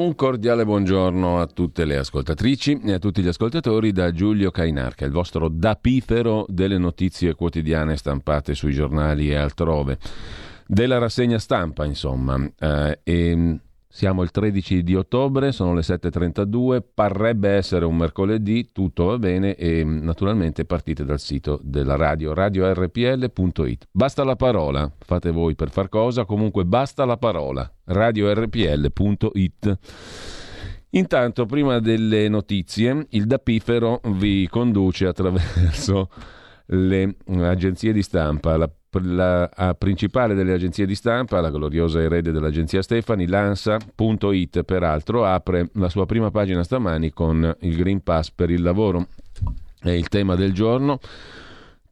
Un cordiale buongiorno a tutte le ascoltatrici e a tutti gli ascoltatori da Giulio Cainarca, il vostro dapifero delle notizie quotidiane stampate sui giornali e altrove, della rassegna stampa insomma. Eh, e siamo il 13 di ottobre, sono le 7.32, parrebbe essere un mercoledì, tutto va bene e naturalmente partite dal sito della radio, radiorpl.it. Basta la parola, fate voi per far cosa, comunque basta la parola, radiorpl.it. Intanto, prima delle notizie, il Dapifero vi conduce attraverso le agenzie di stampa, la la principale delle agenzie di stampa, la gloriosa erede dell'agenzia Stefani, l'ANSA.it, peraltro, apre la sua prima pagina stamani con il Green Pass per il lavoro. È il tema del giorno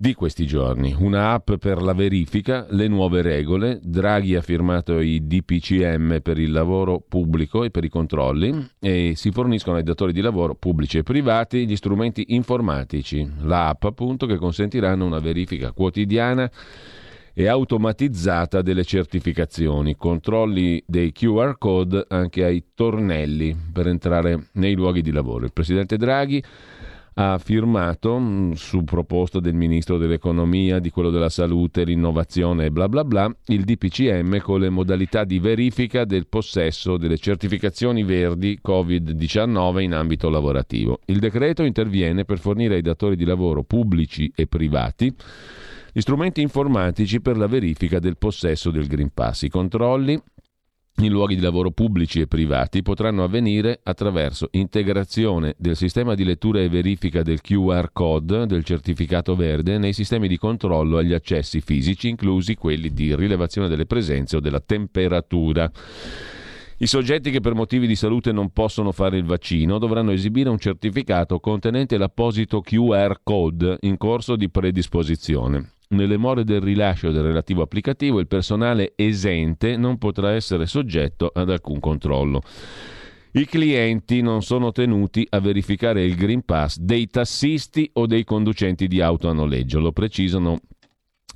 di questi giorni. Una app per la verifica, le nuove regole. Draghi ha firmato i DPCM per il lavoro pubblico e per i controlli e si forniscono ai datori di lavoro pubblici e privati gli strumenti informatici, l'app appunto che consentiranno una verifica quotidiana e automatizzata delle certificazioni, controlli dei QR code anche ai tornelli per entrare nei luoghi di lavoro. Il presidente Draghi ha firmato, mm, su proposta del ministro dell'economia, di quello della salute, l'innovazione e bla bla bla, il DPCM con le modalità di verifica del possesso delle certificazioni verdi Covid-19 in ambito lavorativo. Il decreto interviene per fornire ai datori di lavoro pubblici e privati gli strumenti informatici per la verifica del possesso del Green Pass. I controlli in luoghi di lavoro pubblici e privati potranno avvenire attraverso integrazione del sistema di lettura e verifica del QR code del certificato verde nei sistemi di controllo agli accessi fisici, inclusi quelli di rilevazione delle presenze o della temperatura. I soggetti che per motivi di salute non possono fare il vaccino dovranno esibire un certificato contenente l'apposito QR code in corso di predisposizione. Nelle more del rilascio del relativo applicativo, il personale esente non potrà essere soggetto ad alcun controllo. I clienti non sono tenuti a verificare il Green Pass dei tassisti o dei conducenti di auto a noleggio, lo precisano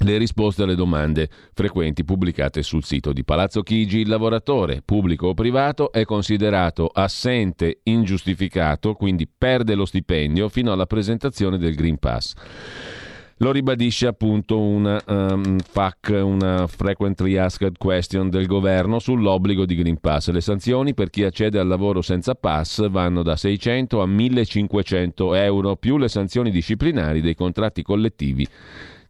le risposte alle domande frequenti pubblicate sul sito di Palazzo Chigi. Il lavoratore, pubblico o privato, è considerato assente ingiustificato, quindi perde lo stipendio fino alla presentazione del Green Pass. Lo ribadisce appunto una um, FAQ, una Frequently Asked Question del governo sull'obbligo di Green Pass. Le sanzioni per chi accede al lavoro senza pass vanno da 600 a 1500 euro, più le sanzioni disciplinari dei contratti collettivi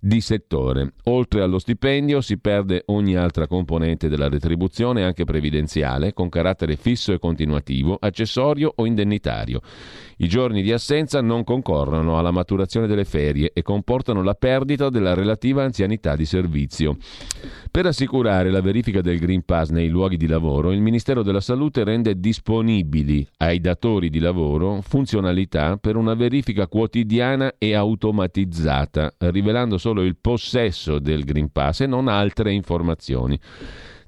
di settore. Oltre allo stipendio si perde ogni altra componente della retribuzione, anche previdenziale, con carattere fisso e continuativo, accessorio o indennitario. I giorni di assenza non concorrono alla maturazione delle ferie e comportano la perdita della relativa anzianità di servizio. Per assicurare la verifica del Green Pass nei luoghi di lavoro, il Ministero della Salute rende disponibili ai datori di lavoro funzionalità per una verifica quotidiana e automatizzata, rivelando solo il possesso del Green Pass e non altre informazioni,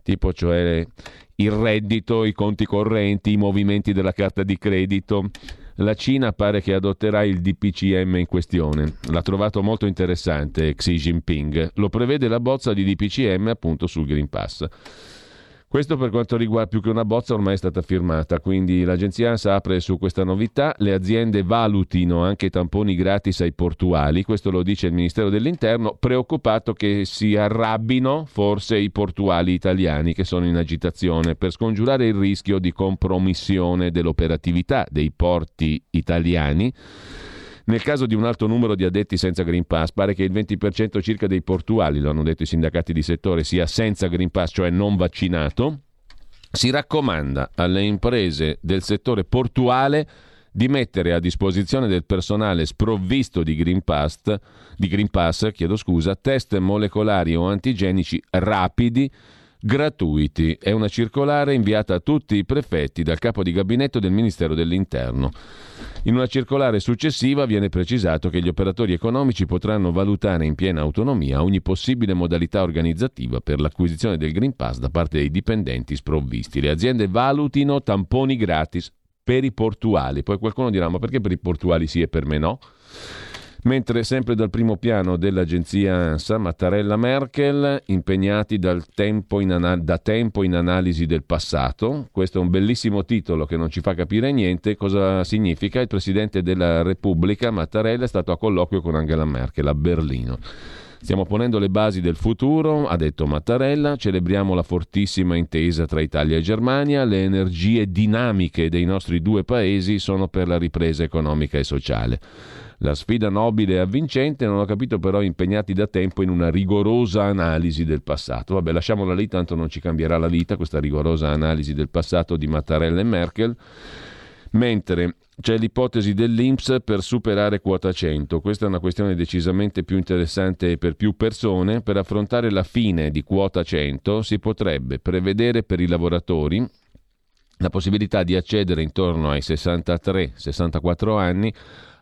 tipo cioè il reddito, i conti correnti, i movimenti della carta di credito la Cina pare che adotterà il DPCM in questione. L'ha trovato molto interessante Xi Jinping. Lo prevede la bozza di DPCM appunto sul Green Pass. Questo per quanto riguarda più che una bozza ormai è stata firmata, quindi l'agenzia ANSA apre su questa novità, le aziende valutino anche tamponi gratis ai portuali, questo lo dice il Ministero dell'Interno, preoccupato che si arrabbino forse i portuali italiani che sono in agitazione per scongiurare il rischio di compromissione dell'operatività dei porti italiani nel caso di un alto numero di addetti senza Green Pass, pare che il 20% circa dei portuali, lo hanno detto i sindacati di settore, sia senza Green Pass, cioè non vaccinato. Si raccomanda alle imprese del settore portuale di mettere a disposizione del personale sprovvisto di Green Pass, di Green Pass scusa, test molecolari o antigenici rapidi gratuiti. È una circolare inviata a tutti i prefetti dal capo di gabinetto del Ministero dell'Interno. In una circolare successiva viene precisato che gli operatori economici potranno valutare in piena autonomia ogni possibile modalità organizzativa per l'acquisizione del Green Pass da parte dei dipendenti sprovvisti. Le aziende valutino tamponi gratis per i portuali. Poi qualcuno dirà: ma perché per i portuali sì e per me no? Mentre sempre dal primo piano dell'agenzia ANSA, Mattarella Merkel, impegnati tempo anal- da tempo in analisi del passato. Questo è un bellissimo titolo che non ci fa capire niente. Cosa significa? Il Presidente della Repubblica, Mattarella, è stato a colloquio con Angela Merkel a Berlino. Stiamo ponendo le basi del futuro, ha detto Mattarella, celebriamo la fortissima intesa tra Italia e Germania, le energie dinamiche dei nostri due paesi sono per la ripresa economica e sociale. La sfida nobile e avvincente, non ho capito però impegnati da tempo in una rigorosa analisi del passato. Vabbè, lasciamola lì, tanto non ci cambierà la vita questa rigorosa analisi del passato di Mattarella e Merkel. Mentre c'è l'ipotesi dell'INPS per superare quota 100. Questa è una questione decisamente più interessante per più persone. Per affrontare la fine di quota 100 si potrebbe prevedere per i lavoratori la possibilità di accedere intorno ai 63-64 anni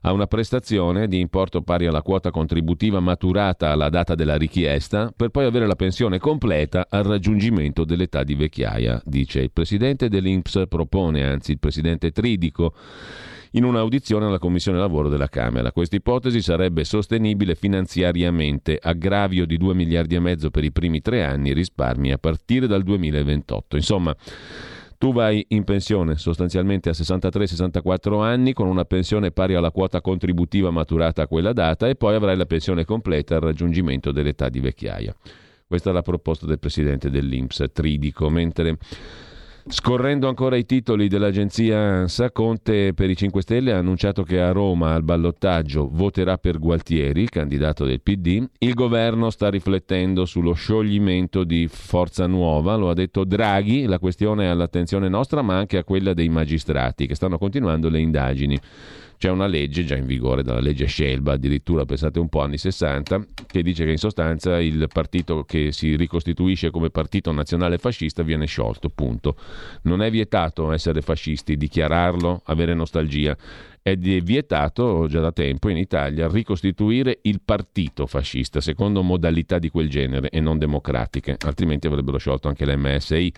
a una prestazione di importo pari alla quota contributiva maturata alla data della richiesta per poi avere la pensione completa al raggiungimento dell'età di vecchiaia, dice il presidente dell'Inps, propone anzi il presidente Tridico in un'audizione alla Commissione Lavoro della Camera. Questa ipotesi sarebbe sostenibile finanziariamente, aggravio di 2 miliardi e mezzo per i primi tre anni, risparmi a partire dal 2028. Insomma, tu vai in pensione sostanzialmente a 63-64 anni con una pensione pari alla quota contributiva maturata a quella data e poi avrai la pensione completa al raggiungimento dell'età di vecchiaia. Questa è la proposta del presidente dell'Inps, Tridico, mentre Scorrendo ancora i titoli dell'agenzia ANSA, Conte per i 5 Stelle ha annunciato che a Roma al ballottaggio voterà per Gualtieri, candidato del PD. Il governo sta riflettendo sullo scioglimento di Forza Nuova, lo ha detto Draghi, la questione è all'attenzione nostra ma anche a quella dei magistrati che stanno continuando le indagini. C'è una legge già in vigore, dalla legge Scelba, addirittura pensate un po' anni 60, che dice che in sostanza il partito che si ricostituisce come partito nazionale fascista viene sciolto, punto. Non è vietato essere fascisti, dichiararlo, avere nostalgia è vietato già da tempo in Italia ricostituire il partito fascista secondo modalità di quel genere e non democratiche, altrimenti avrebbero sciolto anche l'MSI.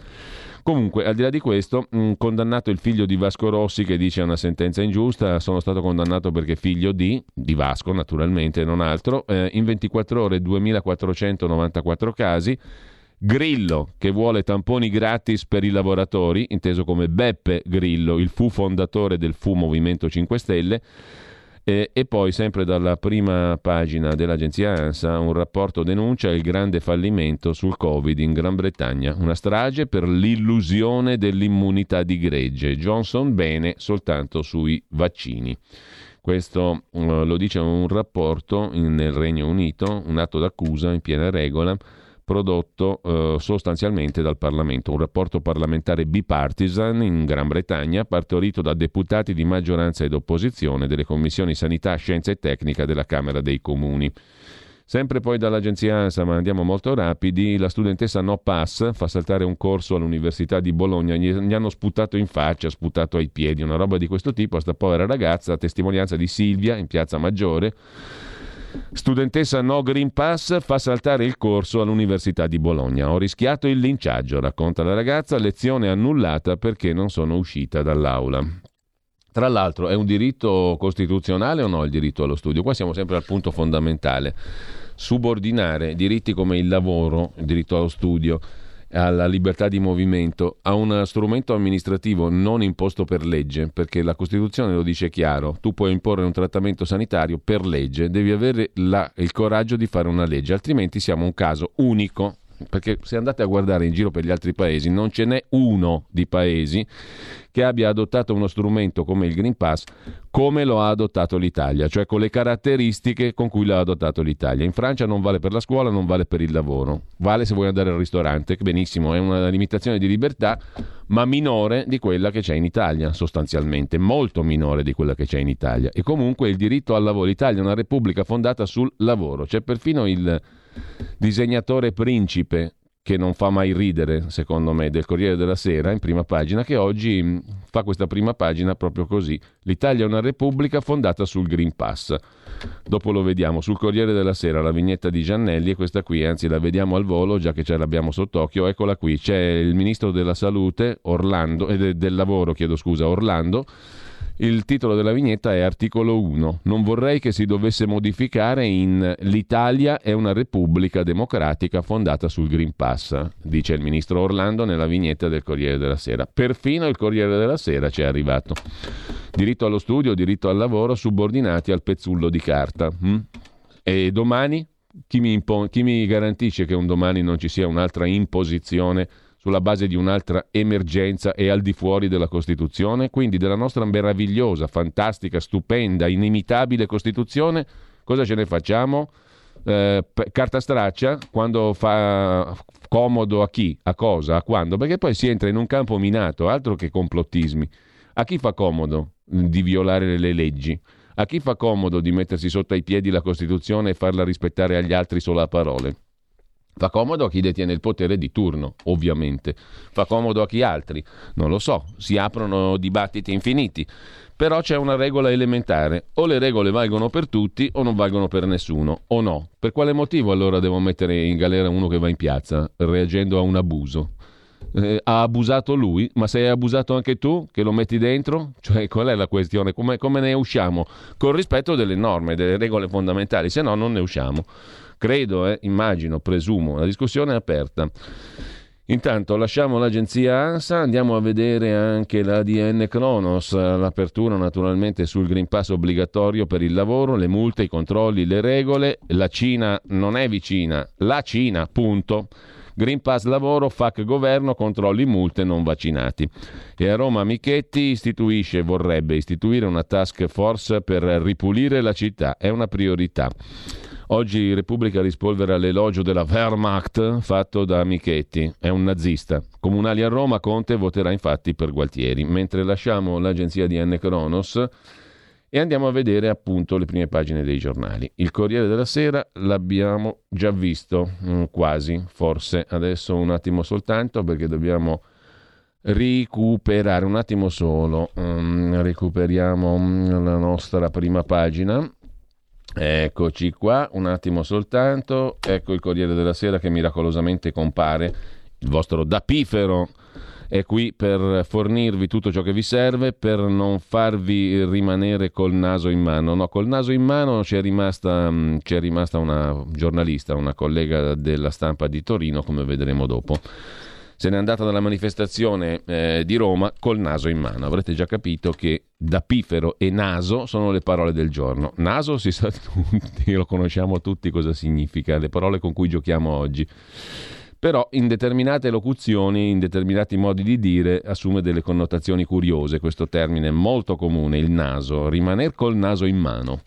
Comunque, al di là di questo, mh, condannato il figlio di Vasco Rossi che dice una sentenza ingiusta, sono stato condannato perché figlio di, di Vasco naturalmente, non altro, eh, in 24 ore 2494 casi Grillo che vuole tamponi gratis per i lavoratori, inteso come Beppe Grillo, il fu fondatore del fu Movimento 5 Stelle. Eh, e poi, sempre dalla prima pagina dell'agenzia ANSA, un rapporto denuncia il grande fallimento sul Covid in Gran Bretagna, una strage per l'illusione dell'immunità di gregge. Johnson bene soltanto sui vaccini. Questo uh, lo dice un rapporto nel Regno Unito, un atto d'accusa in piena regola prodotto eh, sostanzialmente dal Parlamento, un rapporto parlamentare bipartisan in Gran Bretagna partorito da deputati di maggioranza ed opposizione delle commissioni sanità, scienza e tecnica della Camera dei Comuni. Sempre poi dall'agenzia ANSA, ma andiamo molto rapidi, la studentessa No Pass fa saltare un corso all'Università di Bologna, gli, hanno sputato in faccia, sputato ai piedi, una roba di questo tipo. A sta povera ragazza, a testimonianza di Silvia in Piazza Maggiore Studentessa no Green Pass fa saltare il corso all'Università di Bologna. Ho rischiato il linciaggio, racconta la ragazza, lezione annullata perché non sono uscita dall'aula. Tra l'altro è un diritto costituzionale o no il diritto allo studio? Qua siamo sempre al punto fondamentale. Subordinare diritti come il lavoro, il diritto allo studio, alla libertà di movimento, a uno strumento amministrativo non imposto per legge, perché la Costituzione lo dice chiaro, tu puoi imporre un trattamento sanitario per legge, devi avere la, il coraggio di fare una legge, altrimenti siamo un caso unico perché se andate a guardare in giro per gli altri paesi non ce n'è uno di paesi che abbia adottato uno strumento come il Green Pass come lo ha adottato l'Italia, cioè con le caratteristiche con cui l'ha adottato l'Italia. In Francia non vale per la scuola, non vale per il lavoro, vale se vuoi andare al ristorante, benissimo, è una limitazione di libertà, ma minore di quella che c'è in Italia, sostanzialmente, molto minore di quella che c'è in Italia. E comunque il diritto al lavoro, l'Italia è una repubblica fondata sul lavoro, c'è perfino il disegnatore principe che non fa mai ridere, secondo me, del Corriere della Sera in prima pagina, che oggi mm, fa questa prima pagina proprio così. L'Italia è una repubblica fondata sul Green Pass. Dopo lo vediamo sul Corriere della Sera, la vignetta di Giannelli è questa qui, anzi la vediamo al volo, già che ce l'abbiamo sott'occhio, eccola qui, c'è il ministro della Salute, Orlando, e eh, del lavoro, chiedo scusa, Orlando, Il titolo della vignetta è articolo 1. Non vorrei che si dovesse modificare in L'Italia è una repubblica democratica fondata sul Green Pass, dice il ministro Orlando nella vignetta del Corriere della Sera. Perfino il Corriere della Sera ci è arrivato. Diritto allo studio, diritto al lavoro subordinati al pezzullo di carta. Hm? E domani? Chi mi, impon- chi mi garantisce che un domani non ci sia un'altra imposizione? Sulla base di un'altra emergenza e al di fuori della Costituzione, quindi della nostra meravigliosa, fantastica, stupenda, inimitabile Costituzione, cosa ce ne facciamo? Eh, carta straccia quando fa comodo a chi, a cosa, a quando, perché poi si entra in un campo minato, altro che complottismi. A chi fa comodo di violare le leggi? A chi fa comodo di mettersi sotto ai piedi la Costituzione e farla rispettare agli altri solo a parole? Fa comodo a chi detiene il potere di turno, ovviamente. Fa comodo a chi altri, non lo so, si aprono dibattiti infiniti. Però c'è una regola elementare, o le regole valgono per tutti o non valgono per nessuno, o no. Per quale motivo allora devo mettere in galera uno che va in piazza, reagendo a un abuso? Eh, ha abusato lui, ma sei abusato anche tu che lo metti dentro? Cioè, qual è la questione? Come, come ne usciamo? Con rispetto delle norme, delle regole fondamentali, se no non ne usciamo. Credo, eh, immagino, presumo. La discussione è aperta. Intanto lasciamo l'agenzia ANSA, andiamo a vedere anche la DN Kronos, l'apertura naturalmente sul Green Pass obbligatorio per il lavoro, le multe, i controlli, le regole. La Cina non è vicina, la Cina, punto. Green Pass lavoro, FAC governo, controlli multe non vaccinati. E a Roma Michetti istituisce, vorrebbe istituire una task force per ripulire la città, è una priorità. Oggi Repubblica rispolvera l'elogio della Wehrmacht fatto da Michetti, è un nazista. Comunali a Roma, Conte voterà infatti per Gualtieri. Mentre lasciamo l'agenzia di N. Kronos e andiamo a vedere appunto le prime pagine dei giornali. Il Corriere della Sera l'abbiamo già visto, mm, quasi, forse. Adesso un attimo soltanto perché dobbiamo recuperare un attimo solo. Um, recuperiamo mm, la nostra prima pagina Eccoci qua, un attimo soltanto. Ecco il Corriere della Sera che miracolosamente compare. Il vostro dapifero è qui per fornirvi tutto ciò che vi serve, per non farvi rimanere col naso in mano. No, col naso in mano c'è rimasta, mm, c'è rimasta una giornalista, una collega della stampa di Torino, come vedremo dopo se n'è andata dalla manifestazione eh, di Roma col naso in mano. Avrete già capito che dapifero e naso sono le parole del giorno. Naso si sa tutti, lo conosciamo tutti cosa significa, le parole con cui giochiamo oggi. Però in determinate locuzioni, in determinati modi di dire, assume delle connotazioni curiose. Questo termine molto comune, il naso, rimaner col naso in mano.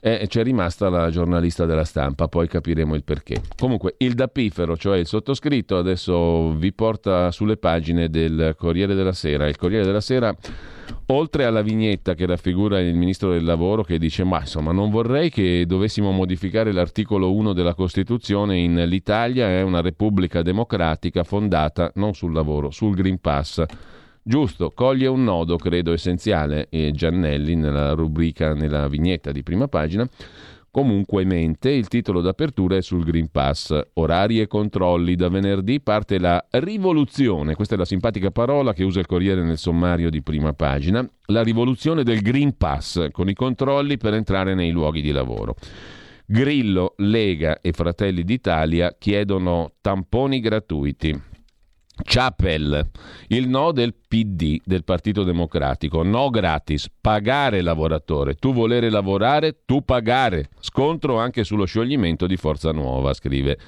E c'è rimasta la giornalista della stampa, poi capiremo il perché. Comunque, il dapifero, cioè il sottoscritto, adesso vi porta sulle pagine del Corriere della Sera. Il Corriere della Sera, oltre alla vignetta che raffigura il ministro del lavoro che dice: Ma insomma, non vorrei che dovessimo modificare l'articolo 1 della Costituzione in l'Italia è una repubblica democratica fondata non sul lavoro, sul Green Pass Giusto, coglie un nodo, credo essenziale, e Giannelli nella rubrica, nella vignetta di prima pagina. Comunque mente, il titolo d'apertura è sul Green Pass. Orari e controlli. Da venerdì parte la rivoluzione. Questa è la simpatica parola che usa il Corriere nel sommario di prima pagina. La rivoluzione del Green Pass, con i controlli per entrare nei luoghi di lavoro. Grillo, Lega e Fratelli d'Italia chiedono tamponi gratuiti. Chapel, il no del PD, del Partito Democratico, no gratis, pagare lavoratore, tu volere lavorare, tu pagare, scontro anche sullo scioglimento di Forza Nuova, scrive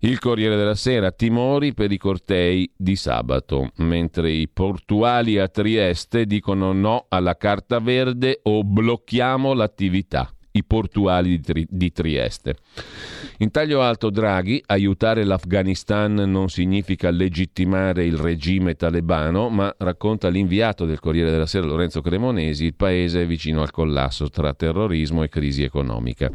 il Corriere della Sera, timori per i cortei di sabato, mentre i portuali a Trieste dicono no alla carta verde o blocchiamo l'attività i portuali di, Tri- di Trieste. In taglio alto Draghi, aiutare l'Afghanistan non significa legittimare il regime talebano, ma racconta l'inviato del Corriere della Sera Lorenzo Cremonesi, il paese è vicino al collasso tra terrorismo e crisi economica.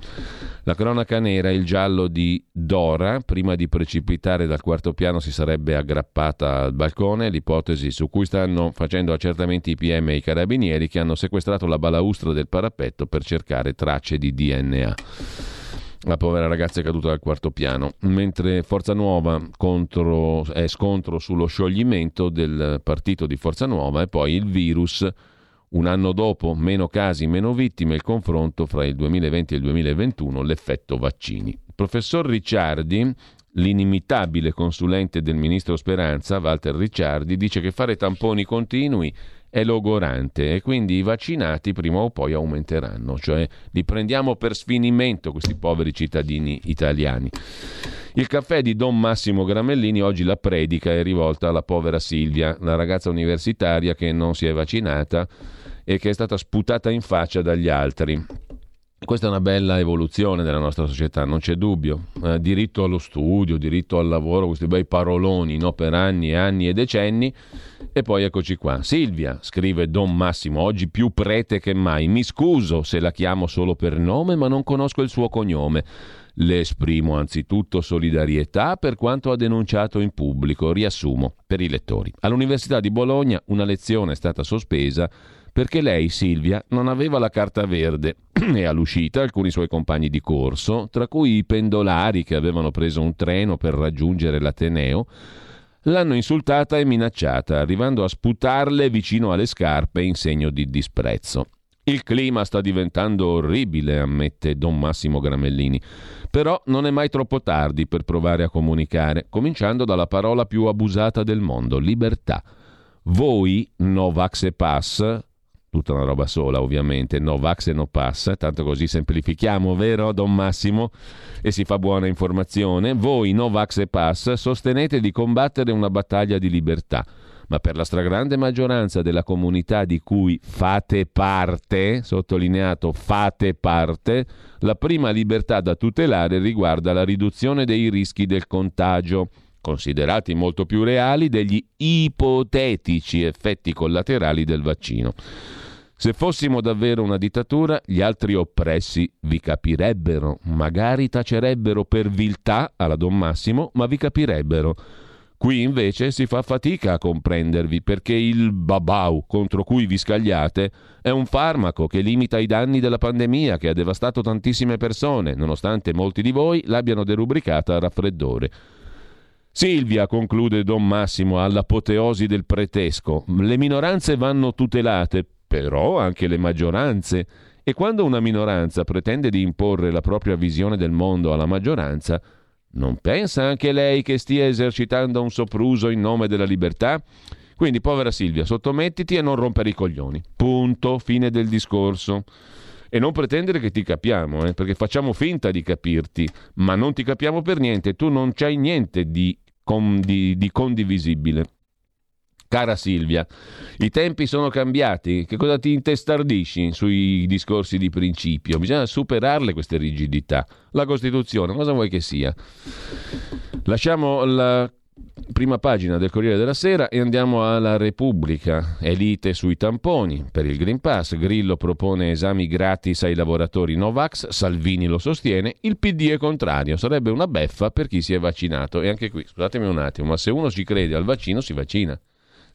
La cronaca nera, il giallo di Dora, prima di precipitare dal quarto piano si sarebbe aggrappata al balcone, l'ipotesi su cui stanno facendo accertamenti i PM e i carabinieri che hanno sequestrato la balaustra del parapetto per cercare tracce di DNA. La povera ragazza è caduta dal quarto piano, mentre Forza Nuova contro, è scontro sullo scioglimento del partito di Forza Nuova e poi il virus Un anno dopo, meno casi, meno vittime, il confronto fra il 2020 e il 2021, l'effetto vaccini. Il professor Ricciardi, l'inimitabile consulente del ministro Speranza, Walter Ricciardi, dice che fare tamponi continui è logorante e quindi i vaccinati prima o poi aumenteranno, cioè li prendiamo per sfinimento questi poveri cittadini italiani. Il caffè di Don Massimo Gramellini oggi la predica è rivolta alla povera Silvia, la ragazza universitaria che non si è vaccinata e che è stata sputata in faccia dagli altri. Questa è una bella evoluzione della nostra società, non c'è dubbio. Eh, diritto allo studio, diritto al lavoro, questi bei paroloni no? per anni e anni e decenni. E poi eccoci qua. Silvia, scrive Don Massimo, oggi più prete che mai. Mi scuso se la chiamo solo per nome, ma non conosco il suo cognome. Le esprimo anzitutto solidarietà per quanto ha denunciato in pubblico. Riassumo per i lettori. All'Università di Bologna una lezione è stata sospesa perché lei, Silvia, non aveva la carta verde e all'uscita alcuni suoi compagni di corso, tra cui i pendolari che avevano preso un treno per raggiungere l'Ateneo, l'hanno insultata e minacciata, arrivando a sputarle vicino alle scarpe in segno di disprezzo. Il clima sta diventando orribile, ammette Don Massimo Gramellini. Però non è mai troppo tardi per provare a comunicare, cominciando dalla parola più abusata del mondo, libertà. Voi, Novax e Pass, tutta una roba sola ovviamente, no vax e no pass, tanto così semplifichiamo, vero Don Massimo? E si fa buona informazione. Voi, no vax e pass, sostenete di combattere una battaglia di libertà, ma per la stragrande maggioranza della comunità di cui fate parte, sottolineato fate parte, la prima libertà da tutelare riguarda la riduzione dei rischi del contagio considerati molto più reali degli ipotetici effetti collaterali del vaccino. Se fossimo davvero una dittatura, gli altri oppressi vi capirebbero, magari tacerebbero per viltà alla Don Massimo, ma vi capirebbero. Qui invece si fa fatica a comprendervi perché il babau contro cui vi scagliate è un farmaco che limita i danni della pandemia che ha devastato tantissime persone, nonostante molti di voi l'abbiano derubricata a raffreddore. Silvia, conclude Don Massimo, all'apoteosi del pretesco, le minoranze vanno tutelate, però anche le maggioranze. E quando una minoranza pretende di imporre la propria visione del mondo alla maggioranza, non pensa anche lei che stia esercitando un sopruso in nome della libertà? Quindi, povera Silvia, sottomettiti e non rompere i coglioni. Punto, fine del discorso. E non pretendere che ti capiamo, eh, perché facciamo finta di capirti, ma non ti capiamo per niente, tu non c'hai niente di, con, di, di condivisibile. Cara Silvia, i tempi sono cambiati, che cosa ti intestardisci sui discorsi di principio? Bisogna superarle queste rigidità. La Costituzione, cosa vuoi che sia? Lasciamo la prima pagina del Corriere della Sera e andiamo alla Repubblica. Elite sui tamponi per il Green Pass. Grillo propone esami gratis ai lavoratori Novax. Salvini lo sostiene. Il PD è contrario. Sarebbe una beffa per chi si è vaccinato. E anche qui, scusatemi un attimo, ma se uno ci crede al vaccino, si vaccina.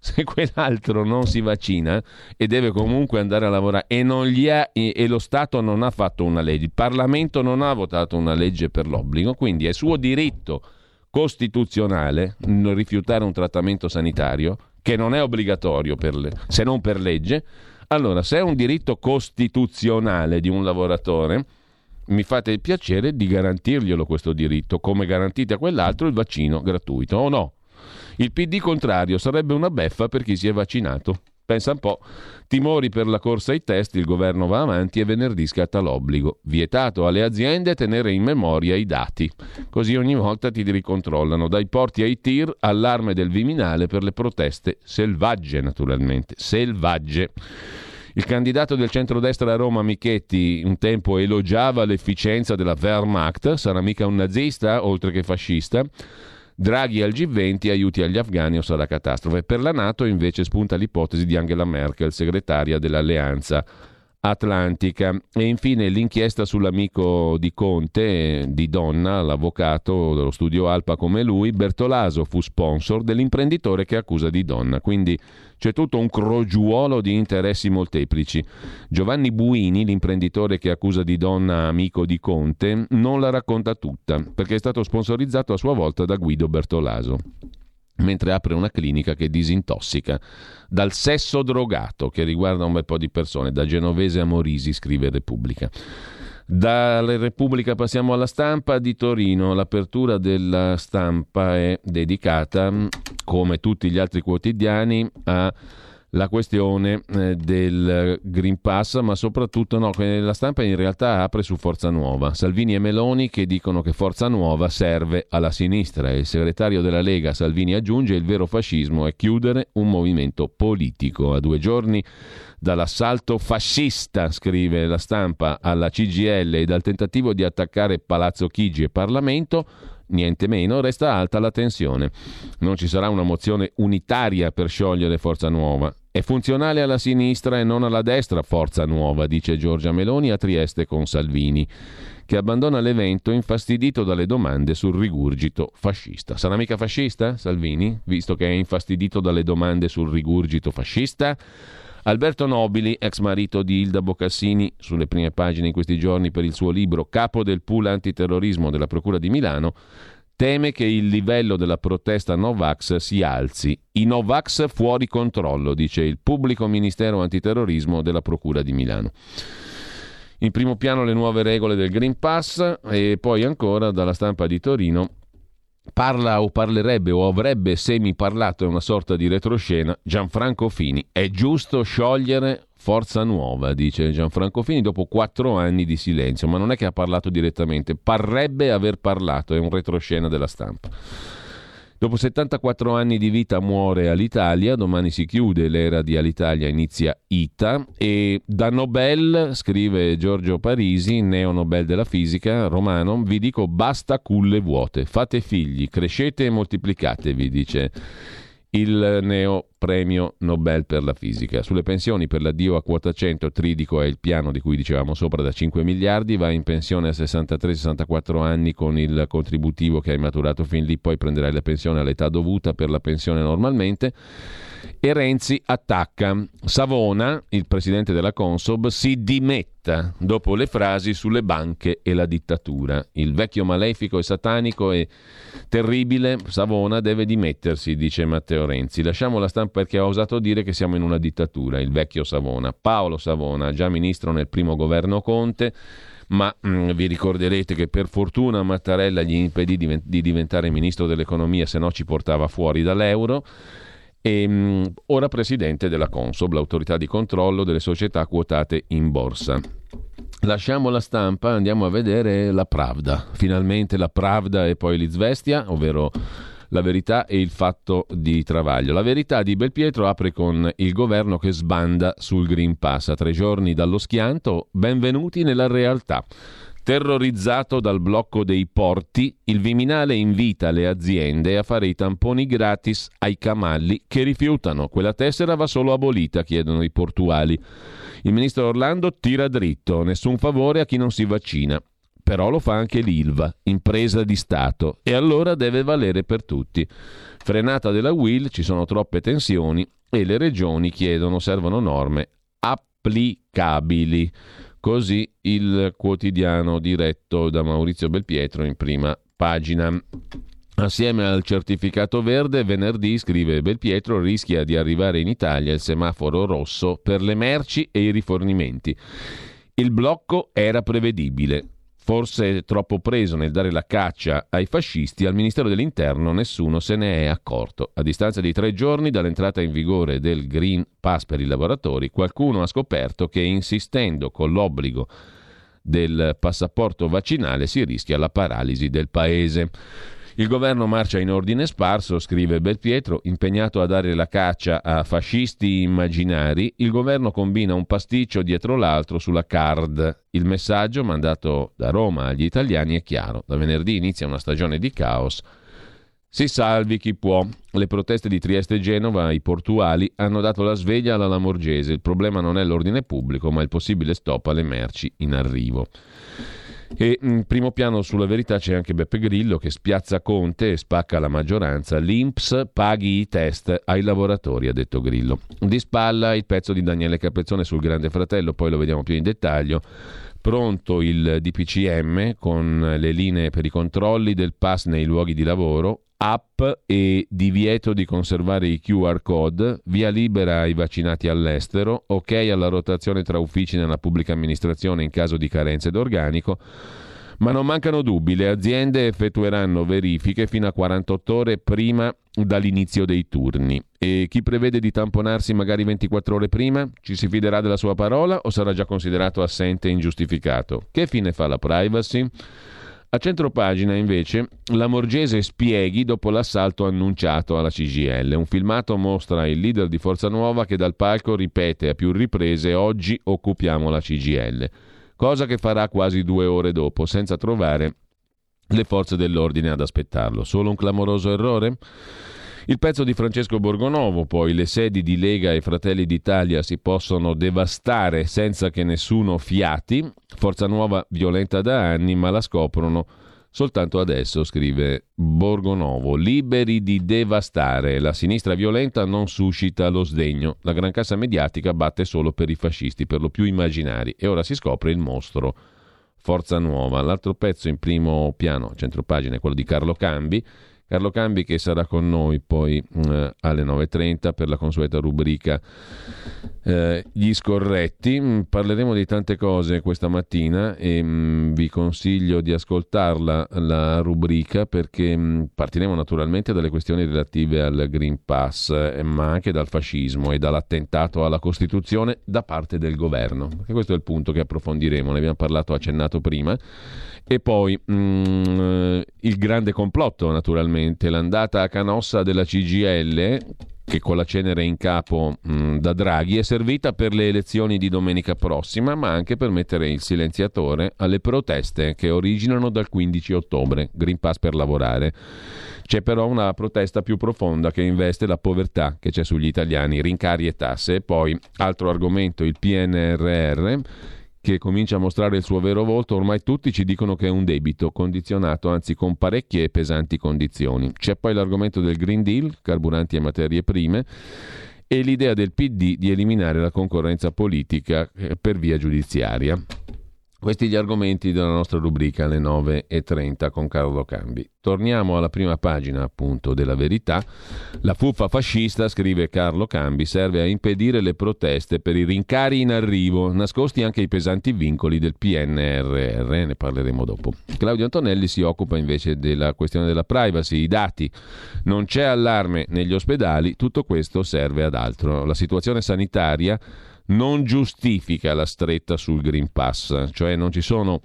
se quell'altro non si vaccina e deve comunque andare a lavorare e, ha, e, lo Stato non ha fatto una legge, il Parlamento non ha votato una legge per l'obbligo, quindi è suo diritto costituzionale rifiutare un trattamento sanitario che non è obbligatorio le, se non per legge, allora se è un diritto costituzionale di un lavoratore, mi fate il piacere di garantirglielo questo diritto, come garantite a quell'altro il vaccino gratuito o no? Il PD contrario sarebbe una beffa per chi si è vaccinato. Pensa un po'. Timori per la corsa ai test, il governo va avanti e venerdì scatta l'obbligo. Vietato alle aziende tenere in memoria i dati. Così ogni volta ti ricontrollano. Dai porti ai tir, allarme del Viminale per le proteste selvagge, naturalmente. Selvagge. Il candidato del centrodestra a Roma, Michetti, un tempo elogiava l'efficienza della Wehrmacht, sarà mica un nazista oltre che fascista. Draghi al G20, aiuti agli afghani o sarà catastrofe. Per la Nato invece spunta l'ipotesi di Angela Merkel, segretaria dell'Alleanza Atlantica. E infine l'inchiesta sull'amico di Conte, di Donna, l'avvocato dello studio Alpa come lui, Bertolaso fu sponsor dell'imprenditore che accusa di Donna. Quindi c'è tutto un crogiuolo di interessi molteplici. Giovanni Buini, l'imprenditore che accusa di donna amico di Conte, non la racconta tutta, perché è stato sponsorizzato a sua volta da Guido Bertolaso. Mentre apre una clinica che disintossica dal sesso drogato che riguarda un bel po' di persone, da Genovese a Morisi, scrive Repubblica. Dalla Repubblica passiamo alla stampa di Torino. L'apertura della stampa è dedicata, come tutti gli altri quotidiani, a la questione eh, del Green Pass, ma soprattutto no, la stampa in realtà apre su Forza Nuova. Salvini e Meloni che dicono che Forza Nuova serve alla sinistra e il segretario della Lega Salvini aggiunge il vero fascismo è chiudere un movimento politico. A due giorni dall'assalto fascista, scrive la stampa, alla CGL e dal tentativo di attaccare Palazzo Chigi e Parlamento, niente meno, resta alta la tensione. Non ci sarà una mozione unitaria per sciogliere Forza Nuova. È funzionale alla sinistra e non alla destra Forza Nuova, dice Giorgia Meloni a Trieste con Salvini, che abbandona l'evento infastidito dalle domande sul rigurgito fascista. Sarà mica fascista Salvini, visto che è infastidito dalle domande sul rigurgito fascista? Alberto Nobili, ex marito di Ilda Boccassini, sulle prime pagine in questi giorni per il suo libro Capo del pool antiterrorismo della Procura di Milano, teme che il livello della protesta Novax si alzi. I Novax fuori controllo, dice il pubblico ministero antiterrorismo della Procura di Milano. In primo piano le nuove regole del Green Pass e poi ancora dalla stampa di Torino Parla o parlerebbe o avrebbe semi parlato, è una sorta di retroscena, Gianfranco Fini. È giusto sciogliere Forza Nuova, dice Gianfranco Fini, dopo quattro anni di silenzio, ma non è che ha parlato direttamente, parrebbe aver parlato, è un retroscena della stampa. Dopo 74 anni di vita muore all'Italia, domani si chiude l'era di Alitalia, inizia ITA e da Nobel, scrive Giorgio Parisi, neo Nobel della fisica romano, vi dico basta culle vuote, fate figli, crescete e moltiplicatevi, dice il neo premio Nobel per la fisica. Sulle pensioni per l'addio a quota 100, Tridico è il piano di cui dicevamo sopra da 5 miliardi, va in pensione a 63-64 anni con il contributivo che hai maturato fin lì, poi prenderai la pensione all'età dovuta per la pensione normalmente e Renzi attacca. Savona, il presidente della Consob, si dimetta dopo le frasi sulle banche e la dittatura. Il vecchio malefico e satanico e terribile Savona deve dimettersi, dice Matteo Renzi. Lasciamo la stampa perché ha osato dire che siamo in una dittatura, il vecchio Savona. Paolo Savona, già ministro nel primo governo Conte, ma mh, mm, vi ricorderete che per fortuna Mattarella gli impedì di, di diventare ministro dell'economia, se no ci portava fuori dall'euro e um, ora presidente della Consob, l'autorità di controllo delle società quotate in borsa. Lasciamo la stampa, andiamo a vedere la Pravda. Finalmente la Pravda e poi l'Izvestia, ovvero la verità e il fatto di Travaglio. La verità di Belpietro apre con il governo che sbanda sul Green Pass. A tre giorni dallo schianto, benvenuti nella realtà. Terrorizzato dal blocco dei porti, il Viminale invita le aziende a fare i tamponi gratis ai camalli che rifiutano. Quella tessera va solo abolita, chiedono i portuali. Il ministro Orlando tira dritto, nessun favore a chi non si vaccina. Però lo fa anche l'ILVA, impresa di Stato, e allora deve valere per tutti. Frenata della Will, ci sono troppe tensioni e le regioni chiedono, servono norme applicabili. Così il quotidiano diretto da Maurizio Belpietro in prima pagina. Assieme al certificato verde, venerdì, scrive Belpietro, rischia di arrivare in Italia il semaforo rosso per le merci e i rifornimenti. Il blocco era prevedibile. Forse troppo preso nel dare la caccia ai fascisti, al Ministero dell'Interno nessuno se ne è accorto. A distanza di tre giorni dall'entrata in vigore del Green Pass per i lavoratori, qualcuno ha scoperto che insistendo con l'obbligo del passaporto vaccinale si rischia la paralisi del paese. Il governo marcia in ordine sparso, scrive Belpietro, impegnato a dare la caccia a fascisti immaginari, il governo combina un pasticcio dietro l'altro sulla card. Il messaggio mandato da Roma agli italiani è chiaro. Da venerdì inizia una stagione di caos. Si salvi chi può. Le proteste di Trieste e Genova, i portuali, hanno dato la sveglia alla Lamorgese. Il problema non è l'ordine pubblico, ma il possibile stop alle merci in arrivo. E in primo piano sulla verità c'è anche Beppe Grillo che spiazza Conte e spacca la maggioranza. L'Inps paghi i test ai lavoratori, ha detto Grillo. Di spalla il pezzo di Daniele Capezzone sul Grande Fratello, poi lo vediamo più in dettaglio. Pronto il DPCM con le linee per i controlli del pass nei luoghi di lavoro app e divieto di conservare i QR code, via libera ai vaccinati all'estero, ok alla rotazione tra uffici nella pubblica amministrazione in caso di carenze d'organico, ma non mancano dubbi, le aziende effettueranno verifiche fino a 48 ore prima dall'inizio dei turni. E chi prevede di tamponarsi magari 24 ore prima ci si fiderà della sua parola o sarà già considerato assente e ingiustificato? Che fine fa la privacy? A centro pagina, invece, la Morgese spieghi dopo l'assalto annunciato alla CGL. Un filmato mostra il leader di Forza Nuova che dal palco ripete a più riprese oggi occupiamo la CGL, cosa che farà quasi due ore dopo, senza trovare le forze dell'ordine ad aspettarlo. Solo un clamoroso errore? Il pezzo di Francesco Borgonovo, poi le sedi di Lega e Fratelli d'Italia si possono devastare senza che nessuno fiati, Forza Nuova violenta da anni, ma la scoprono soltanto adesso, scrive Borgonovo. Liberi di devastare, la sinistra violenta non suscita lo sdegno, la gran cassa mediatica batte solo per i fascisti, per lo più immaginari, e ora si scopre il mostro. Forza Nuova. L'altro pezzo in primo piano, centro pagina, è quello di Carlo Cambi, Carlo Cambi che sarà con noi poi eh, alle 9.30 per la consueta rubrica eh, Gli scorretti. Mm, parleremo di tante cose questa mattina e mh, mm, vi consiglio di ascoltarla la rubrica perché mh, partiremo naturalmente dalle questioni relative al Green Pass eh, ma anche dal fascismo e dall'attentato alla Costituzione da parte del governo. Perché questo è il punto che approfondiremo, ne abbiamo parlato accennato prima. E poi mh, il grande complotto naturalmente naturalmente l'andata a Canossa della CGL che con la cenere in capo mh, da Draghi è servita per le elezioni di domenica prossima, ma anche per mettere il silenziatore alle proteste che originano dal 15 ottobre, Green Pass per lavorare. C'è però una protesta più profonda che investe la povertà che c'è sugli italiani, rincari e tasse. E poi, altro argomento, il PNRR che comincia a mostrare il suo vero volto, ormai tutti ci dicono che è un debito condizionato, anzi con parecchie e pesanti condizioni. C'è poi l'argomento del Green Deal, carburanti e materie prime, e l'idea del PD di eliminare la concorrenza politica eh, per via giudiziaria. Questi gli argomenti della nostra rubrica alle 9.30 con Carlo Cambi. Torniamo alla prima pagina appunto della verità. La fuffa fascista, scrive Carlo Cambi, serve a impedire le proteste per i rincari in arrivo, nascosti anche i pesanti vincoli del PNRR, ne parleremo dopo. Claudio Antonelli si occupa invece della questione della privacy, i dati. Non c'è allarme negli ospedali, tutto questo serve ad altro. La situazione sanitaria non giustifica la stretta sul Green Pass, cioè non ci sono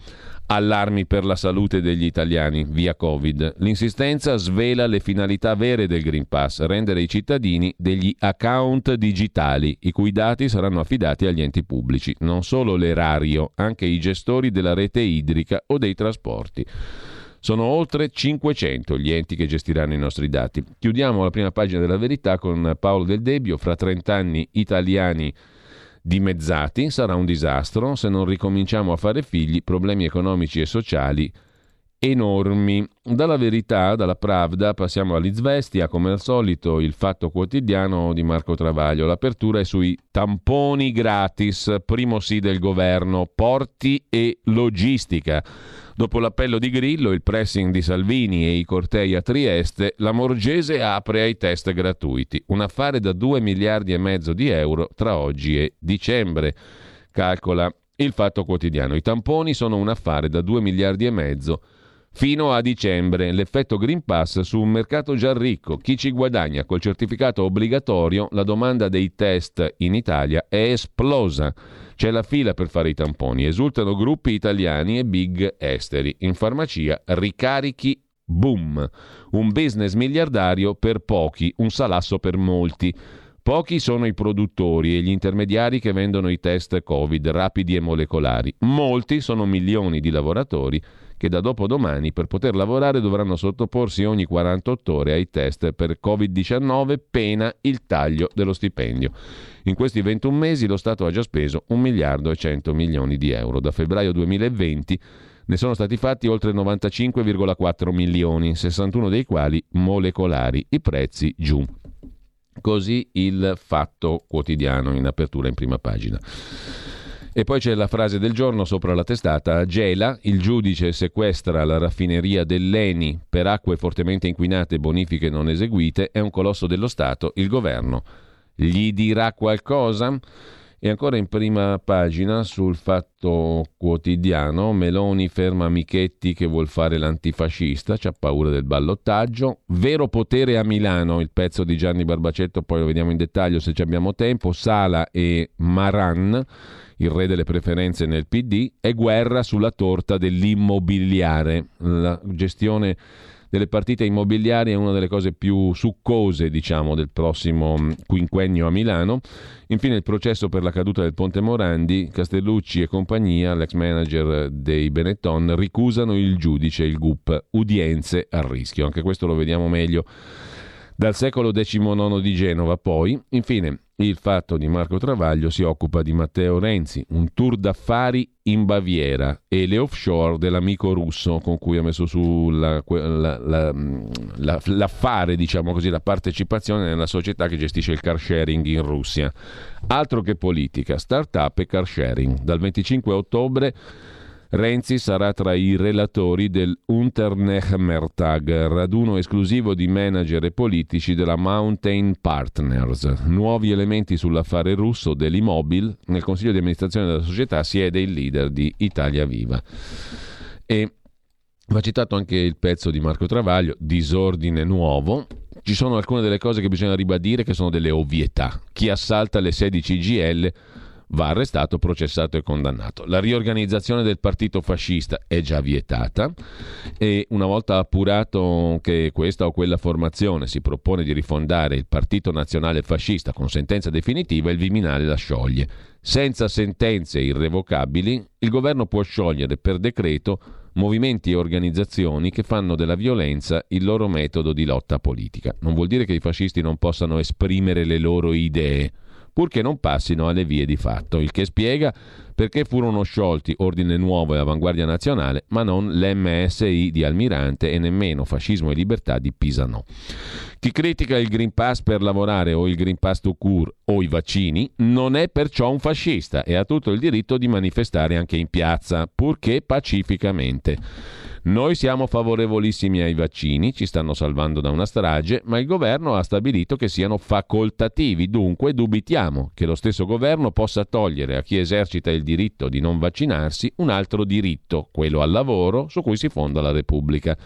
allarmi per la salute degli italiani via Covid. L'insistenza svela le finalità vere del Green Pass, rendere i cittadini degli account digitali, i cui dati saranno affidati agli enti pubblici, non solo l'erario, anche i gestori della rete idrica o dei trasporti. Sono oltre 500 gli enti che gestiranno i nostri dati. Chiudiamo la prima pagina della verità con Paolo Del Debbio, fra 30 anni italiani dimezzati, sarà un disastro, se non ricominciamo a fare figli, problemi economici e sociali enormi. Dalla verità, dalla Pravda, passiamo all'Izvestia, come al solito il fatto quotidiano di Marco Travaglio. L'apertura è sui tamponi gratis, primo sì del governo, porti e logistica. Dopo l'appello di Grillo, il pressing di Salvini e i cortei a Trieste, la Morgese apre ai test gratuiti. Un affare da 2 miliardi e mezzo di euro tra oggi e dicembre. Calcola il fatto quotidiano. I tamponi sono un affare da 2 miliardi e mezzo fino a dicembre. L'effetto Green Pass su un mercato già ricco. Chi ci guadagna col certificato obbligatorio? La domanda dei test in Italia è esplosa. C'è la fila per fare i tamponi, esultano gruppi italiani e big esteri. In farmacia ricarichi boom, un business miliardario per pochi, un salasso per molti. Pochi sono i produttori e gli intermediari che vendono i test Covid rapidi e molecolari. Molti sono milioni di lavoratori che da dopodomani per poter lavorare dovranno sottoporsi ogni 48 ore ai test per Covid-19 pena il taglio dello stipendio. In questi 21 mesi lo Stato ha già speso 1 miliardo e 100 milioni di euro. Da febbraio 2020 ne sono stati fatti oltre 95,4 milioni, 61 dei quali molecolari. I prezzi giù. Così il fatto quotidiano in apertura in prima pagina. E poi c'è la frase del giorno sopra la testata. Gela il giudice sequestra la raffineria dell'Eni per acque fortemente inquinate e bonifiche non eseguite. È un colosso dello Stato. Il governo gli dirà qualcosa? E ancora in prima pagina sul fatto quotidiano, Meloni ferma Michetti che vuol fare l'antifascista, c'ha paura del ballottaggio. Vero potere a Milano, il pezzo di Gianni Barbacetto, poi lo vediamo in dettaglio se ci abbiamo tempo. Sala e Maran, il re delle preferenze nel PD, e guerra sulla torta dell'immobiliare, la gestione delle partite immobiliari è una delle cose più succose, diciamo, del prossimo quinquennio a Milano. Infine il processo per la caduta del Ponte Morandi, Castellucci e compagnia, l'ex manager dei Benetton, ricusano il giudice, il GUP, udienze a rischio. Anche questo lo vediamo meglio dal secolo XIX di Genova. Poi, infine, il fatto di Marco Travaglio si occupa di Matteo Renzi, un tour d'affari in Baviera e le offshore dell'amico russo con cui ha messo su la, la, la, l'affare, diciamo così, la partecipazione nella società che gestisce il car sharing in Russia. Altro che politica, start-up e car sharing. Dal 25 ottobre Renzi sarà tra i relatori del Unternehmertag, raduno esclusivo di manager e politici della Mountain Partners. Nuovi elementi sull'affare russo dell'Imobil. Nel consiglio di amministrazione della società siede il leader di Italia Viva. E va citato anche il pezzo di Marco Travaglio, Disordine nuovo. Ci sono alcune delle cose che bisogna ribadire che sono delle ovvietà. Chi assalta le 16 GL va arrestato, processato e condannato. La riorganizzazione del partito fascista è già vietata e una volta appurato che questa o quella formazione si propone di rifondare il Partito Nazionale Fascista con sentenza definitiva, il Viminale la scioglie. Senza sentenze irrevocabili, il governo può sciogliere per decreto movimenti e organizzazioni che fanno della violenza il loro metodo di lotta politica. Non vuol dire che i fascisti non possano esprimere le loro idee purché non passino alle vie di fatto, il che spiega perché furono sciolti Ordine Nuovo e Avanguardia Nazionale, ma non l'MSI di Almirante e nemmeno Fascismo e Libertà di Pisano. Chi critica il Green Pass per lavorare o il Green Pass to cure o i vaccini non è perciò un fascista e ha tutto il diritto di manifestare anche in piazza, purché pacificamente. Noi siamo favorevolissimi ai vaccini, ci stanno salvando da una strage, ma il governo ha stabilito che siano facoltativi, dunque dubitiamo che lo stesso governo possa togliere a chi esercita il diritto di non vaccinarsi un altro diritto, quello al lavoro, su cui si fonda la Repubblica.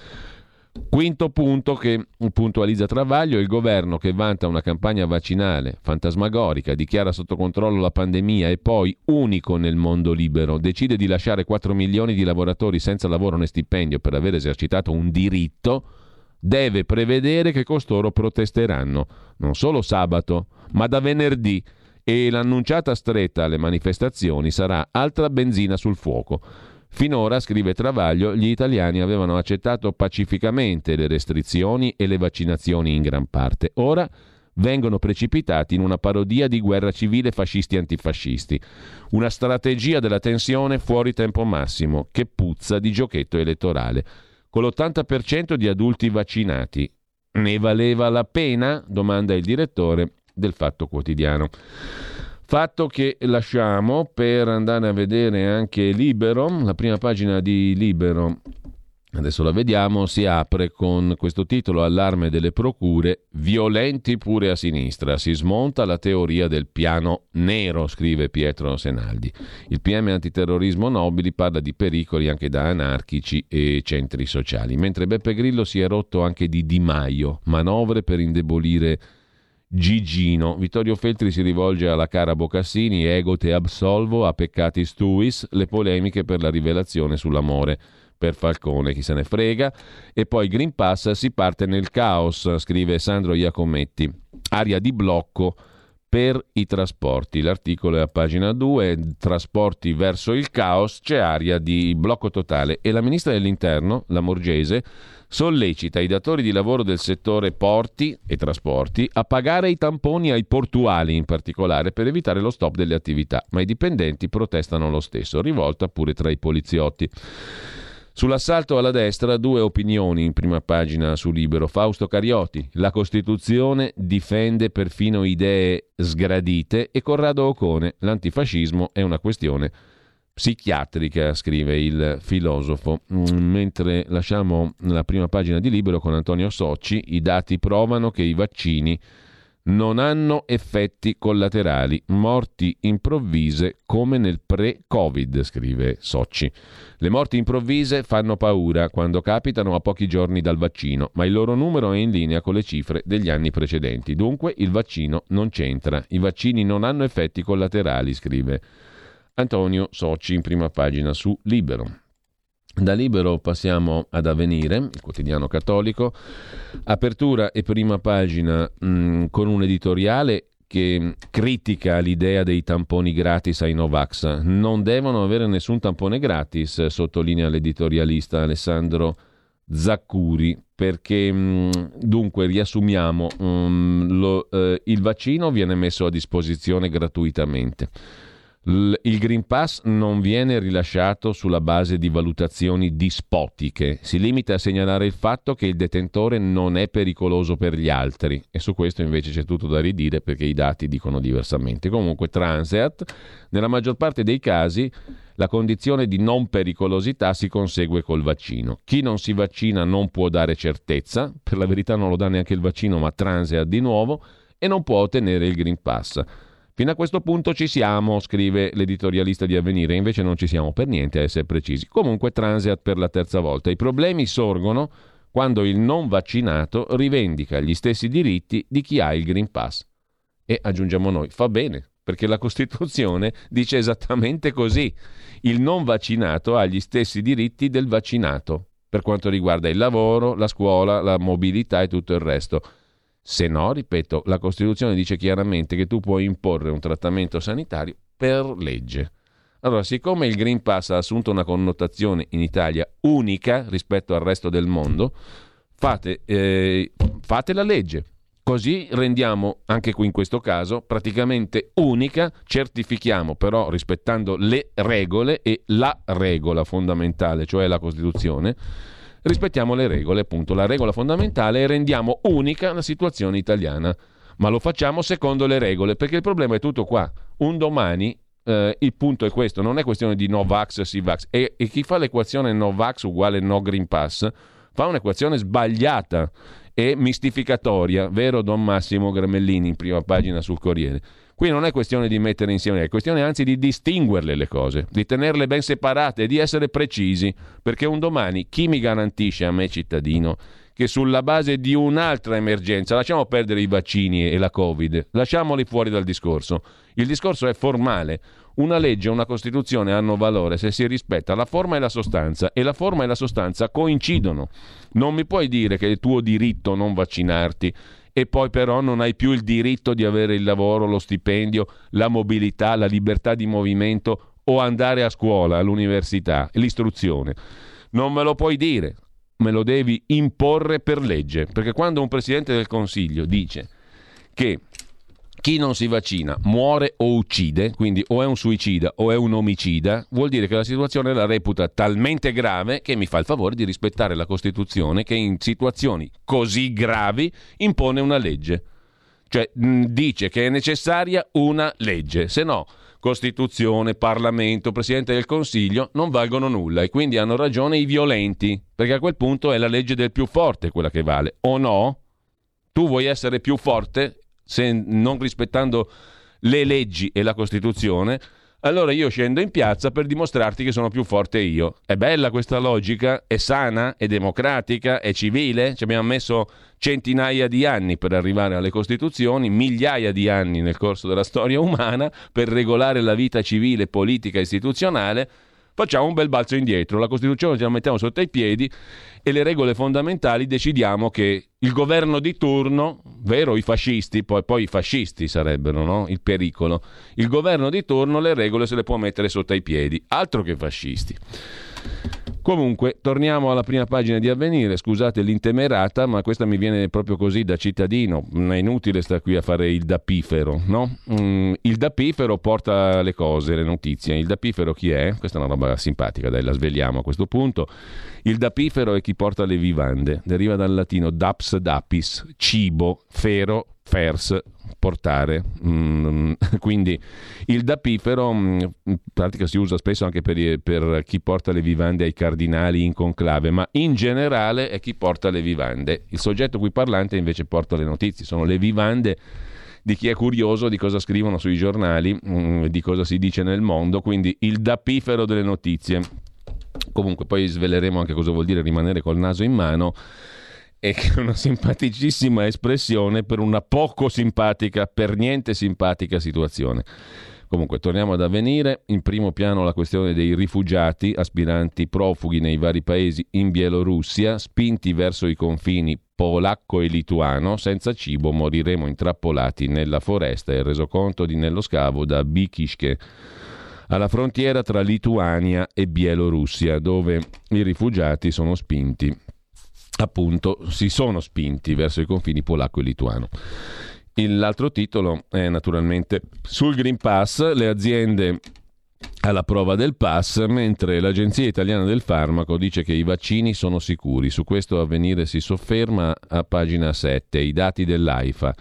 Quinto punto che puntualizza Travaglio, il governo che vanta una campagna vaccinale fantasmagorica, dichiara sotto controllo la pandemia e poi, unico nel mondo libero, decide di lasciare 4 milioni di lavoratori senza lavoro né stipendio per aver esercitato un diritto, deve prevedere che costoro protesteranno, non solo sabato, ma da venerdì. E l'annunciata stretta alle manifestazioni sarà altra benzina sul fuoco. Finora, scrive Travaglio, gli italiani avevano accettato pacificamente le restrizioni e le vaccinazioni in gran parte. Ora vengono precipitati in una parodia di guerra civile fascisti-antifascisti. Una strategia della tensione fuori tempo massimo, che puzza di giochetto elettorale. Con l'80% di adulti vaccinati. Ne valeva la pena? domanda il direttore del Fatto Quotidiano. Fatto che lasciamo per andare a vedere anche Libero, la prima pagina di Libero, adesso la vediamo, si apre con questo titolo Allarme delle procure, violenti pure a sinistra, si smonta la teoria del piano nero, scrive Pietro Senaldi. Il PM antiterrorismo Nobili parla di pericoli anche da anarchici e centri sociali, mentre Beppe Grillo si è rotto anche di Di Maio, manovre per indebolire Gigino. Vittorio Feltri si rivolge alla cara Bocassini, ego te absolvo, a peccati stuis, le polemiche per la rivelazione sull'amore per Falcone, chi se ne frega. E poi Green Pass si parte nel caos, scrive Sandro Iacometti. Aria di blocco per i trasporti. L'articolo è a pagina 2, trasporti verso il caos, c'è aria di blocco totale e la ministra dell'Interno, la Morgese, sollecita i datori di lavoro del settore porti e trasporti a pagare i tamponi ai portuali in particolare per evitare lo stop delle attività, ma i dipendenti protestano lo stesso, rivolta pure tra i poliziotti. Sull'assalto alla destra due opinioni in prima pagina su Libero. Fausto Carioti, la Costituzione difende perfino idee sgradite e Corrado Ocone, l'antifascismo è una questione psichiatrica, scrive il filosofo. Mm, mentre lasciamo la prima pagina di Libero con Antonio Socci, i dati provano che i vaccini non hanno effetti collaterali, morti improvvise come nel pre-Covid, scrive Socci. Le morti improvvise fanno paura quando capitano a pochi giorni dal vaccino, ma il loro numero è in linea con le cifre degli anni precedenti. Dunque il vaccino non c'entra. I vaccini non hanno effetti collaterali, scrive Antonio Socci in prima pagina su Libero. Da Libero passiamo ad Avvenire, il quotidiano cattolico. Apertura e prima pagina mh, mm, con un editoriale che critica l'idea dei tamponi gratis ai Novax. Non devono avere nessun tampone gratis, sottolinea l'editorialista Alessandro Zaccuri, perché mm, dunque riassumiamo, mh, mm, lo, eh, il vaccino viene messo a disposizione gratuitamente il Green Pass non viene rilasciato sulla base di valutazioni dispotiche, si limita a segnalare il fatto che il detentore non è pericoloso per gli altri e su questo invece c'è tutto da ridire perché i dati dicono diversamente. Comunque Transeat, nella maggior parte dei casi la condizione di non pericolosità si consegue col vaccino. Chi non si vaccina non può dare certezza, per la verità non lo dà neanche il vaccino ma Transeat di nuovo, e non può ottenere il Green Pass. Fino a questo punto ci siamo, scrive l'editorialista di Avvenire, invece non ci siamo per niente a essere precisi. Comunque Transeat per la terza volta. I problemi sorgono quando il non vaccinato rivendica gli stessi diritti di chi ha il Green Pass. E aggiungiamo noi, fa bene, perché la Costituzione dice esattamente così. Il non vaccinato ha gli stessi diritti del vaccinato, per quanto riguarda il lavoro, la scuola, la mobilità e tutto il resto. Se no, ripeto, la Costituzione dice chiaramente che tu puoi imporre un trattamento sanitario per legge. Allora, siccome il Green Pass ha assunto una connotazione in Italia unica rispetto al resto del mondo, fate, eh, fate la legge. Così rendiamo, anche qui in questo caso, praticamente unica, certifichiamo però rispettando le regole e la regola fondamentale, cioè la Costituzione, rispettiamo le regole, appunto, la regola fondamentale e rendiamo unica la situazione italiana. Ma lo facciamo secondo le regole, perché il problema è tutto qua. Un domani eh, il punto è questo, non è questione di no vax, sì vax. E, e chi fa l'equazione no vax uguale no green pass fa un'equazione sbagliata e mistificatoria, vero Don Massimo Gramellini in prima pagina sul Corriere. Qui non è questione di mettere insieme, è questione anzi di distinguerle le cose, di tenerle ben separate di essere precisi, perché un domani chi mi garantisce a me cittadino che sulla base di un'altra emergenza, lasciamo perdere i vaccini e la Covid, lasciamoli fuori dal discorso. Il discorso è formale. Una legge e una Costituzione hanno valore se si rispetta la forma e la sostanza e la forma e la sostanza coincidono. Non mi puoi dire che è tuo diritto non vaccinarti e poi però non hai più il diritto di avere il lavoro, lo stipendio, la mobilità, la libertà di movimento o andare a scuola, all'università, l'istruzione. Non me lo puoi dire, me lo devi imporre per legge, perché quando un Presidente del Consiglio dice che chi non si vaccina muore o uccide, quindi o è un suicida o è un omicida, vuol dire che la situazione la reputa talmente grave che mi fa il favore di rispettare la Costituzione che in situazioni così gravi impone una legge. Cioè dice che è necessaria una legge, se no Costituzione, Parlamento, Presidente del Consiglio non valgono nulla e quindi hanno ragione i violenti, perché a quel punto è la legge del più forte quella che vale, o no? Tu vuoi essere più forte? Se non rispettando le leggi e la Costituzione, allora io scendo in piazza per dimostrarti che sono più forte io. È bella questa logica? È sana? È democratica? È civile? Ci abbiamo messo centinaia di anni per arrivare alle Costituzioni, migliaia di anni nel corso della storia umana per regolare la vita civile, politica e istituzionale facciamo un bel balzo indietro, la Costituzione ce la mettiamo sotto i piedi e le regole fondamentali decidiamo che il governo di turno, vero i fascisti, poi, poi i fascisti sarebbero no? il pericolo, il governo di turno le regole se le può mettere sotto i piedi, altro che fascisti. Comunque, torniamo alla prima pagina di Avvenire, scusate l'intemerata, ma questa mi viene proprio così da cittadino, è inutile stare qui a fare il dapifero, no? Mm, il dapifero porta le cose, le notizie. Il dapifero chi è? Questa è una roba simpatica, dai, la svegliamo a questo punto. Il dapifero è chi porta le vivande, deriva dal latino daps dapis, cibo, fero, fers, portare. Mm, quindi il dapifero mm, in pratica si usa spesso anche per, per, chi porta le vivande ai cardinali in conclave, ma in generale è chi porta le vivande. Il soggetto qui parlante invece porta le notizie, sono le vivande di chi è curioso di cosa scrivono sui giornali, mm, di cosa si dice nel mondo, quindi il dapifero delle notizie. Comunque poi sveleremo anche cosa vuol dire rimanere col naso in mano e che è una simpaticissima espressione per una poco simpatica, per niente simpatica situazione. Comunque, torniamo ad avvenire. In primo piano la questione dei rifugiati, aspiranti profughi nei vari paesi in Bielorussia, spinti verso i confini polacco e lituano, senza cibo moriremo intrappolati nella foresta. Il resoconto di Nello Scavo da Bikiške alla frontiera tra Lituania e Bielorussia, dove i rifugiati sono spinti appunto si sono spinti verso i confini polacco e lituano. L'altro titolo è naturalmente sul Green Pass, le aziende alla prova del pass, mentre l'Agenzia Italiana del Farmaco dice che i vaccini sono sicuri. Su questo avvenire si sofferma a pagina 7, i dati dell'AIFA.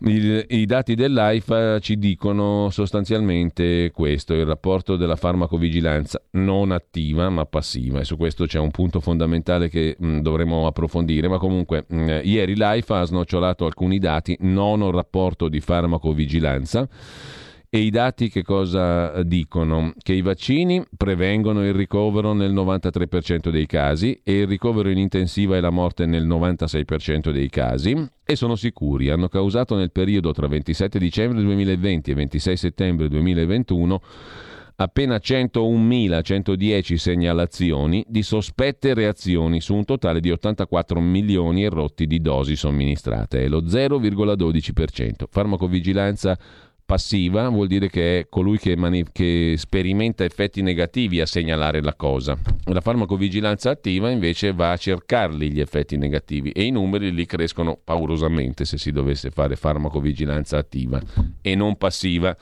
Il, I dati dell'AIFA ci dicono sostanzialmente questo, il rapporto della farmacovigilanza non attiva ma passiva. E su questo c'è un punto fondamentale che mh, dovremo approfondire, ma comunque mh, ieri l'AIFA ha snocciolato alcuni dati, nono rapporto di farmacovigilanza e i dati che cosa dicono? Che i vaccini prevengono il ricovero nel 93% dei casi e il ricovero in intensiva e la morte nel 96% dei casi e sono sicuri. Hanno causato nel periodo tra 27 dicembre 2020 e 26 settembre 2021 appena 101.110 segnalazioni di sospette reazioni su un totale di 84 milioni e rotti di dosi somministrate, è lo 0,12%. Farmacovigilanza passiva vuol dire che è colui che, mani- che, sperimenta effetti negativi a segnalare la cosa. La farmacovigilanza attiva invece va a cercarli gli effetti negativi e i numeri lì crescono paurosamente se si dovesse fare farmacovigilanza attiva e non passiva.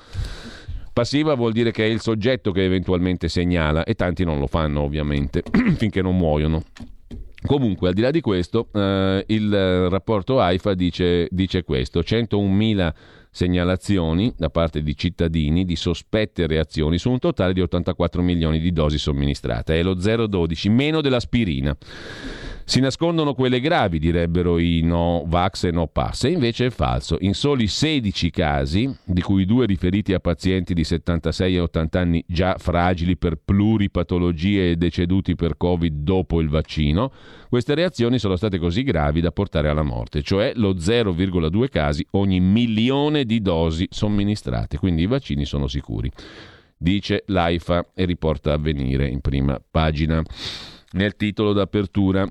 Passiva vuol dire che è il soggetto che eventualmente segnala e tanti non lo fanno ovviamente finché non muoiono. Comunque, al di là di questo, eh, il rapporto AIFA dice, dice questo, 101.000 segnalazioni da parte di cittadini di sospette reazioni su un totale di 84 milioni di dosi somministrate. È lo 0,12, meno dell'aspirina. Si nascondono quelle gravi, direbbero i no vax e no pass, e invece è falso. In soli 16 casi, di cui due riferiti a pazienti di 76 e 80 anni già fragili per pluripatologie e deceduti per Covid dopo il vaccino, queste reazioni sono state così gravi da portare alla morte, cioè lo 0,2 casi ogni milione di dosi somministrate, quindi i vaccini sono sicuri. Dice l'AIFA e riporta a venire in prima pagina. Nel titolo d'apertura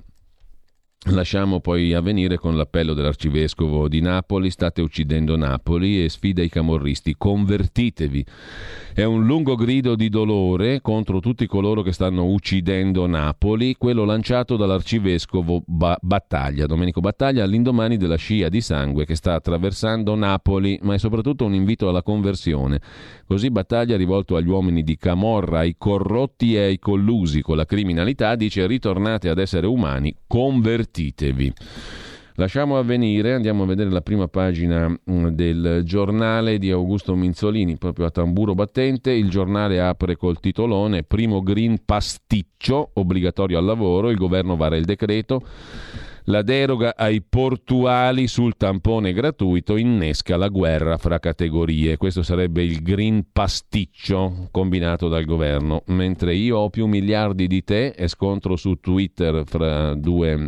Lasciamo poi avvenire con l'appello dell'arcivescovo di Napoli, state uccidendo Napoli e sfida i camorristi, convertitevi. È un lungo grido di dolore contro tutti coloro che stanno uccidendo Napoli, quello lanciato dall'arcivescovo ba- Battaglia, Domenico Battaglia, all'indomani della scia di sangue che sta attraversando Napoli, ma è soprattutto un invito alla conversione. Così Battaglia, rivolto agli uomini di Camorra, ai corrotti e ai collusi con la criminalità, dice ritornate ad essere umani, convertitevi. Lasciamo avvenire, andiamo a vedere la prima pagina mm, del giornale di Augusto Minzolini, proprio a tamburo battente. Il giornale apre col titolone Primo green pasticcio, obbligatorio al lavoro, il governo vara il decreto. La deroga ai portuali sul tampone gratuito innesca la guerra fra categorie. Questo sarebbe il green pasticcio combinato dal governo. Mentre io ho più miliardi di te e scontro su Twitter fra due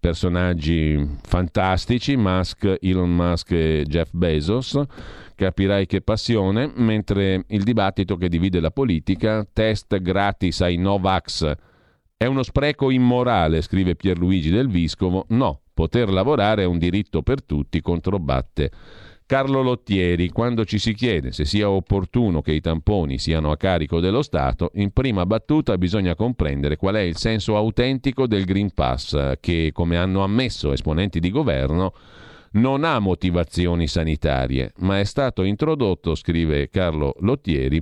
personaggi fantastici, Musk, Elon Musk e Jeff Bezos, capirai che passione, mentre il dibattito che divide la politica, test gratis ai Novax, è uno spreco immorale, scrive Pierluigi del Viscovo, no, poter lavorare è un diritto per tutti, controbatte Carlo Lottieri, quando ci si chiede se sia opportuno che i tamponi siano a carico dello Stato, in prima battuta bisogna comprendere qual è il senso autentico del Green Pass, che, come hanno ammesso esponenti di governo, non ha motivazioni sanitarie, ma è stato introdotto, scrive Carlo Lottieri,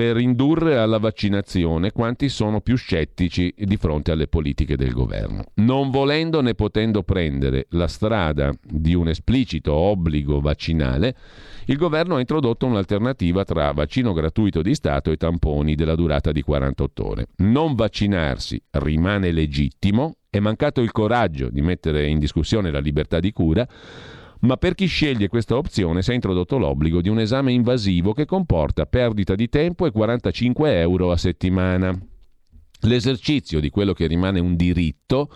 per indurre alla vaccinazione quanti sono più scettici di fronte alle politiche del governo. Non volendo né potendo prendere la strada di un esplicito obbligo vaccinale, il governo ha introdotto un'alternativa tra vaccino gratuito di Stato e tamponi della durata di 48 ore. Non vaccinarsi rimane legittimo, è mancato il coraggio di mettere in discussione la libertà di cura, ma per chi sceglie questa opzione si è introdotto l'obbligo di un esame invasivo che comporta perdita di tempo e 45 euro a settimana. L'esercizio di quello che rimane un diritto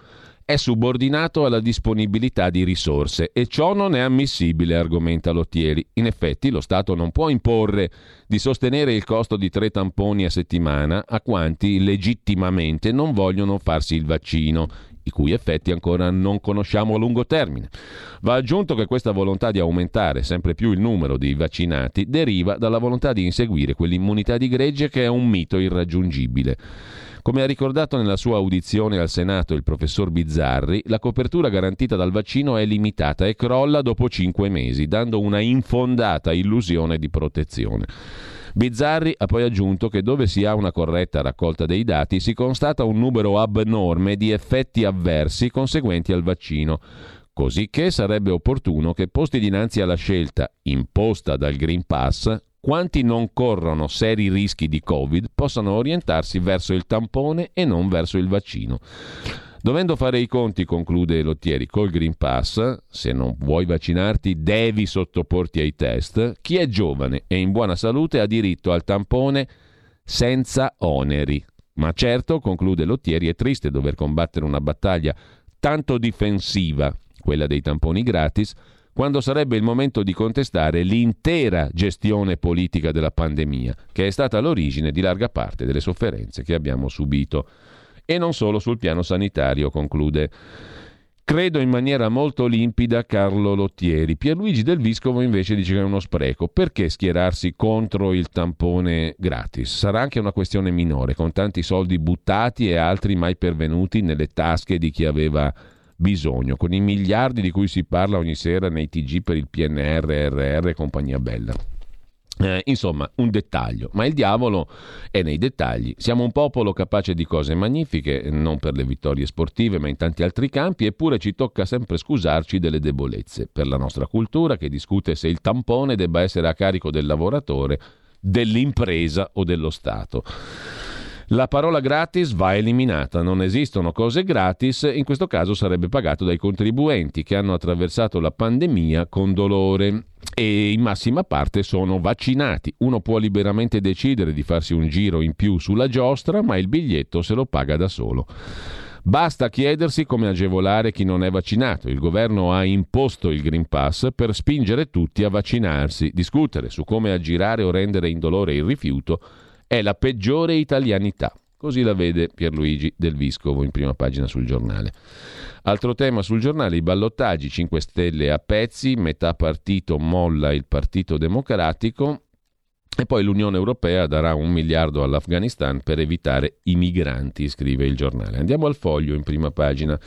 è subordinato alla disponibilità di risorse e ciò non è ammissibile, argomenta Lottieri. In effetti lo Stato non può imporre di sostenere il costo di tre tamponi a settimana a quanti legittimamente non vogliono farsi il vaccino, i cui effetti ancora non conosciamo a lungo termine. Va aggiunto che questa volontà di aumentare sempre più il numero di vaccinati deriva dalla volontà di inseguire quell'immunità di gregge che è un mito irraggiungibile. Come ha ricordato nella sua audizione al Senato il professor Bizzarri, la copertura garantita dal vaccino è limitata e crolla dopo cinque mesi, dando una infondata illusione di protezione. Bizzarri ha poi aggiunto che dove si ha una corretta raccolta dei dati si constata un numero abnorme di effetti avversi conseguenti al vaccino, cosicché sarebbe opportuno che posti dinanzi alla scelta imposta dal Green Pass quanti non corrono seri rischi di Covid possano orientarsi verso il tampone e non verso il vaccino. Dovendo fare i conti, conclude Lottieri, col Green Pass, se non vuoi vaccinarti devi sottoporti ai test, chi è giovane e in buona salute ha diritto al tampone senza oneri. Ma certo, conclude Lottieri, è triste dover combattere una battaglia tanto difensiva, quella dei tamponi gratis, quando sarebbe il momento di contestare l'intera gestione politica della pandemia, che è stata l'origine di larga parte delle sofferenze che abbiamo subito. E non solo sul piano sanitario, conclude. Credo in maniera molto limpida Carlo Lottieri. Pierluigi Del Viscovo invece dice che è uno spreco. Perché schierarsi contro il tampone gratis? Sarà anche una questione minore, con tanti soldi buttati e altri mai pervenuti nelle tasche di chi aveva bisogno, con i miliardi di cui si parla ogni sera nei TG per il PNRRR e compagnia bella. Eh, insomma, un dettaglio, ma il diavolo è nei dettagli. Siamo un popolo capace di cose magnifiche, non per le vittorie sportive, ma in tanti altri campi, eppure ci tocca sempre scusarci delle debolezze. Per la nostra cultura che discute se il tampone debba essere a carico del lavoratore, dell'impresa o dello Stato. La parola gratis va eliminata, non esistono cose gratis, in questo caso sarebbe pagato dai contribuenti che hanno attraversato la pandemia con dolore e in massima parte sono vaccinati. Uno può liberamente decidere di farsi un giro in più sulla giostra, ma il biglietto se lo paga da solo. Basta chiedersi come agevolare chi non è vaccinato. Il governo ha imposto il Green Pass per spingere tutti a vaccinarsi. Discutere su come aggirare o rendere indolore il rifiuto è la peggiore italianità. Così la vede Pierluigi Del Viscovo in prima pagina sul giornale. Altro tema sul giornale, i ballottaggi 5 Stelle a pezzi, metà partito molla il Partito Democratico e poi l'Unione Europea darà un miliardo all'Afghanistan per evitare i migranti, scrive il giornale. Andiamo al foglio in prima pagina.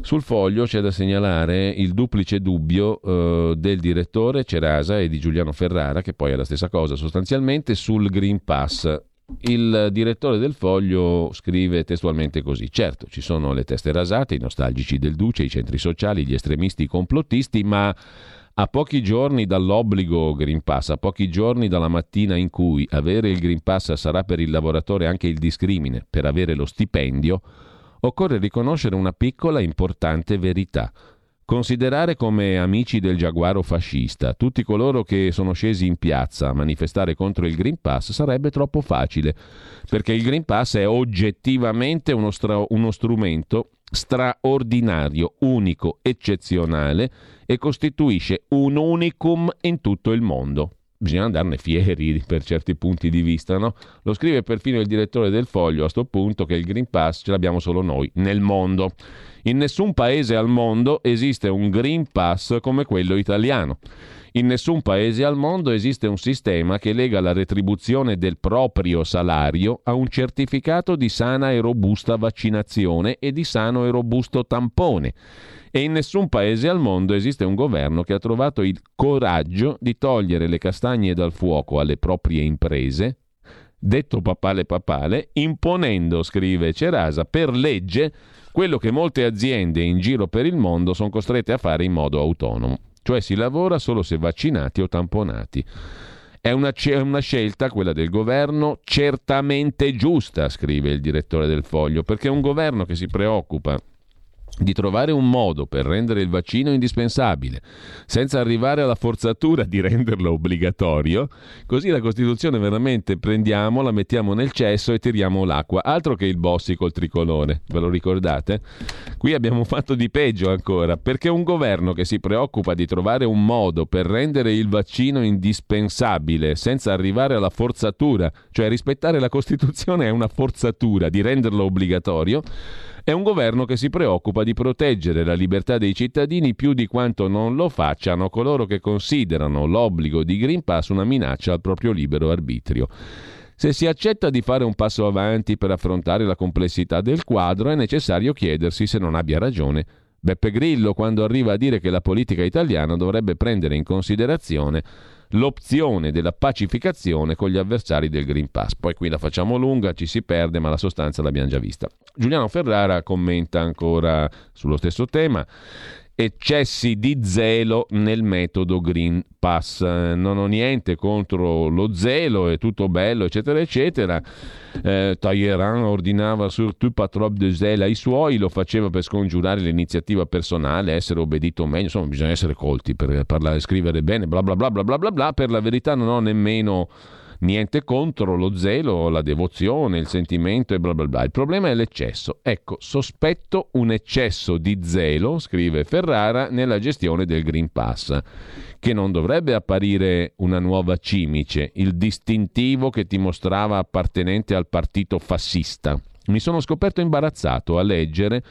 Sul foglio c'è da segnalare il duplice dubbio eh, del direttore Cerasa e di Giuliano Ferrara, che poi è la stessa cosa sostanzialmente, sul Green Pass. Il direttore del foglio scrive testualmente così: Certo, ci sono le teste rasate, i nostalgici del Duce, i centri sociali, gli estremisti, i complottisti, ma a pochi giorni dall'obbligo Green Pass, a pochi giorni dalla mattina in cui avere il Green Pass sarà per il lavoratore anche il discrimine per avere lo stipendio, occorre riconoscere una piccola importante verità. Considerare come amici del giaguaro fascista tutti coloro che sono scesi in piazza a manifestare contro il Green Pass sarebbe troppo facile, perché il Green Pass è oggettivamente uno, stra- uno strumento straordinario, unico, eccezionale e costituisce un unicum in tutto il mondo. bisogna andarne fieri per certi punti di vista, no? Lo scrive perfino il direttore del Foglio a sto punto che il Green Pass ce l'abbiamo solo noi nel mondo. In nessun paese al mondo esiste un Green Pass come quello italiano. In nessun paese al mondo esiste un sistema che lega la retribuzione del proprio salario a un certificato di sana e robusta vaccinazione e di sano e robusto tampone. E in nessun paese al mondo esiste un governo che ha trovato il coraggio di togliere le castagne dal fuoco alle proprie imprese, detto papale papale, imponendo, scrive Cerasa, per legge quello che molte aziende in giro per il mondo sono costrette a fare in modo autonomo cioè si lavora solo se vaccinati o tamponati. È una, è una, scelta, quella del governo, certamente giusta, scrive il direttore del Foglio, perché un governo che si preoccupa di trovare un modo per rendere il vaccino indispensabile, senza arrivare alla forzatura di renderlo obbligatorio, così la Costituzione veramente prendiamo, la mettiamo nel cesso e tiriamo l'acqua. Altro che il Bossi col tricolore, ve lo ricordate? Qui abbiamo fatto di peggio ancora, perché un governo che si preoccupa di trovare un modo per rendere il vaccino indispensabile, senza arrivare alla forzatura, cioè rispettare la Costituzione è una forzatura di renderlo obbligatorio, è un governo che si preoccupa di proteggere la libertà dei cittadini più di quanto non lo facciano coloro che considerano l'obbligo di Green Pass una minaccia al proprio libero arbitrio. Se si accetta di fare un passo avanti per affrontare la complessità del quadro, è necessario chiedersi se non abbia ragione Beppe Grillo quando arriva a dire che la politica italiana dovrebbe prendere in considerazione l'opzione della pacificazione con gli avversari del Green Pass. Poi qui la facciamo lunga, ci si perde, ma la sostanza l'abbiamo già vista. Giuliano Ferrara commenta ancora sullo stesso tema eccessi di zelo nel metodo Green Pass. Non ho niente contro lo zelo, è tutto bello, eccetera, eccetera. Eh, Talleyrand ordinava surtout pas trop de zèle ai suoi, lo faceva per scongiurare l'iniziativa personale, essere obbedito meglio, insomma bisogna essere colti per parlare, scrivere bene, bla bla bla bla bla bla bla. Per la verità non ho nemmeno niente contro lo zelo, la devozione, il sentimento e bla bla bla. Il problema è l'eccesso. Ecco, sospetto un eccesso di zelo, scrive Ferrara, nella gestione del Green Pass, che non dovrebbe apparire una nuova cimice, il distintivo che ti mostrava appartenente al partito fascista. Mi sono scoperto imbarazzato a leggere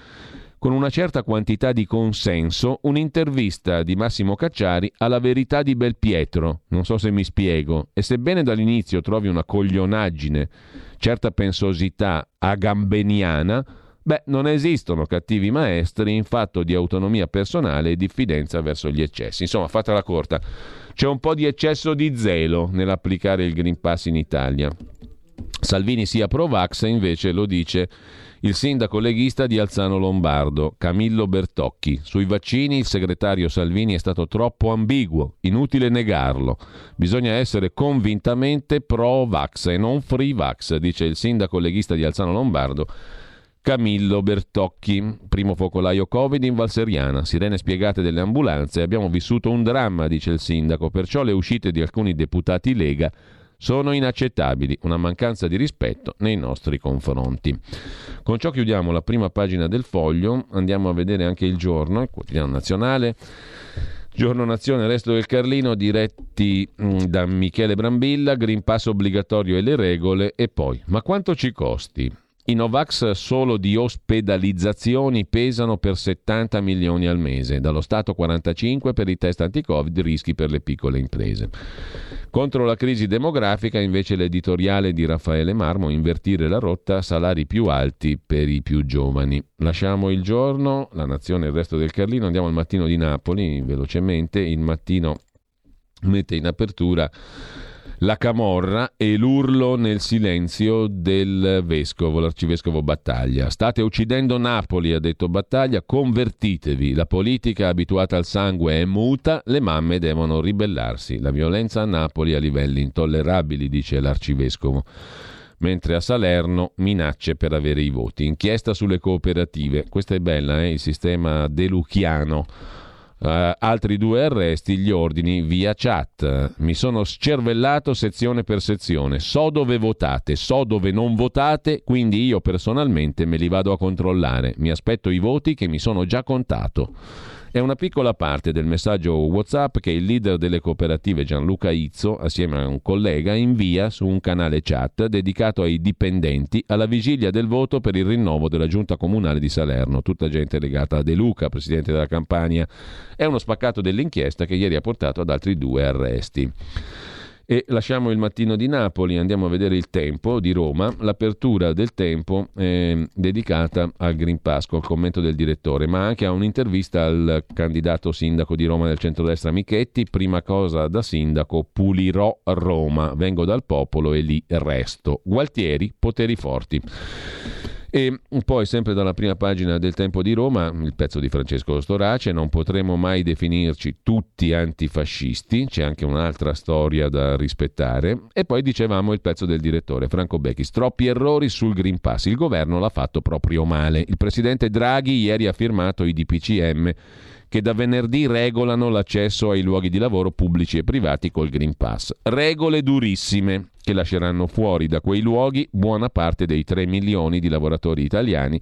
con una certa quantità di consenso un'intervista di Massimo Cacciari alla verità di Belpietro. Non so se mi spiego. E sebbene dall'inizio trovi una coglionaggine, certa pensosità agambeniana, beh, non esistono cattivi maestri in fatto di autonomia personale e diffidenza verso gli eccessi. Insomma, fatela corta. C'è un po' di eccesso di zelo nell'applicare il Green Pass in Italia. Salvini sia pro-vax, invece lo dice il sindaco leghista di Alzano Lombardo, Camillo Bertocchi. Sui vaccini il segretario Salvini è stato troppo ambiguo, inutile negarlo. Bisogna essere convintamente pro-vax e non free-vax, dice il sindaco leghista di Alzano Lombardo. Camillo Bertocchi, primo focolaio Covid in Valseriana, sirene spiegate delle ambulanze, abbiamo vissuto un dramma, dice il sindaco, perciò le uscite di alcuni deputati Lega sono inaccettabili, una mancanza di rispetto nei nostri confronti. Con ciò chiudiamo la prima pagina del foglio, andiamo a vedere anche il giorno, il quotidiano nazionale. Giorno Nazione, Resto del Carlino, diretti mm, da Michele Brambilla, Green Pass obbligatorio e le regole e poi, ma quanto ci costi? I Novax solo di ospedalizzazioni pesano per 70 milioni al mese, dallo Stato 45 per i test anti-Covid, rischi per le piccole imprese. Contro la crisi demografica invece l'editoriale di Raffaele Marmo, invertire la rotta, salari più alti per i più giovani. Lasciamo il giorno, la nazione e il resto del Carlino, andiamo al mattino di Napoli, velocemente, il mattino mette in apertura la camorra e l'urlo nel silenzio del vescovo, l'arcivescovo Battaglia. State uccidendo Napoli, ha detto Battaglia, convertitevi. La politica abituata al sangue è muta, le mamme devono ribellarsi. La violenza a Napoli a livelli intollerabili, dice l'arcivescovo mentre a Salerno minacce per avere i voti. Inchiesta sulle cooperative. Questa è bella, eh? il sistema deluchiano Uh, altri due arresti, gli ordini via chat. Mi sono scervellato sezione per sezione. So dove votate, so dove non votate, quindi io personalmente me li vado a controllare. Mi aspetto i voti che mi sono già contato. È una piccola parte del messaggio WhatsApp che il leader delle cooperative Gianluca Izzo, assieme a un collega, invia su un canale chat dedicato ai dipendenti alla vigilia del voto per il rinnovo della giunta comunale di Salerno. Tutta gente legata a De Luca, presidente della Campania. È uno spaccato dell'inchiesta che ieri ha portato ad altri due arresti. E lasciamo il mattino di Napoli, andiamo a vedere il tempo di Roma. L'apertura del tempo è dedicata al Green Pass, col commento del direttore, ma anche a un'intervista al candidato sindaco di Roma del centrodestra Michetti. Prima cosa da sindaco, pulirò Roma, vengo dal popolo e lì resto. Gualtieri, poteri forti. E poi, sempre dalla prima pagina del Tempo di Roma, il pezzo di Francesco Storace, non potremo mai definirci tutti antifascisti, c'è anche un'altra storia da rispettare. E poi dicevamo il pezzo del direttore Franco Becchis, troppi errori sul Green Pass, il governo l'ha fatto proprio male. Il presidente Draghi ieri ha firmato i DPCM che da venerdì regolano l'accesso ai luoghi di lavoro pubblici e privati col Green Pass. Regole durissime che lasceranno fuori da quei luoghi buona parte dei 3 milioni di lavoratori italiani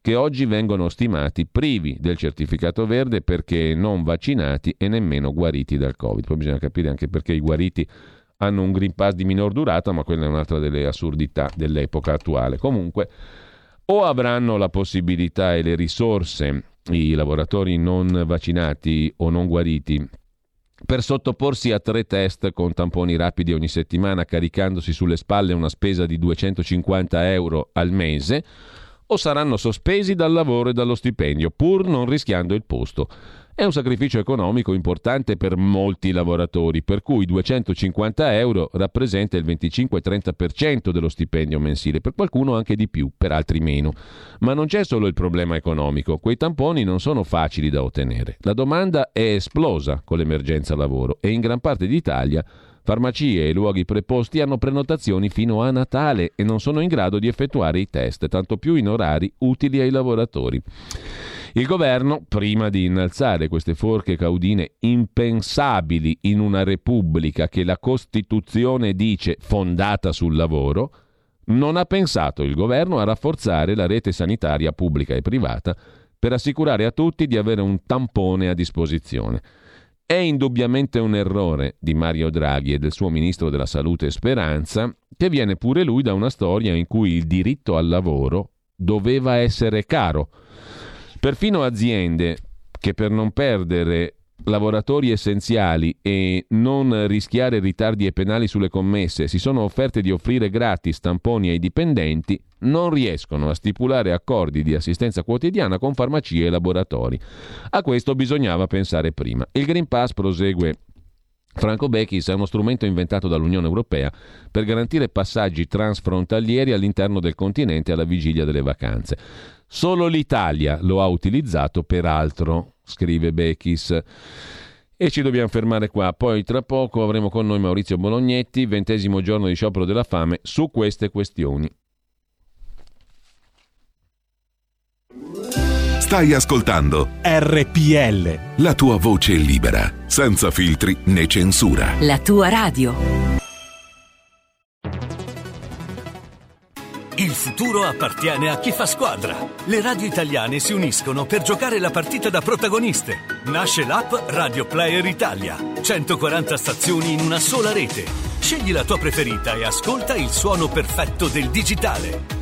che oggi vengono stimati privi del certificato verde perché non vaccinati e nemmeno guariti dal Covid. Poi bisogna capire anche perché i guariti hanno un Green Pass di minor durata, ma quella è un'altra delle assurdità dell'epoca attuale. Comunque, o avranno la possibilità e le risorse i lavoratori non vaccinati o non guariti per sottoporsi a tre test con tamponi rapidi ogni settimana caricandosi sulle spalle una spesa di 250 euro al mese o saranno sospesi dal lavoro e dallo stipendio pur non rischiando il posto. È un sacrificio economico importante per molti lavoratori, per cui 250 euro rappresenta il 25-30% dello stipendio mensile, per qualcuno anche di più, per altri meno. Ma non c'è solo il problema economico, quei tamponi non sono facili da ottenere. La domanda è esplosa con l'emergenza lavoro e in gran parte d'Italia Farmacie e luoghi preposti hanno prenotazioni fino a Natale e non sono in grado di effettuare i test, tanto più in orari utili ai lavoratori. Il governo, prima di innalzare queste forche caudine impensabili in una repubblica che la Costituzione dice fondata sul lavoro, non ha pensato il governo a rafforzare la rete sanitaria pubblica e privata per assicurare a tutti di avere un tampone a disposizione. È indubbiamente un errore di Mario Draghi e del suo ministro della Salute Speranza, che viene pure lui da una storia in cui il diritto al lavoro doveva essere caro Perfino aziende che per non perdere lavoratori essenziali e non rischiare ritardi e penali sulle commesse si sono offerte di offrire gratis tamponi ai dipendenti, non riescono a stipulare accordi di assistenza quotidiana con farmacie e laboratori. A questo bisognava pensare prima. Il Green Pass prosegue Franco Bechis è uno strumento inventato dall'Unione Europea per garantire passaggi transfrontalieri all'interno del continente alla vigilia delle vacanze. Solo l'Italia lo ha utilizzato per altro, scrive Bechis. E ci dobbiamo fermare qua. Poi tra poco avremo con noi Maurizio Bolognetti, ventesimo giorno di sciopero della fame, su queste questioni. Stai ascoltando RPL. La tua voce libera, senza filtri né censura. La tua radio. Il futuro appartiene a chi fa squadra. Le radio italiane si uniscono per giocare la partita da protagoniste. Nasce l'app Radio Player Italia. 140 stazioni in una sola rete. Scegli la tua preferita e ascolta il suono perfetto del digitale.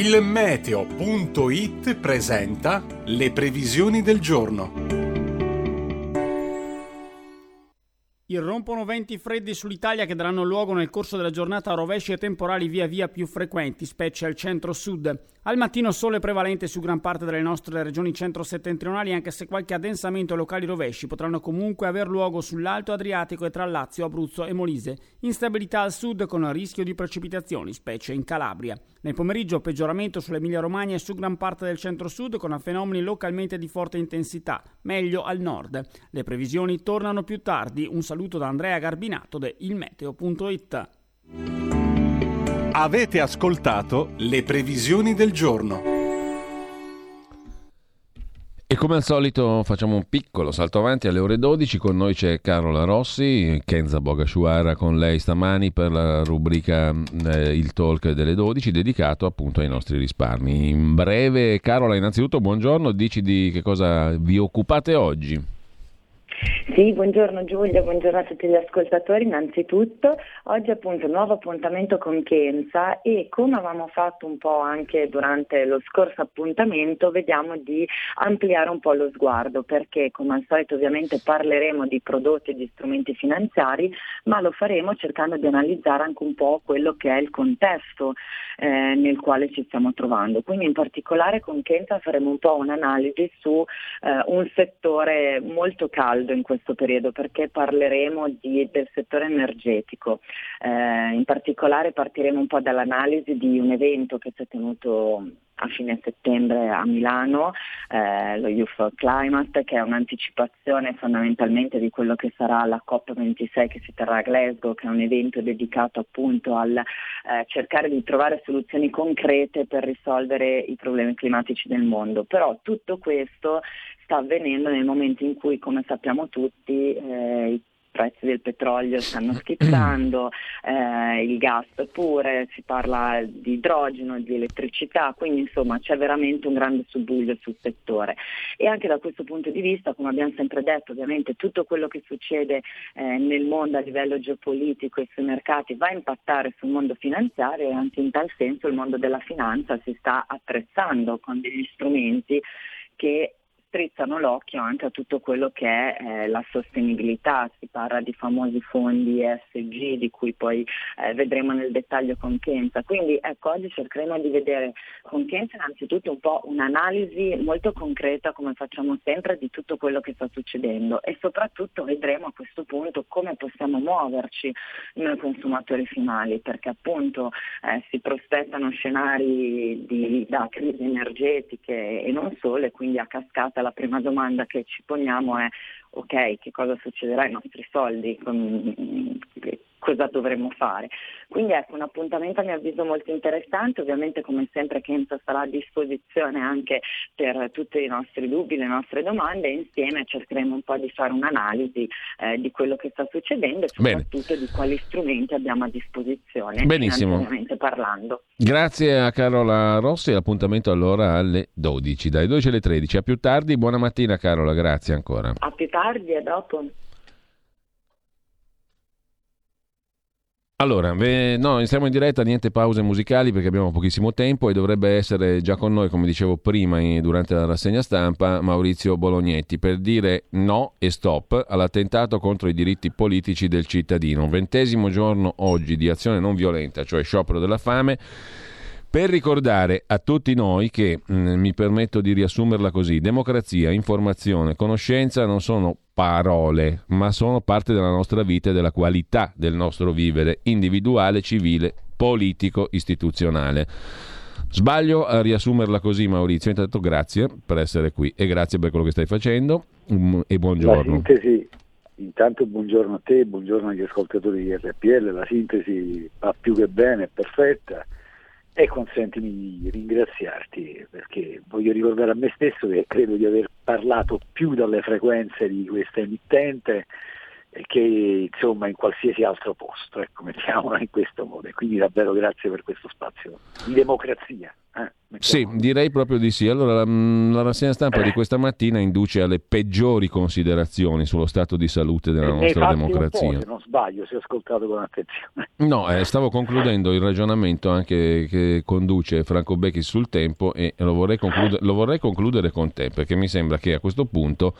Il meteo.it presenta le previsioni del giorno. Irrompono venti freddi sull'Italia che daranno luogo nel corso della giornata a rovesci e temporali via via più frequenti, specie al centro-sud. Al mattino sole prevalente su gran parte delle nostre regioni centro-settentrionali, anche se qualche addensamento e locali rovesci potranno comunque aver luogo sull'Alto Adriatico e tra Lazio, Abruzzo e Molise. Instabilità al sud con rischio di precipitazioni, specie in Calabria. Nel pomeriggio peggioramento sull'Emilia Romagna e su gran parte del centro-sud con fenomeni localmente di forte intensità, meglio al nord. Le previsioni tornano più tardi. Un saluto da Andrea Garbinato de ilmeteo.it. Avete ascoltato le previsioni del giorno. E come al solito facciamo un piccolo salto avanti alle ore 12, con noi c'è Carola Rossi, Kenza Bogashuara con lei stamani per la rubrica eh, Il Talk delle 12 dedicato appunto ai nostri risparmi. In breve Carola innanzitutto buongiorno, dici di che cosa vi occupate oggi? Sì, buongiorno Giulia, buongiorno a tutti gli ascoltatori innanzitutto. Oggi appunto un nuovo appuntamento con Kenza e come avevamo fatto un po' anche durante lo scorso appuntamento vediamo di ampliare un po' lo sguardo perché come al solito ovviamente parleremo di prodotti e di strumenti finanziari ma lo faremo cercando di analizzare anche un po' quello che è il contesto eh, nel quale ci stiamo trovando. Quindi in particolare con Kenza faremo un po' un'analisi su eh, un settore molto caldo in questo periodo perché parleremo di, del settore energetico. Eh, in particolare partiremo un po' dall'analisi di un evento che si è tenuto a fine settembre a Milano, eh, lo Youth Climate, che è un'anticipazione fondamentalmente di quello che sarà la COP26 che si terrà a Glasgow, che è un evento dedicato appunto al eh, cercare di trovare soluzioni concrete per risolvere i problemi climatici del mondo. Però tutto questo sta avvenendo nel momento in cui, come sappiamo tutti, eh, prezzi del petrolio stanno schizzando, eh, il gas pure, si parla di idrogeno, di elettricità, quindi insomma c'è veramente un grande subbuglio sul settore. E anche da questo punto di vista, come abbiamo sempre detto, ovviamente tutto quello che succede eh, nel mondo a livello geopolitico e sui mercati va a impattare sul mondo finanziario e anche in tal senso il mondo della finanza si sta attrezzando con degli strumenti che strizzano l'occhio anche a tutto quello che è eh, la sostenibilità, si parla di famosi fondi ESG di cui poi eh, vedremo nel dettaglio con Kenza. Quindi ecco, oggi cercheremo di vedere con Kenza innanzitutto un po' un'analisi molto concreta come facciamo sempre di tutto quello che sta succedendo e soprattutto vedremo a questo punto come possiamo muoverci noi consumatori finali perché appunto eh, si prospettano scenari di, da crisi energetiche e non solo e quindi a cascata la prima domanda che ci poniamo è ok, che cosa succederà ai nostri soldi, cosa dovremmo fare. Quindi ecco, un appuntamento a mio avviso molto interessante, ovviamente come sempre Kenza sarà a disposizione anche per tutti i nostri dubbi, le nostre domande e insieme cercheremo un po' di fare un'analisi eh, di quello che sta succedendo e soprattutto Bene. di quali strumenti abbiamo a disposizione, Benissimo. parlando. Grazie a Carola Rossi, l'appuntamento allora alle 12, dai 12 alle 13. A più tardi, buona mattina Carola, grazie ancora. A più tardi, a dopo. Allora, no, siamo in diretta, niente pause musicali perché abbiamo pochissimo tempo e dovrebbe essere già con noi, come dicevo prima durante la rassegna stampa, Maurizio Bolognetti per dire no e stop all'attentato contro i diritti politici del cittadino. Ventesimo giorno oggi di azione non violenta, cioè sciopero della fame per ricordare a tutti noi che, mh, mm, mi permetto di riassumerla così, democrazia, informazione, conoscenza non sono parole, ma sono parte della nostra vita e della qualità del nostro vivere individuale, civile, politico, istituzionale. Sbaglio a riassumerla così, Maurizio. Intanto grazie per essere qui e grazie per quello che stai facendo um, e buongiorno. La sintesi, intanto buongiorno a te, buongiorno agli ascoltatori di RPL, la sintesi va più che bene, è perfetta e consentimi di ringraziarti perché voglio ricordare a me stesso che credo di aver parlato più dalle frequenze di questa emittente che insomma in qualsiasi altro posto, ecco, mettiamola in questo modo. E quindi davvero grazie per questo spazio di democrazia. Eh, sì, direi proprio di sì. Allora, la, la rassegna stampa di questa mattina induce alle peggiori considerazioni sullo stato di salute della e nostra democrazia. se non sbaglio, se ho ascoltato con attenzione. No, eh, stavo concludendo il ragionamento anche che conduce Franco Becchi sul tempo e lo vorrei, conclude- lo vorrei concludere con te perché mi sembra che a questo punto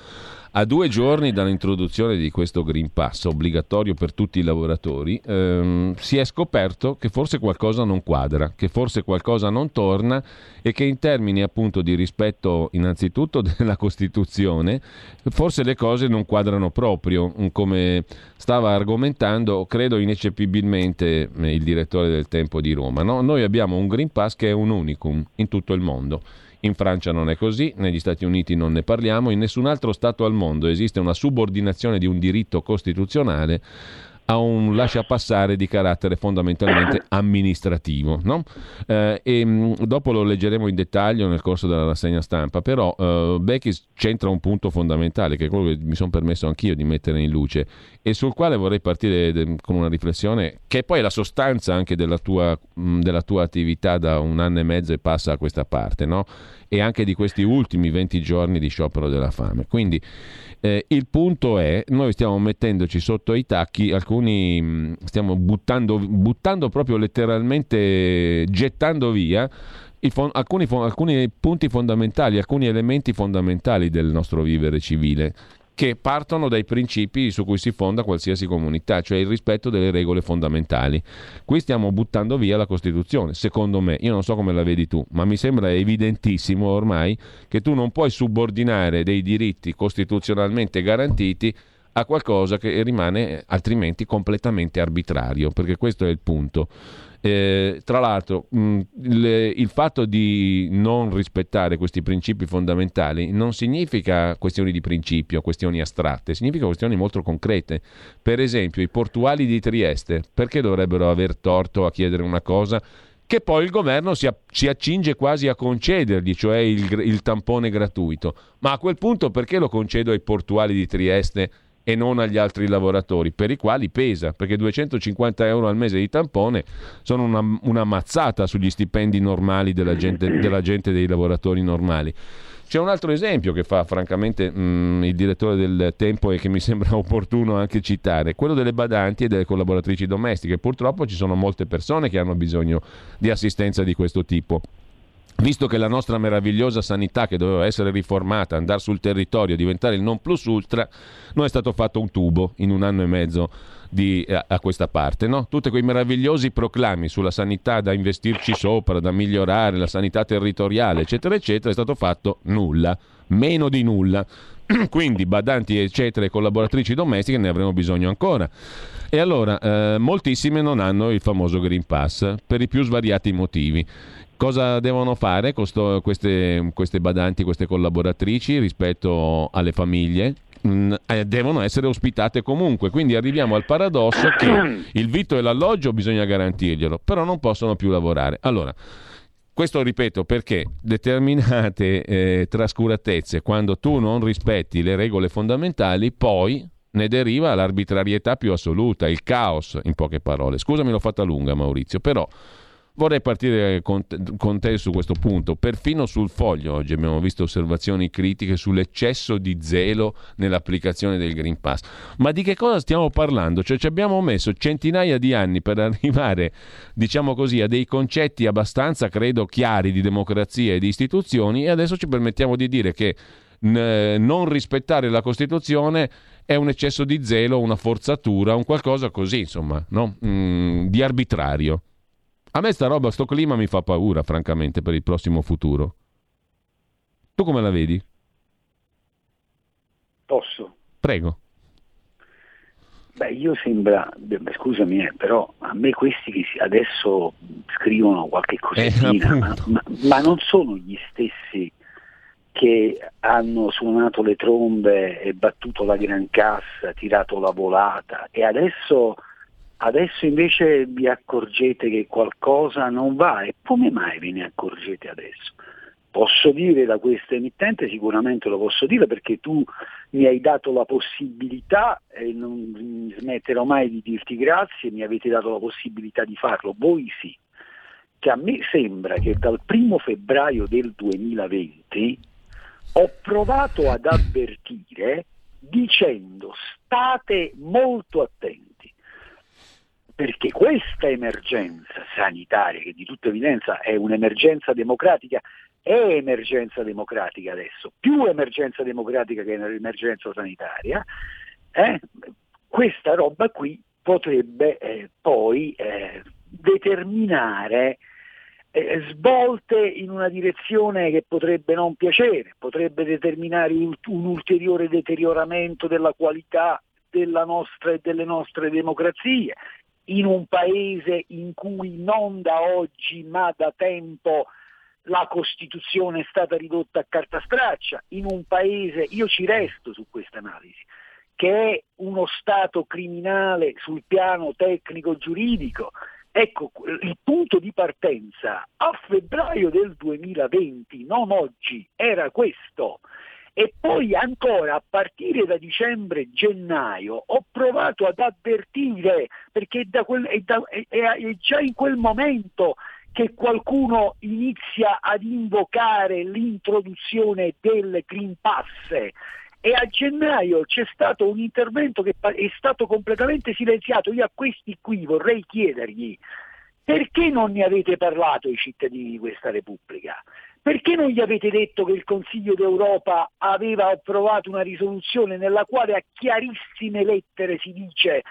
a due giorni dall'introduzione di questo Green Pass obbligatorio per tutti i lavoratori, ehm, si è scoperto che forse qualcosa non quadra, che forse qualcosa non torna e che in termini appunto di rispetto innanzitutto della Costituzione, forse le cose non quadrano proprio, come stava argomentando, credo ineccepibilmente eh, il direttore del Tempo di Roma. No? Noi abbiamo un Green Pass che è un unicum in tutto il mondo. In Francia non è così, negli Stati Uniti non ne parliamo, in nessun altro Stato al mondo esiste una subordinazione di un diritto costituzionale a un lasciapassare di carattere fondamentalmente amministrativo. No? Eh, e, mm, dopo lo leggeremo in dettaglio nel corso della rassegna stampa, però eh, Beckis c'entra un punto fondamentale, che è quello che mi sono permesso anch'io di mettere in luce, e sul quale vorrei partire de- con una riflessione che è poi la sostanza anche della tua, mh, mm, della tua attività da un anno e mezzo e passa a questa parte, no? e anche di questi ultimi 20 giorni di sciopero della fame. Quindi eh, il punto è, noi stiamo mettendoci sotto i tacchi, alcuni mm, stiamo buttando, buttando proprio letteralmente, gettando via Fon- alcuni, fon- alcuni, punti fondamentali, alcuni elementi fondamentali del nostro vivere civile, che partono dai principi su cui si fonda qualsiasi comunità, cioè il rispetto delle regole fondamentali. Qui stiamo buttando via la Costituzione, secondo me, io non so come la vedi tu, ma mi sembra evidentissimo ormai che tu non puoi subordinare dei diritti costituzionalmente garantiti a qualcosa che rimane altrimenti completamente arbitrario, perché questo è il punto. Eh, tra l'altro, mh, le, il fatto di non rispettare questi principi fondamentali non significa questioni di principio, questioni astratte, significa questioni molto concrete. Per esempio, i portuali di Trieste, perché dovrebbero aver torto a chiedere una cosa che poi il governo si, si accinge quasi a concedergli, cioè il, il tampone gratuito? Ma a quel punto perché lo concedo ai portuali di Trieste? E non agli altri lavoratori, per i quali pesa, perché 250 euro al mese di tampone sono una, una mazzata sugli stipendi normali della gente, della gente, dei lavoratori normali. C'è un altro esempio che fa francamente mh, mm, il direttore del Tempo e che mi sembra opportuno anche citare, quello delle badanti e delle collaboratrici domestiche. Purtroppo ci sono molte persone che hanno bisogno di assistenza di questo tipo visto che la nostra meravigliosa sanità che doveva essere riformata, andare sul territorio, diventare il non plus ultra, non è stato fatto un tubo in un anno e mezzo di, a, a, questa parte. No? Tutti quei meravigliosi proclami sulla sanità da investirci sopra, da migliorare, la sanità territoriale, eccetera, eccetera, è stato fatto nulla, meno di nulla. Quindi badanti, eccetera, e collaboratrici domestiche ne avremo bisogno ancora. E allora, eh, moltissime non hanno il famoso Green Pass per i più svariati motivi. Cosa devono fare questo, queste, queste badanti, queste collaboratrici rispetto alle famiglie? Mm, eh, devono essere ospitate comunque. Quindi arriviamo al paradosso che il vitto e l'alloggio bisogna garantirglielo, però non possono più lavorare. Allora, questo ripeto perché determinate eh, trascuratezze, quando tu non rispetti le regole fondamentali, poi ne deriva l'arbitrarietà più assoluta, il caos, in poche parole. Scusami, l'ho fatta lunga, Maurizio, però Vorrei partire con te, con te, su questo punto. Perfino sul foglio oggi abbiamo visto osservazioni critiche sull'eccesso di zelo nell'applicazione del Green Pass. Ma di che cosa stiamo parlando? Cioè ci abbiamo messo centinaia di anni per arrivare, diciamo così, a dei concetti abbastanza, credo, chiari di democrazia e di istituzioni e adesso ci permettiamo di dire che non rispettare la Costituzione è un eccesso di zelo, una forzatura, un qualcosa così, insomma, no? mm, di arbitrario. A me sta roba, sto clima mi fa paura, francamente, per il prossimo futuro. Tu come la vedi? Posso? Prego. Beh, io sembra, beh, scusami, eh, però a me questi che adesso scrivono qualche cosettina, eh, ma, ma, ma, non sono gli stessi che hanno suonato le trombe e battuto la gran cassa, tirato la volata e adesso Adesso invece vi accorgete che qualcosa non va e come mai ve ne accorgete adesso? Posso dire da questa emittente, sicuramente lo posso dire perché tu mi hai dato la possibilità e non smetterò mai di dirti grazie, mi avete dato la possibilità di farlo, voi sì, che a me sembra che dal primo febbraio del 2020 ho provato ad avvertire dicendo state molto attenti perché questa emergenza sanitaria, che di tutta evidenza è un'emergenza democratica, è emergenza democratica adesso, più emergenza democratica che emergenza sanitaria, eh, questa roba qui potrebbe eh, poi eh, determinare eh, svolte in una direzione che potrebbe non piacere, potrebbe determinare un, ulteriore deterioramento della qualità della nostra e delle nostre democrazie, in un paese in cui non da oggi ma da tempo la Costituzione è stata ridotta a carta straccia, in un paese, io ci resto su questa analisi, che è uno Stato criminale sul piano tecnico-giuridico. Ecco, il punto di partenza a febbraio del 2020, non oggi, era questo e poi ancora a partire da dicembre-gennaio ho provato ad avvertire, perché da quel, è, da, è, è già in quel momento che qualcuno inizia ad invocare l'introduzione del Green Pass e a gennaio c'è stato un intervento che è stato completamente silenziato. Io a questi qui vorrei chiedergli perché non ne avete parlato ai cittadini di questa Repubblica? Perché non gli avete detto che il Consiglio d'Europa aveva approvato una risoluzione nella quale a chiarissime lettere si dice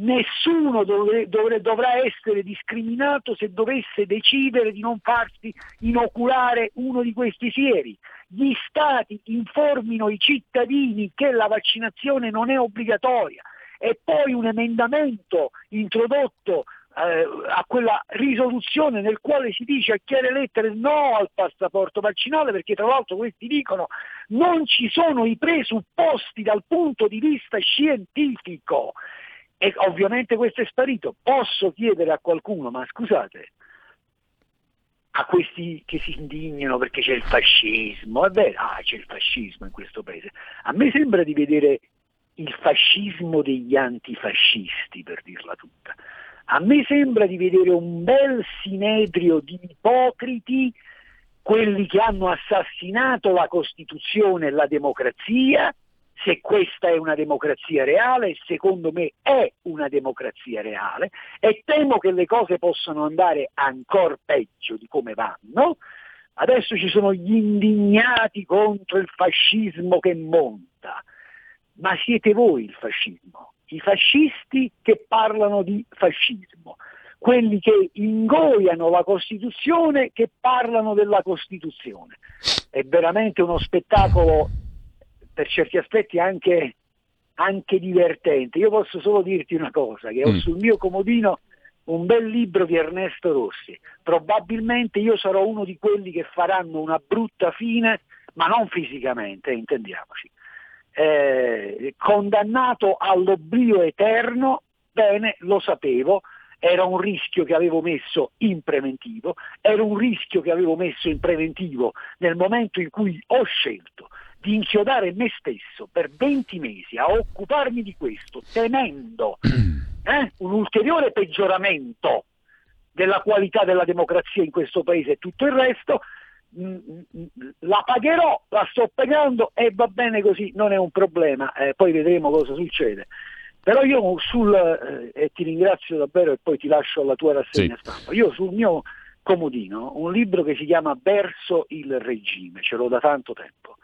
nessuno dovre, dovre, dovrà essere discriminato se dovesse decidere di non farsi inoculare uno di questi sieri. Gli Stati informino i cittadini che la vaccinazione non è obbligatoria e poi un emendamento introdotto eh, a quella risoluzione nel quale si dice a chiare lettere no al passaporto vaccinale perché tra l'altro questi dicono non ci sono i presupposti dal punto di vista scientifico e ovviamente questo è sparito. Posso chiedere a qualcuno, ma scusate, a questi che si indignano perché c'è il fascismo, è vero, ah, c'è il fascismo in questo paese. A me sembra di vedere il fascismo degli antifascisti, per dirla tutta. A me sembra di vedere un bel sinedrio di ipocriti, quelli che hanno assassinato la Costituzione e la democrazia, se questa è una democrazia reale, secondo me è una democrazia reale, e temo che le cose possano andare ancora peggio di come vanno. Adesso ci sono gli indignati contro il fascismo che monta, ma siete voi il fascismo i fascisti che parlano di fascismo, quelli che ingoiano la Costituzione che parlano della Costituzione. È veramente uno spettacolo per certi aspetti anche, anche divertente. Io posso solo dirti una cosa, che ho mm. sul mio comodino un bel libro di Ernesto Rossi. Probabilmente io sarò uno di quelli che faranno una brutta fine, ma non fisicamente, intendiamoci eh, condannato all'oblio eterno, bene, lo sapevo, era un rischio che avevo messo in preventivo, era un rischio che avevo messo in preventivo nel momento in cui ho scelto di inchiodare me stesso per 20 mesi a occuparmi di questo, temendo eh, un ulteriore peggioramento della qualità della democrazia in questo paese e tutto il resto, la pagherò, la sto pagando e va bene così, non è un problema, eh, poi vedremo cosa succede. Però io sul, eh, e ti ringrazio davvero e poi ti lascio alla tua rassegna sì. stampa, io sul mio comodino un libro che si chiama Verso il regime, ce l'ho da tanto tempo.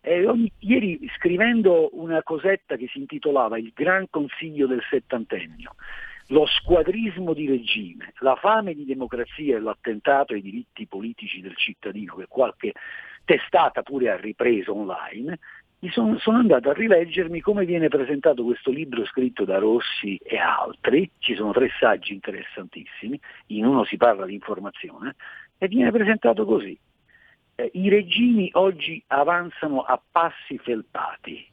E ogni, ieri scrivendo una cosetta che si intitolava Il Gran Consiglio del Settantennio, lo squadrismo di regime, la fame di democrazia e l'attentato ai diritti politici del cittadino che qualche testata pure ha ripreso online, sono, sono, andato a rileggermi come viene presentato questo libro scritto da Rossi e altri, ci sono tre saggi interessantissimi, in uno si parla di informazione, e viene presentato così. Eh, I regimi oggi avanzano a passi felpati,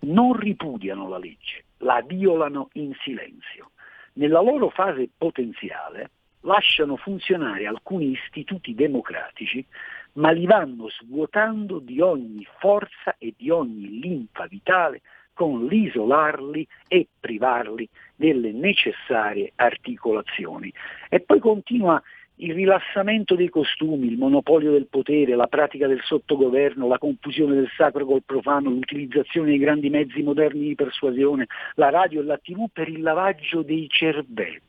non ripudiano la legge, la violano in silenzio. Nella loro fase potenziale lasciano funzionare alcuni istituti democratici ma li vanno svuotando di ogni forza e di ogni linfa vitale con l'isolarli e privarli delle necessarie articolazioni. E poi continua il rilassamento dei costumi, il monopolio del potere, la pratica del sottogoverno, la confusione del sacro col profano, l'utilizzazione dei grandi mezzi moderni di persuasione, la radio e la tv per il lavaggio dei cervelli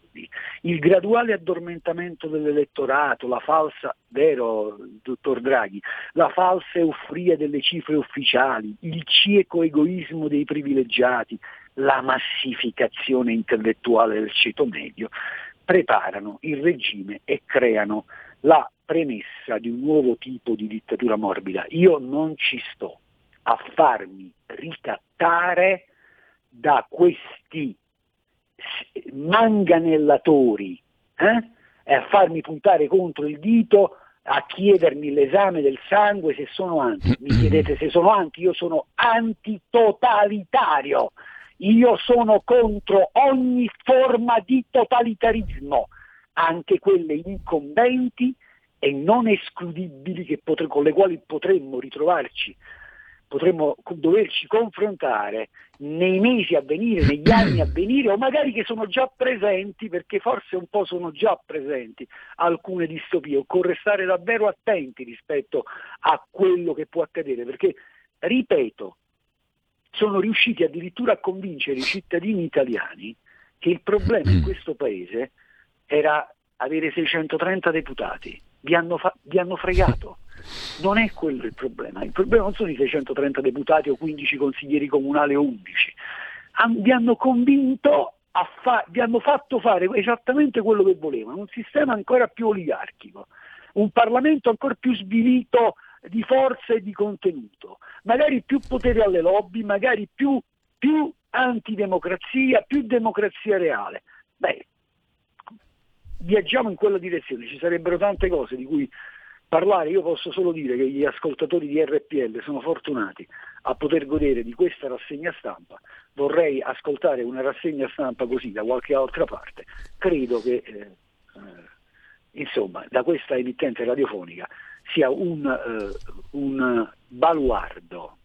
il graduale addormentamento dell'elettorato, la falsa, vero dottor Draghi, la falsa euforia delle cifre ufficiali, il cieco egoismo dei privilegiati, la massificazione intellettuale del ceto medio, preparano il regime e creano la premessa di un nuovo tipo di dittatura morbida. Io non ci sto a farmi ricattare da questi manganellatori eh? e a farmi puntare contro il dito a chiedermi l'esame del sangue se sono anti. Mi chiedete se sono anti, io sono antitotalitario, io sono contro ogni forma di totalitarismo, anche quelle incombenti e non escludibili potre, con le quali potremmo ritrovarci potremmo doverci confrontare nei mesi a venire, negli anni a venire, o magari che sono già presenti, perché forse un po' sono già presenti alcune distopie. Occorre stare davvero attenti rispetto a quello che può accadere, perché, ripeto, sono riusciti addirittura a convincere i cittadini italiani che il problema in questo paese era avere 630 deputati. Vi hanno, fa- vi hanno fregato. Non è quello il problema, il problema non sono i 630 deputati o 15 consiglieri comunali o 11, vi hanno convinto fa- vi hanno fatto fare esattamente quello che volevano, un sistema ancora più oligarchico, un Parlamento ancora più svilito di forza e di contenuto, magari più potere alle lobby, magari più, più antidemocrazia, più democrazia reale. Beh, viaggiamo in quella direzione, ci sarebbero tante cose di cui parlare, io posso solo dire che gli ascoltatori di RPL sono fortunati a poter godere di questa rassegna stampa, vorrei ascoltare una rassegna stampa così da qualche altra parte, credo che eh, eh, insomma da questa emittente radiofonica sia un, eh, un baluardo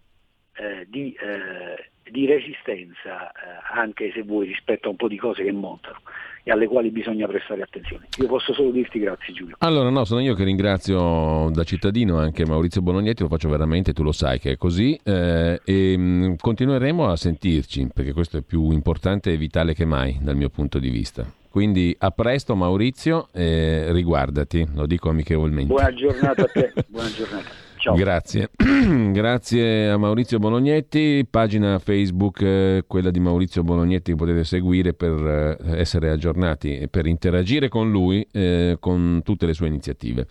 eh, di, eh, di, resistenza, anche se vuoi rispetto a un po' di cose che montano e alle quali bisogna prestare attenzione. Io posso solo dirti grazie Giulio. Allora no, sono io che ringrazio da cittadino anche Maurizio Bolognetti, lo faccio veramente, tu lo sai che è così eh, e mm, continueremo a sentirci perché questo è più importante e vitale che mai dal mio punto di vista. Quindi a presto Maurizio, eh, riguardati, lo dico amichevolmente. Buona giornata a te, buona giornata. Ciao. Grazie. Grazie a Maurizio Bolognetti, pagina Facebook, eh, quella di Maurizio Bolognetti che potete seguire per eh, essere aggiornati e per interagire con lui eh, con tutte le sue iniziative.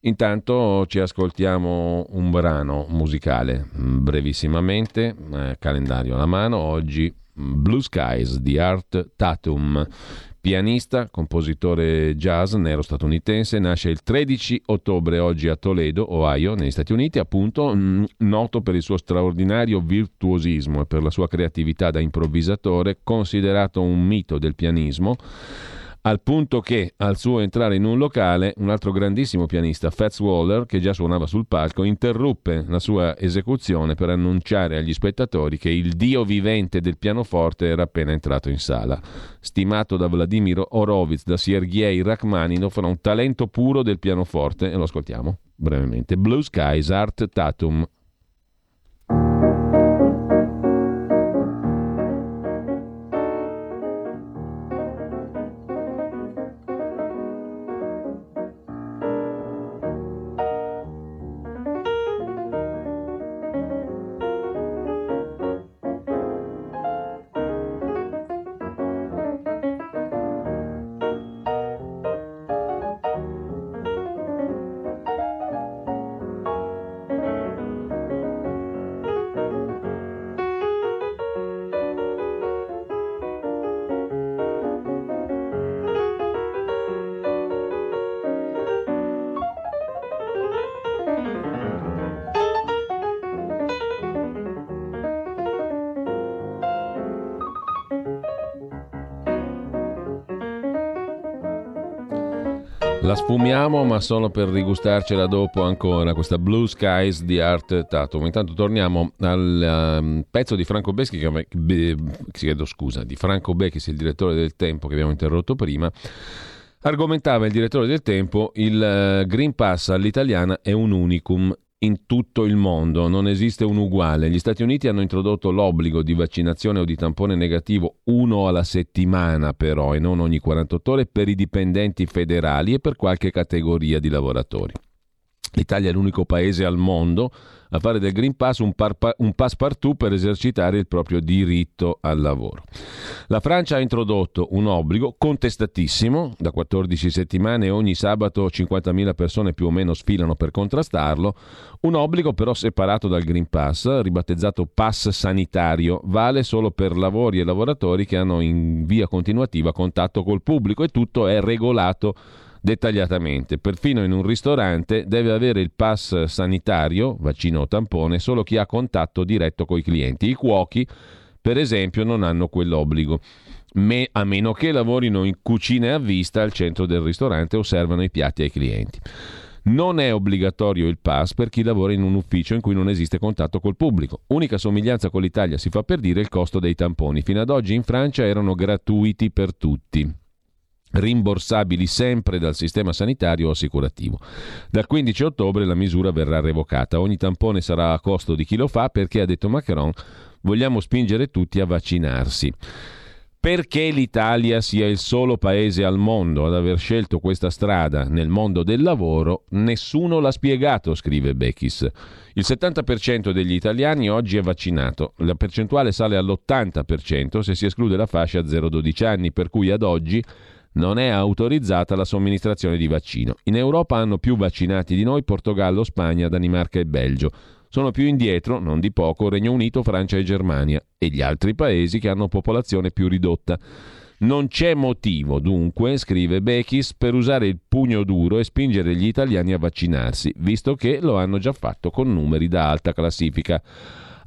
Intanto ci ascoltiamo un brano musicale mm, brevissimamente, calendario alla mano, oggi mm, Blue Skies di Art Tatum pianista, compositore jazz nero statunitense, nasce il 13 ottobre oggi a Toledo, Ohio, negli Stati Uniti, appunto mm, noto per il suo straordinario virtuosismo e per la sua creatività da improvvisatore, considerato un mito del pianismo al punto che al suo entrare in un locale un altro grandissimo pianista, Fats Waller, che già suonava sul palco, interruppe la sua esecuzione per annunciare agli spettatori che il dio vivente del pianoforte era appena entrato in sala. Stimato da Vladimir Horowitz, da Sergei Rachmaninov, era un talento puro del pianoforte e lo ascoltiamo brevemente. Blue Skies Art Tatum La sfumiamo, ma solo per rigustarcela dopo ancora, questa Blue Skies di Art Tatum. Intanto torniamo al um, pezzo di Franco Becchi, che, be, chiedo scusa, di Franco Becchi, il direttore del Tempo che abbiamo interrotto prima. Argomentava il direttore del Tempo, il uh, Green Pass all'italiana è un unicum in tutto il mondo, non esiste un uguale. Gli Stati Uniti hanno introdotto l'obbligo di vaccinazione o di tampone negativo uno alla settimana però e non ogni 48 ore per i dipendenti federali e per qualche categoria di lavoratori. L'Italia è l'unico paese al mondo a fare del Green Pass un, parpa- un passepartout per esercitare il proprio diritto al lavoro. La Francia ha introdotto un obbligo contestatissimo, da 14 settimane ogni sabato 50.000 persone più o meno sfilano per contrastarlo, un obbligo però separato dal Green Pass, ribattezzato pass sanitario, vale solo per lavori e lavoratori che hanno in via continuativa contatto col pubblico e tutto è regolato dettagliatamente. Perfino in un ristorante deve avere il pass sanitario, vaccino o tampone, solo chi ha contatto diretto con i clienti. I cuochi, per esempio, non hanno quell'obbligo. Me, a meno che lavorino in cucine a vista al centro del ristorante o servano i piatti ai clienti. Non è obbligatorio il pass per chi lavora in un ufficio in cui non esiste contatto col pubblico. Unica somiglianza con l'Italia si fa per dire il costo dei tamponi. Fino ad oggi in Francia erano gratuiti per tutti rimborsabili sempre dal sistema sanitario o assicurativo. Dal 15 ottobre la misura verrà revocata. Ogni tampone sarà a costo di chi lo fa perché, ha detto Macron, vogliamo spingere tutti a vaccinarsi. Perché l'Italia sia il solo paese al mondo ad aver scelto questa strada nel mondo del lavoro, nessuno l'ha spiegato, scrive Bechis. Il 70% degli italiani oggi è vaccinato, la percentuale sale all'80% se si esclude la fascia 0-12 anni, per cui ad oggi non è autorizzata la somministrazione di vaccino. In Europa hanno più vaccinati di noi Portogallo, Spagna, Danimarca e Belgio. Sono più indietro, non di poco, Regno Unito, Francia e Germania e gli altri paesi che hanno popolazione più ridotta. Non c'è motivo, dunque, scrive Bechis, per usare il pugno duro e spingere gli italiani a vaccinarsi, visto che lo hanno già fatto con numeri da alta classifica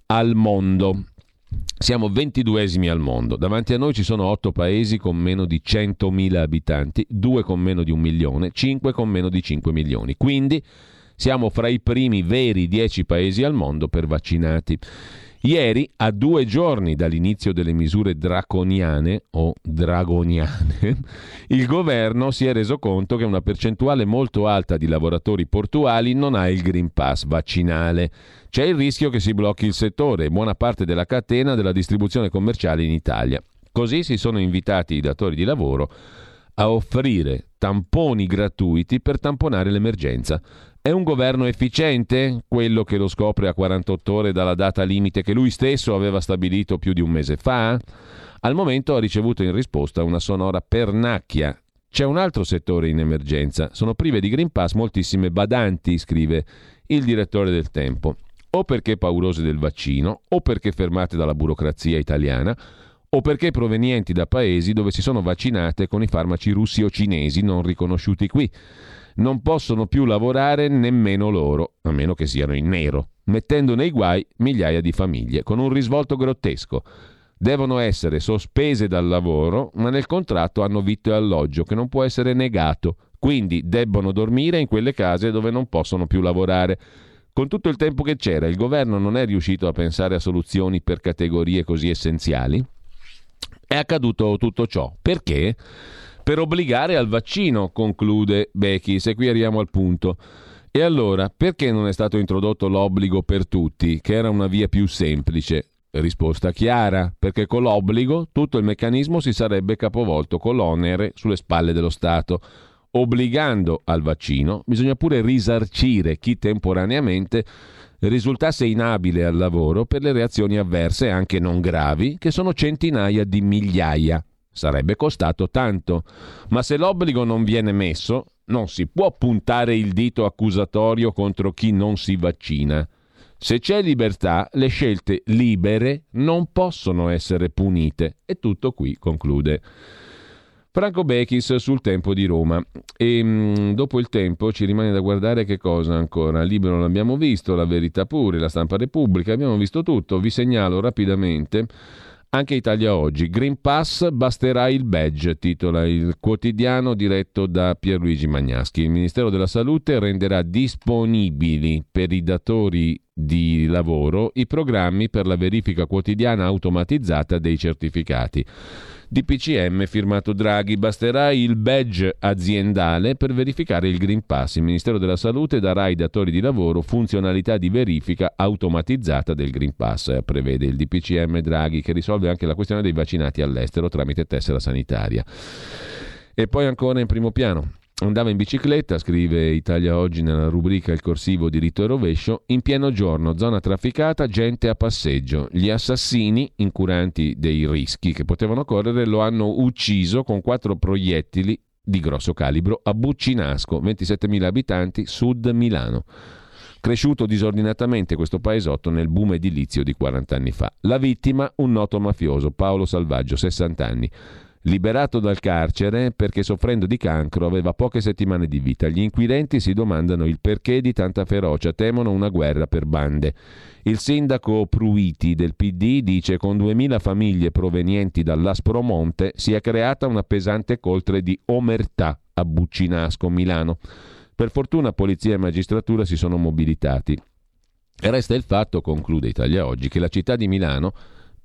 al mondo. Siamo 22esimi al mondo. Davanti a noi ci sono 8 paesi con meno di 100.000 abitanti, 2 con meno di un milione, 5 con meno di 5 milioni. Quindi siamo fra i primi veri 10 paesi al mondo per vaccinati. Ieri, a due giorni dall'inizio delle misure draconiane o dragoniane, il governo si è reso conto che una percentuale molto alta di lavoratori portuali non ha il Green Pass vaccinale. C'è il rischio che si blocchi il settore e buona parte della catena della distribuzione commerciale in Italia. Così si sono invitati i datori di lavoro a offrire tamponi gratuiti per tamponare l'emergenza. È un governo efficiente quello che lo scopre a 48 ore dalla data limite che lui stesso aveva stabilito più di un mese fa? Al momento ha ricevuto in risposta una sonora pernacchia. C'è un altro settore in emergenza. Sono prive di Green Pass moltissime badanti, scrive il direttore del Tempo. O perché paurose del vaccino, o perché fermate dalla burocrazia italiana, o perché provenienti da paesi dove si sono vaccinate con i farmaci russi o cinesi non riconosciuti qui non possono più lavorare nemmeno loro, a meno che siano in nero, mettendo nei guai migliaia di famiglie, con un risvolto grottesco. devono essere sospese dal lavoro, ma nel contratto hanno vitto e alloggio che non può essere negato, quindi debbono dormire in quelle case dove non possono più lavorare. Con tutto il tempo che c'era, il governo non è riuscito a pensare a soluzioni per categorie così essenziali? È accaduto tutto ciò. Perché? Per obbligare al vaccino, conclude Becchi, se qui arriviamo al punto. E allora, perché non è stato introdotto l'obbligo per tutti, che era una via più semplice? Risposta chiara, perché con l'obbligo tutto il meccanismo si sarebbe capovolto con l'onere sulle spalle dello Stato. Obbligando al vaccino, bisogna pure risarcire chi temporaneamente risultasse inabile al lavoro per le reazioni avverse, anche non gravi, che sono centinaia di migliaia. Sarebbe costato tanto. Ma se l'obbligo non viene messo, non si può puntare il dito accusatorio contro chi non si vaccina. Se c'è libertà, le scelte libere non possono essere punite. E tutto qui conclude. Franco Bechis sul tempo di Roma. E mh, mm, dopo il tempo ci rimane da guardare che cosa ancora. Libero l'abbiamo visto, la verità pure, la stampa Repubblica, abbiamo visto tutto. Vi segnalo rapidamente anche Italia Oggi. Green Pass basterà il badge, titola il quotidiano diretto da Pierluigi Magnaschi. Il Ministero della Salute renderà disponibili per i datori di lavoro i programmi per la verifica quotidiana automatizzata dei certificati. DPCM firmato Draghi, basterà il badge aziendale per verificare il Green Pass. Il Ministero della Salute darà ai datori di lavoro funzionalità di verifica automatizzata del Green Pass, prevede il DPCM Draghi che risolve anche la questione dei vaccinati all'estero tramite tessera sanitaria. E poi ancora in primo piano. Andava in bicicletta, scrive Italia Oggi nella rubrica Il corsivo diritto e rovescio, in pieno giorno, zona trafficata, gente a passeggio. Gli assassini, incuranti dei rischi che potevano correre, lo hanno ucciso con quattro proiettili di grosso calibro a Buccinasco, 27.000 abitanti, sud Milano. Cresciuto disordinatamente questo paesotto nel boom edilizio di 40 anni fa. La vittima, un noto mafioso, Paolo Salvaggio, 60 anni liberato dal carcere perché soffrendo di cancro aveva poche settimane di vita. Gli inquirenti si domandano il perché di tanta ferocia, temono una guerra per bande. Il sindaco Pruiti del PD dice con 2000 famiglie provenienti dall'Aspromonte si è creata una pesante coltre di omertà a Buccinasco, Milano. Per fortuna polizia e magistratura si sono mobilitati. Resta il fatto, conclude Italia Oggi, che la città di Milano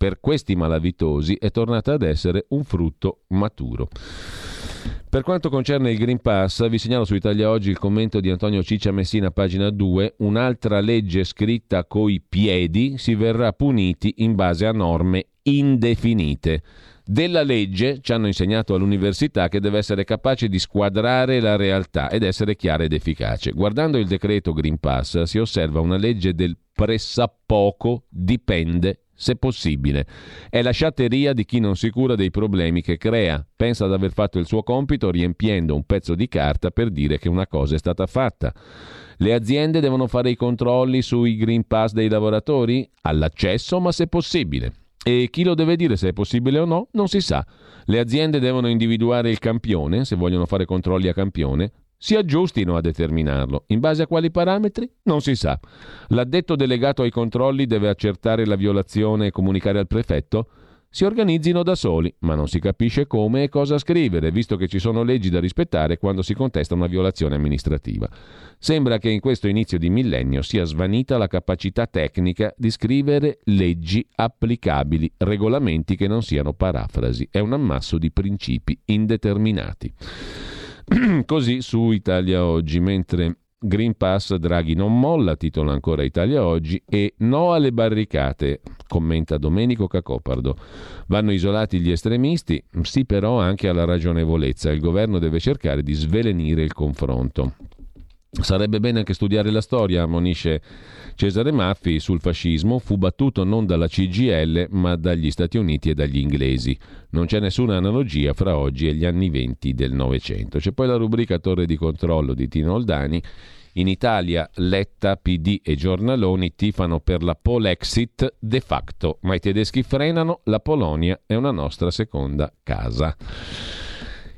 per questi malavitosi è tornata ad essere un frutto maturo. Per quanto concerne il Green Pass, vi segnalo su Italia Oggi il commento di Antonio Ciccia Messina, pagina 2. Un'altra legge scritta coi piedi si verrà puniti in base a norme indefinite. Della legge ci hanno insegnato all'università che deve essere capace di squadrare la realtà ed essere chiara ed efficace. Guardando il decreto Green Pass si osserva una legge del pressappoco dipende se possibile. È la sciatteria di chi non si cura dei problemi che crea, pensa ad aver fatto il suo compito riempiendo un pezzo di carta per dire che una cosa è stata fatta. Le aziende devono fare i controlli sui Green Pass dei lavoratori? All'accesso, ma se possibile. E chi lo deve dire se è possibile o no? Non si sa. Le aziende devono individuare il campione, se vogliono fare controlli a campione, si aggiustino a determinarlo. In base a quali parametri? Non si sa. L'addetto delegato ai controlli deve accertare la violazione e comunicare al prefetto? Si organizzino da soli, ma non si capisce come e cosa scrivere, visto che ci sono leggi da rispettare quando si contesta una violazione amministrativa. Sembra che in questo inizio di millennio sia svanita la capacità tecnica di scrivere leggi applicabili, regolamenti che non siano parafrasi. È un ammasso di principi indeterminati. Così su Italia Oggi, mentre Green Pass Draghi non molla, titola ancora Italia Oggi, e no alle barricate, commenta Domenico Cacopardo. Vanno isolati gli estremisti, sì però anche alla ragionevolezza. Il governo deve cercare di svelenire il confronto. Sarebbe bene anche studiare la storia, ammonisce Cesare Maffi sul fascismo, fu battuto non dalla CGL ma dagli Stati Uniti e dagli inglesi. Non c'è nessuna analogia fra oggi e gli anni venti del Novecento. C'è poi la rubrica Torre di controllo di Tino Oldani. In Italia Letta, PD e giornaloni tifano per la Polexit de facto, ma i tedeschi frenano, la Polonia è una nostra seconda casa.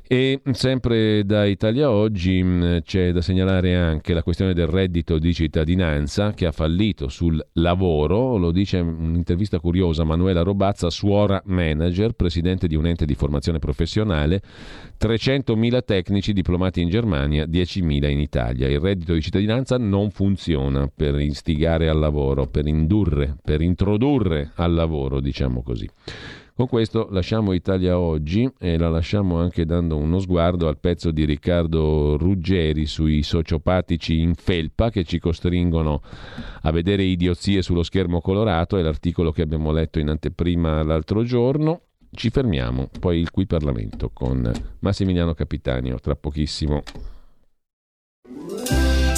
E sempre da Italia Oggi mm, c'è da segnalare anche la questione del reddito di cittadinanza che ha fallito sul lavoro, lo dice un'intervista curiosa Manuela Robazza, suora manager, presidente di un ente di formazione professionale, 300.000 tecnici diplomati in Germania, 10.000 in Italia. Il reddito di cittadinanza non funziona per istigare al lavoro, per indurre, per introdurre al lavoro, diciamo così. Con questo lasciamo Italia oggi e la lasciamo anche dando uno sguardo al pezzo di Riccardo Ruggeri sui sociopatici in felpa che ci costringono a vedere idiozie sullo schermo colorato, è l'articolo che abbiamo letto in anteprima l'altro giorno. Ci fermiamo, poi il qui Parlamento con Massimiliano Capitanio tra pochissimo.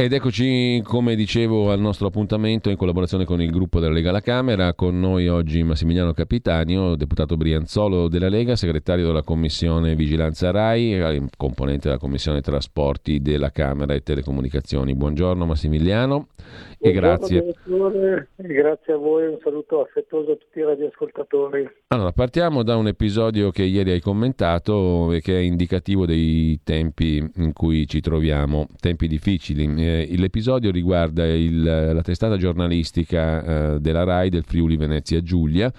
Ed eccoci, come dicevo, al nostro appuntamento in collaborazione con il gruppo della Lega alla Camera. Con noi oggi Massimiliano Capitanio, deputato Brianzolo della Lega, segretario della Commissione Vigilanza RAI, componente della Commissione Trasporti della Camera e Telecomunicazioni. Buongiorno Massimiliano e grazie. grazie a voi, un saluto affettuoso a tutti i radioascoltatori. Allora, partiamo da un episodio che ieri hai commentato e che è indicativo dei tempi in cui ci troviamo, tempi difficili eh, l'episodio riguarda il, la testata giornalistica eh, della RAI del Friuli Venezia Giulia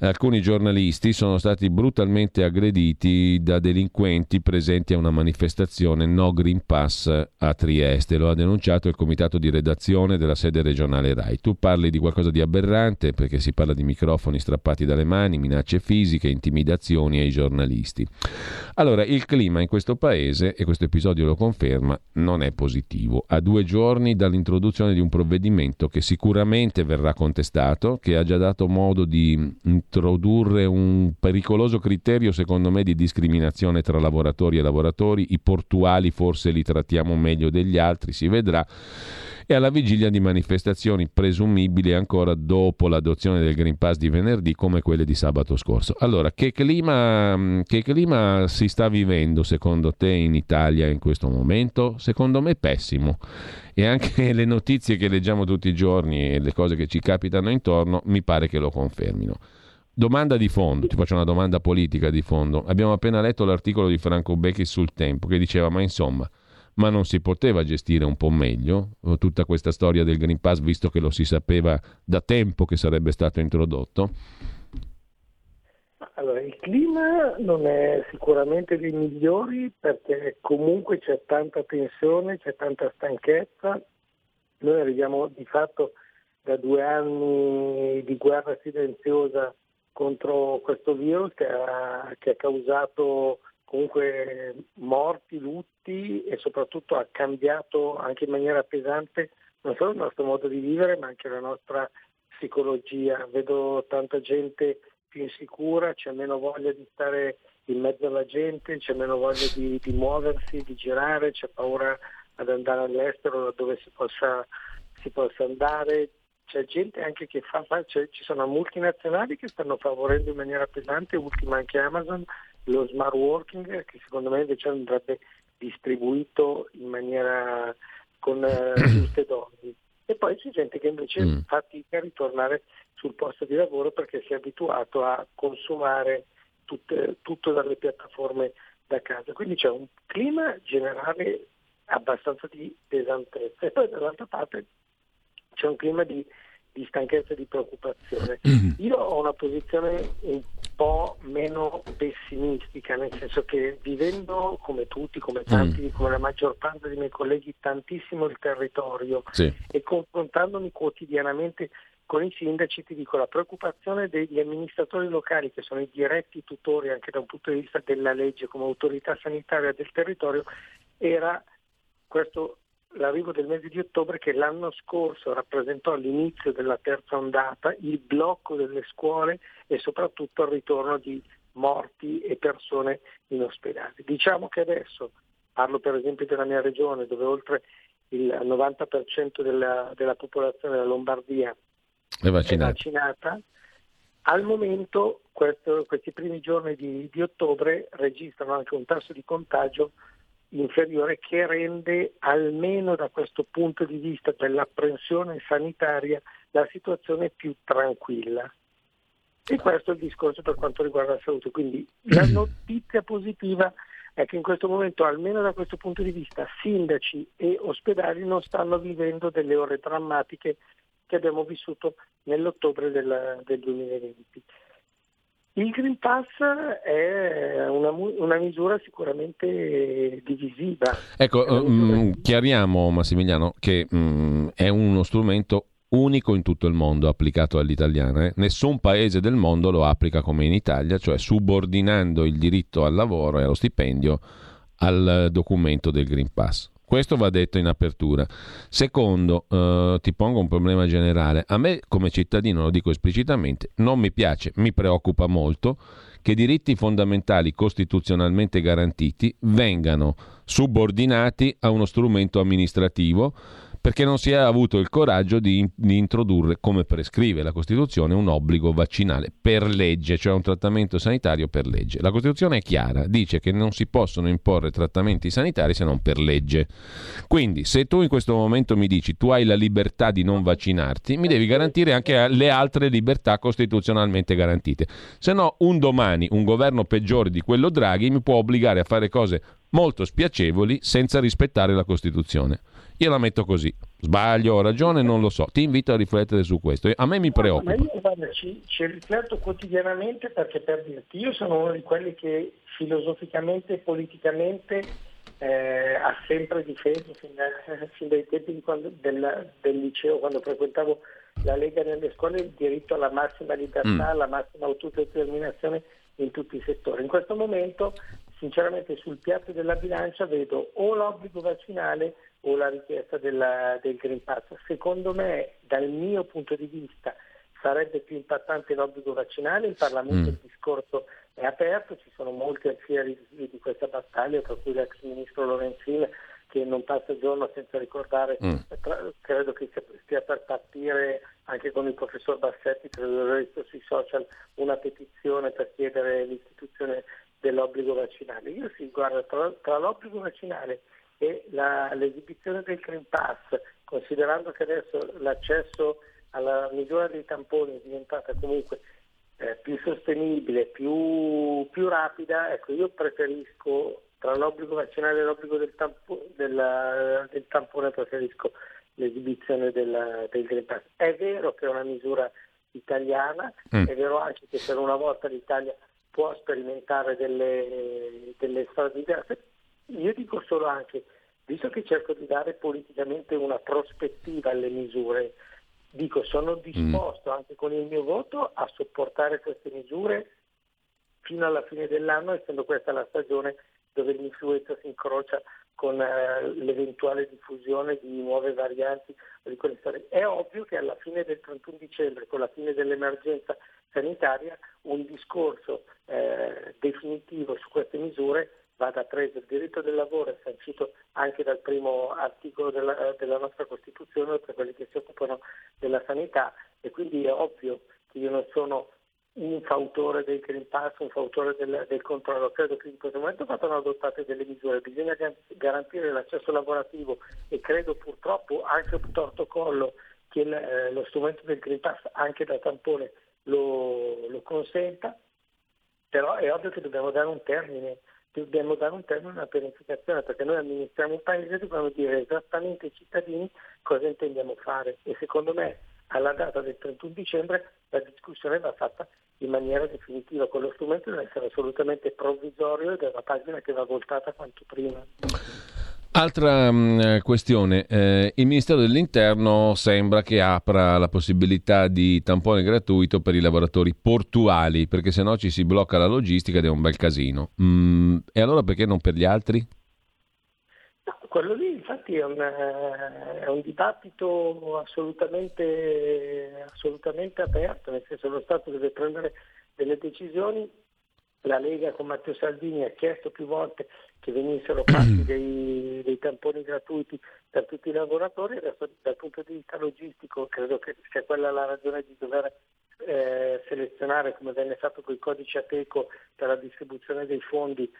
alcuni giornalisti sono stati brutalmente aggrediti da delinquenti presenti a una manifestazione No Green Pass a Trieste. Lo ha denunciato il comitato di redazione della sede regionale RAI. Tu parli di qualcosa di aberrante perché si parla di microfoni strappati dalle mani, minacce fisiche, intimidazioni ai giornalisti. Allora, il clima in questo paese, e questo episodio lo conferma, non è positivo. A due giorni dall'introduzione di un provvedimento che sicuramente verrà contestato, che ha già dato modo di introdurre un pericoloso criterio, secondo me, di discriminazione tra lavoratori e lavoratori. I portuali forse li trattiamo meglio degli altri, si vedrà e alla vigilia di manifestazioni presumibili ancora dopo l'adozione del Green Pass di venerdì come quelle di sabato scorso. Allora, che clima, che clima si sta vivendo secondo te in Italia in questo momento? Secondo me pessimo e anche le notizie che leggiamo tutti i giorni e le cose che ci capitano intorno mi pare che lo confermino. Domanda di fondo, ti faccio una domanda politica di fondo. Abbiamo appena letto l'articolo di Franco Becchi sul Tempo che diceva, ma insomma, ma non si poteva gestire un po' meglio tutta questa storia del Green Pass, visto che lo si sapeva da tempo che sarebbe stato introdotto? Allora, il clima non è sicuramente dei migliori perché comunque c'è tanta tensione, c'è tanta stanchezza. Noi arriviamo di fatto da due anni di guerra silenziosa contro questo virus che ha, che ha causato comunque morti, lutti e soprattutto ha cambiato anche in maniera pesante non solo il nostro modo di vivere ma anche la nostra psicologia. Vedo tanta gente più insicura, c'è meno voglia di stare in mezzo alla gente, c'è meno voglia di, di muoversi, di girare, c'è paura ad andare all'estero dove si possa, si possa andare, c'è gente anche che fa, cioè, ci sono multinazionali che stanno favorendo in maniera pesante, ultima anche Amazon, lo smart working che secondo me invece andrebbe distribuito in maniera con eh, giuste dosi. E poi c'è gente che invece mm. fatica a ritornare sul posto di lavoro perché si è abituato a consumare tutte, tutto dalle piattaforme da casa. Quindi c'è un clima generale abbastanza di pesantezza e poi dall'altra parte c'è un clima di, di stanchezza e di preoccupazione. Mm-hmm. Io ho una posizione un po' meno pessimistica, nel senso che vivendo come tutti, come tanti, mm. come la maggior parte dei miei colleghi, tantissimo il territorio sì. e confrontandomi quotidianamente con i sindaci ti dico la preoccupazione degli amministratori locali che sono i diretti tutori anche da un punto di vista della legge come autorità sanitaria del territorio era questo l'arrivo del mese di ottobre che l'anno scorso rappresentò l'inizio della terza ondata, il blocco delle scuole e soprattutto il ritorno di morti e persone in ospedale. Diciamo che adesso, parlo per esempio della mia regione dove oltre il 90% della, della popolazione della Lombardia è vaccinata. è vaccinata, Al momento questo, questi primi giorni di, di ottobre registrano anche un tasso di contagio inferiore che rende almeno da questo punto di vista dell'apprensione sanitaria la situazione più tranquilla. E questo è il discorso per quanto riguarda la salute. Quindi la notizia positiva è che in questo momento, almeno da questo punto di vista, sindaci e ospedali non stanno vivendo delle ore drammatiche che abbiamo vissuto nell'ottobre del, del 2020. Il Green Pass è una, una misura sicuramente divisiva. Ecco, mh, mm, chiariamo Massimiliano che mh, mm, è uno strumento unico in tutto il mondo applicato all'italiana. Eh? Nessun paese del mondo lo applica come in Italia, cioè subordinando il diritto al lavoro e allo stipendio al documento del Green Pass. Questo va detto in apertura. Secondo, eh, ti pongo un problema generale. A me come cittadino, lo dico esplicitamente, non mi piace, mi preoccupa molto che diritti fondamentali costituzionalmente garantiti vengano subordinati a uno strumento amministrativo perché non si è avuto il coraggio di, di, introdurre, come prescrive la Costituzione, un obbligo vaccinale per legge, cioè un trattamento sanitario per legge. La Costituzione è chiara, dice che non si possono imporre trattamenti sanitari se non per legge. Quindi, se tu in questo momento mi dici tu hai la libertà di non vaccinarti, mi devi garantire anche le altre libertà costituzionalmente garantite. Se no, un domani un governo peggiore di quello Draghi mi può obbligare a fare cose molto spiacevoli senza rispettare la Costituzione. Io la metto così. Sbaglio, ho ragione, non lo so. Ti invito a riflettere su questo. A me mi preoccupa. No, io, guarda, ci, ci, rifletto quotidianamente perché per dirti, io sono uno di quelli che filosoficamente e politicamente eh, ha sempre difeso fin, da, fin dai tempi quando, del, del, liceo, quando frequentavo la Lega nelle scuole, il diritto alla massima libertà, mm. alla massima autodeterminazione in tutti i settori. In questo momento, sinceramente, sul piatto della bilancia vedo o l'obbligo vaccinale o la richiesta della, del Green Pass. Secondo me, dal mio punto di vista, sarebbe più impattante l'obbligo vaccinale, in Parlamento mm. il discorso è aperto, ci sono molti alfieri di questa battaglia, tra cui l'ex ministro Lorenzin che non passa il giorno senza ricordare, mm. tra, credo che stia per partire anche con il professor Bassetti, credo l'ho visto sui social, una petizione per chiedere l'istituzione dell'obbligo vaccinale. Io sì, guarda, tra, tra l'obbligo vaccinale e la, l'esibizione del Green Pass, considerando che adesso l'accesso alla misura dei tamponi è diventata comunque eh, più sostenibile, più, più, rapida, ecco io preferisco tra l'obbligo vaccinale e l'obbligo del, tampo, della, del tampone preferisco l'esibizione della, del Green Pass. È vero che è una misura italiana, mm. è vero anche che per una volta l'Italia può sperimentare delle, delle strade diverse, io dico solo anche, visto che cerco di dare politicamente una prospettiva alle misure, dico sono mm. disposto anche con il mio voto a sopportare queste misure fino alla fine dell'anno, essendo questa la stagione dove l'influenza si incrocia con eh, l'eventuale diffusione di nuove varianti. Di È ovvio che alla fine del 31 dicembre, con la fine dell'emergenza sanitaria, un discorso eh, definitivo su queste misure vada preso. Il diritto del lavoro è sancito anche dal primo articolo della, della, nostra Costituzione per quelli che si occupano della sanità e quindi è ovvio che io non sono un fautore del Green Pass, un fautore del, del controllo. Credo che in questo momento vadano adottate delle misure, bisogna garantire l'accesso lavorativo e credo purtroppo anche un torto collo che il, eh, lo strumento del Green Pass anche da tampone lo, lo consenta, però è ovvio che dobbiamo dare un termine dobbiamo dare un termine alla pianificazione perché noi amministriamo un paese e dobbiamo dire esattamente ai cittadini cosa intendiamo fare e secondo me alla data del 31 dicembre la discussione va fatta in maniera definitiva, quello strumento deve essere assolutamente provvisorio ed è una pagina che va voltata quanto prima. Altra mh, mm, questione, eh, il Ministero dell'Interno sembra che apra la possibilità di tampone gratuito per i lavoratori portuali, perché se no ci si blocca la logistica ed è un bel casino. Mm, e allora perché non per gli altri? No, quello lì infatti è un, è un dibattito assolutamente, assolutamente aperto, nel senso lo Stato deve prendere delle decisioni la Lega con Matteo Salvini ha chiesto più volte che venissero fatti dei, dei, tamponi gratuiti per tutti i lavoratori, adesso dal punto di vista logistico credo che sia quella la ragione di dover eh, selezionare come venne fatto con i codici Ateco per la distribuzione dei fondi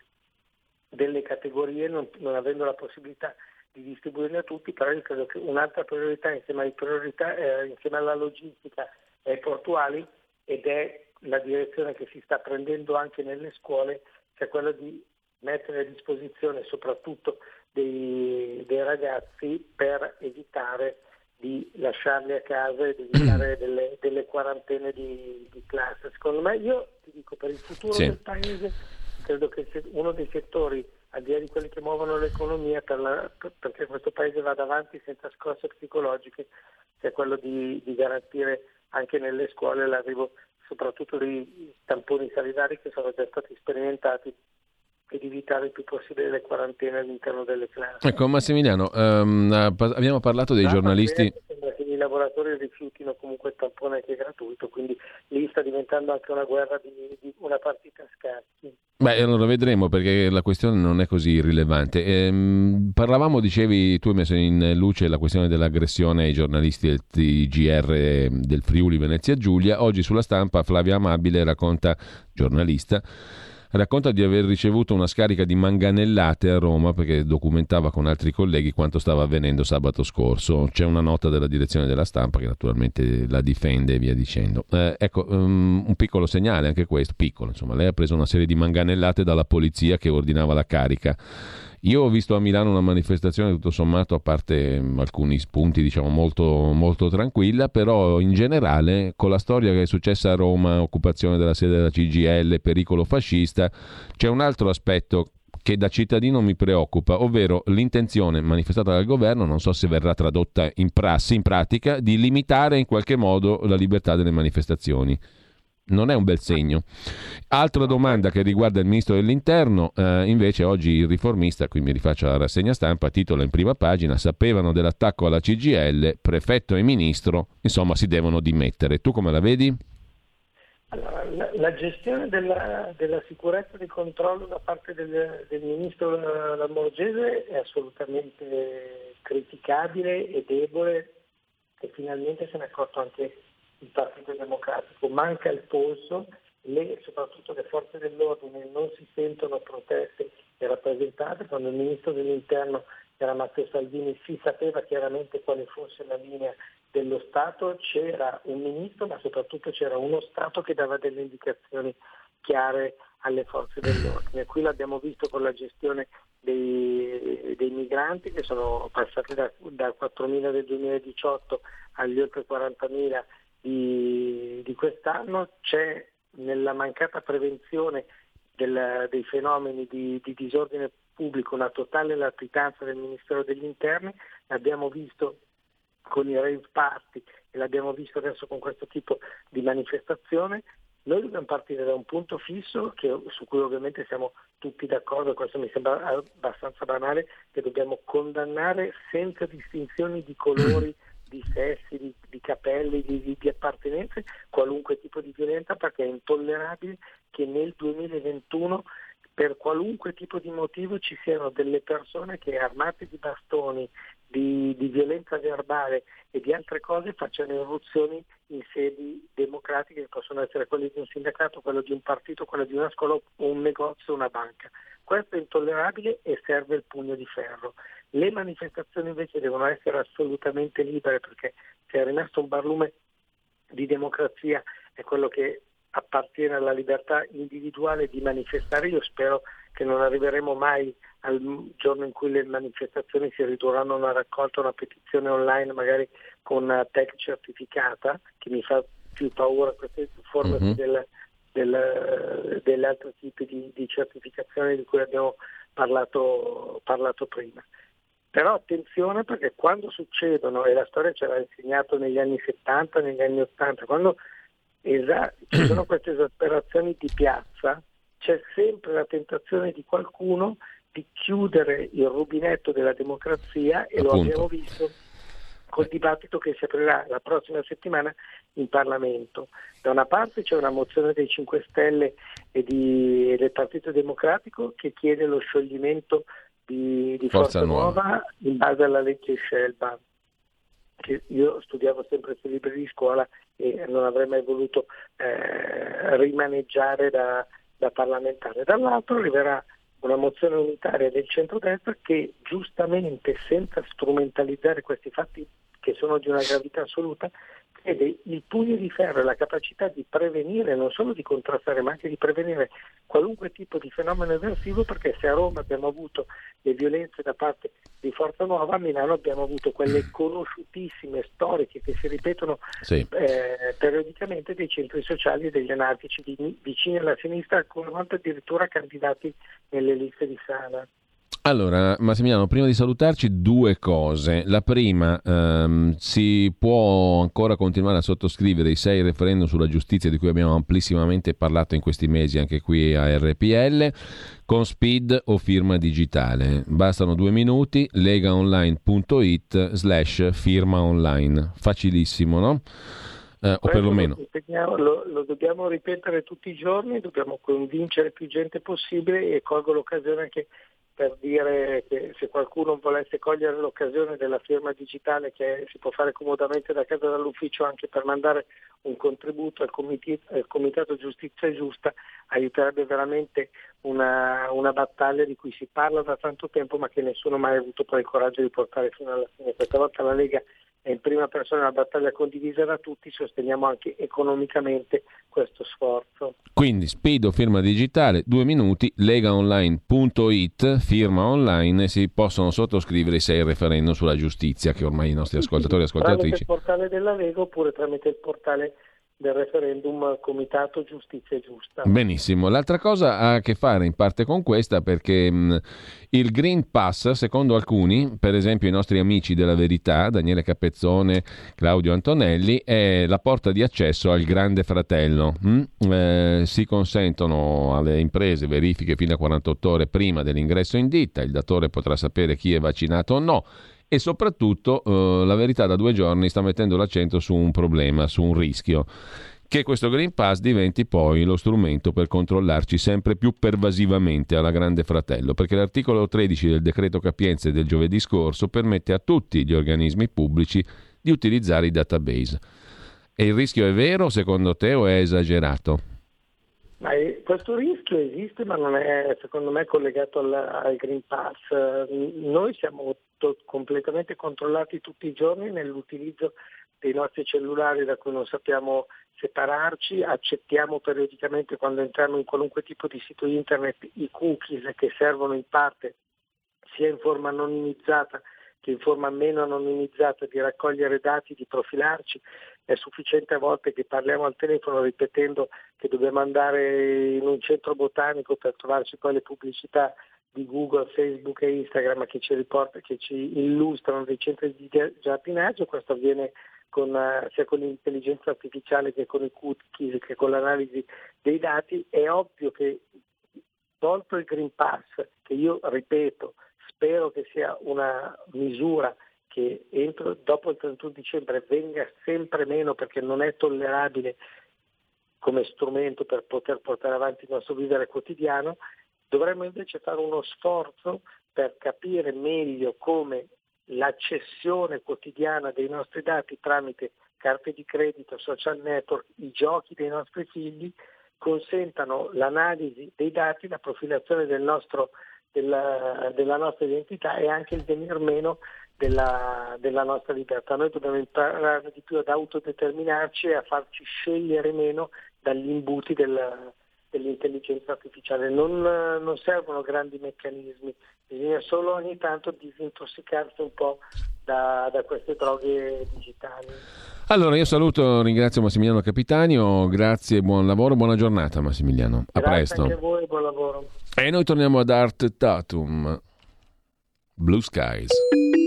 delle categorie, non, non avendo la possibilità di distribuirli a tutti, però io credo che un'altra priorità insieme, priorità, eh, insieme alla logistica e ai portuali ed è la direzione che si sta prendendo anche nelle scuole, che è quella di mettere a disposizione soprattutto dei, dei ragazzi per evitare di lasciarli a casa e di evitare delle, delle quarantene di, di, classe. Secondo me, io ti dico, per il futuro sì. del Paese, credo che uno dei settori, al di là di quelli che muovono l'economia, per la, perché questo Paese vada avanti senza scosse psicologiche, sia quello di, di garantire anche nelle scuole l'arrivo soprattutto dei tamponi sanitari che sono già stati sperimentati ed evitare il più possibile le quarantene all'interno delle classi. Ecco Massimiliano, um, abbiamo parlato dei giornalisti... I lavoratori rifiutino comunque il tampone che è gratuito, quindi lì sta diventando anche una guerra di, di una partita a scacchi. Beh, allora vedremo perché la questione non è così rilevante. Ehm, parlavamo, dicevi, tu hai messo in luce la questione dell'aggressione ai giornalisti del TGR del Friuli Venezia Giulia. Oggi sulla stampa Flavia Amabile racconta, giornalista, racconta di aver ricevuto una scarica di manganellate a Roma perché documentava con altri colleghi quanto stava avvenendo sabato scorso. C'è una nota della direzione della stampa che naturalmente la difende e via dicendo. Eh, ecco, um, un piccolo segnale anche questo, piccolo, insomma, lei ha preso una serie di manganellate dalla polizia che ordinava la carica io ho visto a Milano una manifestazione tutto sommato, a parte mm, alcuni spunti, diciamo molto, molto tranquilla, però in generale con la storia che è successa a Roma, occupazione della sede della CGL, pericolo fascista, c'è un altro aspetto che da cittadino mi preoccupa, ovvero l'intenzione manifestata dal governo, non so se verrà tradotta in prassi, in pratica, di limitare in qualche modo la libertà delle manifestazioni non è un bel segno. Altra domanda che riguarda il ministro dell'interno, eh, invece oggi il riformista, qui mi rifaccio alla rassegna stampa, titola in prima pagina, sapevano dell'attacco alla CGL, prefetto e ministro, insomma si devono dimettere. Tu come la vedi? Allora, la, la, gestione della, della, sicurezza del controllo da parte del, del ministro Lamorgese è assolutamente criticabile e debole e finalmente se ne è accorto anche il Partito Democratico, manca il polso, le, soprattutto le forze dell'ordine non si sentono protette e rappresentate, quando il Ministro dell'Interno era Matteo Salvini si sapeva chiaramente quale fosse la linea dello Stato, c'era un Ministro ma soprattutto c'era uno Stato che dava delle indicazioni chiare alle forze dell'ordine. Qui l'abbiamo visto con la gestione dei, dei migranti che sono passati da, da 4.000 del 2018 agli oltre 40.000 di, di quest'anno c'è nella mancata prevenzione del, dei fenomeni di, di, disordine pubblico una totale latitanza del Ministero degli Interni, l'abbiamo visto con i rave party e l'abbiamo visto adesso con questo tipo di manifestazione. Noi dobbiamo partire da un punto fisso che, su cui ovviamente siamo tutti d'accordo, questo mi sembra abbastanza banale, che dobbiamo condannare senza distinzioni di colori di sessi, di, di capelli, di, di, appartenenze, qualunque tipo di violenza perché è intollerabile che nel 2021 per qualunque tipo di motivo ci siano delle persone che armate di bastoni, di, di violenza verbale e di altre cose facciano irruzioni in sedi democratiche che possono essere quelle di un sindacato, quello di un partito, quello di una scuola un negozio una banca. Questo è intollerabile e serve il pugno di ferro. Le manifestazioni invece devono essere assolutamente libere perché se è rimasto un barlume di democrazia è quello che appartiene alla libertà individuale di manifestare. Io spero che non arriveremo mai al giorno in cui le manifestazioni si ridurranno a una raccolta, una petizione online magari con tech certificata, che mi fa più paura queste forme mm-hmm. del, del, delle altre tipi di, di certificazioni di cui abbiamo parlato, parlato prima. Però attenzione perché quando succedono, e la storia ce l'ha insegnato negli anni 70, negli anni 80, quando esa- ci sono queste esasperazioni di piazza, c'è sempre la tentazione di qualcuno di chiudere il rubinetto della democrazia e Appunto. lo abbiamo visto col dibattito che si aprirà la prossima settimana in Parlamento. Da una parte c'è una mozione dei 5 Stelle e, di, e del Partito Democratico che chiede lo scioglimento di, di Forza, Forza Nuova. Nuova in base alla legge Scelba. che io studiavo sempre sui libri di scuola e non avrei mai voluto eh, rimaneggiare da, da parlamentare. Dall'altro arriverà una mozione unitaria del centrodestra che giustamente, senza strumentalizzare questi fatti che sono di una gravità assoluta, chiede il pugno di ferro e la capacità di prevenire, non solo di contrastare, ma anche di prevenire qualunque tipo di fenomeno eversivo, perché se a Roma abbiamo avuto le violenze da parte di Forza Nuova, a Milano abbiamo avuto quelle conosciutissime storiche che si ripetono sì. eh, periodicamente dei centri sociali e degli anarchici vicini alla sinistra, alcune volte addirittura candidati nelle liste di sala. Allora, Massimiliano, prima di salutarci due cose. La prima, ehm, si può ancora continuare a sottoscrivere i sei referendum sulla giustizia di cui abbiamo amplissimamente parlato in questi mesi anche qui a RPL con speed o firma digitale. Bastano due minuti, legaonline.it slash firma online. Facilissimo, no? Eh, o perlomeno. Lo, lo, lo, dobbiamo ripetere tutti i giorni, dobbiamo convincere più gente possibile e colgo l'occasione anche per dire che se qualcuno volesse cogliere l'occasione della firma digitale che si può fare comodamente da casa dall'ufficio anche per mandare un contributo al, comitato, al comitato Giustizia Giusta aiuterebbe veramente una, una, battaglia di cui si parla da tanto tempo ma che nessuno mai ha avuto poi il coraggio di portare fino alla fine. Questa volta la Lega è in prima persona una battaglia condivisa da tutti, sosteniamo anche economicamente questo sforzo. Quindi Spido firma digitale, due minuti, legaonline.it, firma online e si possono sottoscrivere se il referendum sulla giustizia che ormai i nostri ascoltatori e ascoltatrici... Tramite il portale della Lega oppure tramite il portale del referendum Comitato Giustizia Giusta. Benissimo, l'altra cosa ha a che fare in parte con questa perché mh, il Green Pass, secondo alcuni, per esempio i nostri amici della Verità, Daniele Capezzone, Claudio Antonelli, è la porta di accesso al Grande Fratello. Eh, si consentono alle imprese verifiche fino a 48 ore prima dell'ingresso in ditta, il datore potrà sapere chi è vaccinato o no e soprattutto eh, la verità da due giorni sta mettendo l'accento su un problema, su un rischio che questo Green Pass diventi poi lo strumento per controllarci sempre più pervasivamente alla Grande Fratello, perché l'articolo 13 del decreto Capienza del giovedì scorso permette a tutti gli organismi pubblici di utilizzare i database. E il rischio è vero secondo te o è esagerato? Ma questo rischio esiste ma non è secondo me collegato al, al Green Pass. Noi siamo to- completamente controllati tutti i giorni nell'utilizzo dei nostri cellulari da cui non sappiamo separarci, accettiamo periodicamente quando entriamo in qualunque tipo di sito internet i cookies che servono in parte sia in forma anonimizzata che in forma meno anonimizzata di raccogliere dati, di profilarci. È sufficiente a volte che parliamo al telefono ripetendo che dobbiamo andare in un centro botanico per trovarci poi le pubblicità di Google, Facebook e Instagram che ci, riporta, che ci illustrano dei centri di giardinaggio, questo avviene con, uh, sia con l'intelligenza artificiale che con i cookies che con l'analisi dei dati, è ovvio che tolto il Green Pass, che io ripeto, spero che sia una misura che entro, dopo il 31 dicembre venga sempre meno perché non è tollerabile come strumento per poter portare avanti il nostro vivere quotidiano, Dovremmo invece fare uno sforzo per capire meglio come la cessione quotidiana dei nostri dati tramite carte di credito, social network, i giochi dei nostri figli consentano l'analisi dei dati, la profilazione del nostro, della, della, nostra identità e anche il venir meno della, della, nostra libertà. Noi dobbiamo imparare di più ad autodeterminarci e a farci scegliere meno dagli imbuti del, dell'intelligenza artificiale. Non, non, servono grandi meccanismi, bisogna solo ogni tanto disintossicarsi un po' da, da queste droghe digitali. Allora io saluto, ringrazio Massimiliano Capitanio, grazie, buon lavoro, buona giornata Massimiliano, a grazie presto. Anche a voi, buon lavoro. E noi torniamo ad Art Tatum, Blue Skies.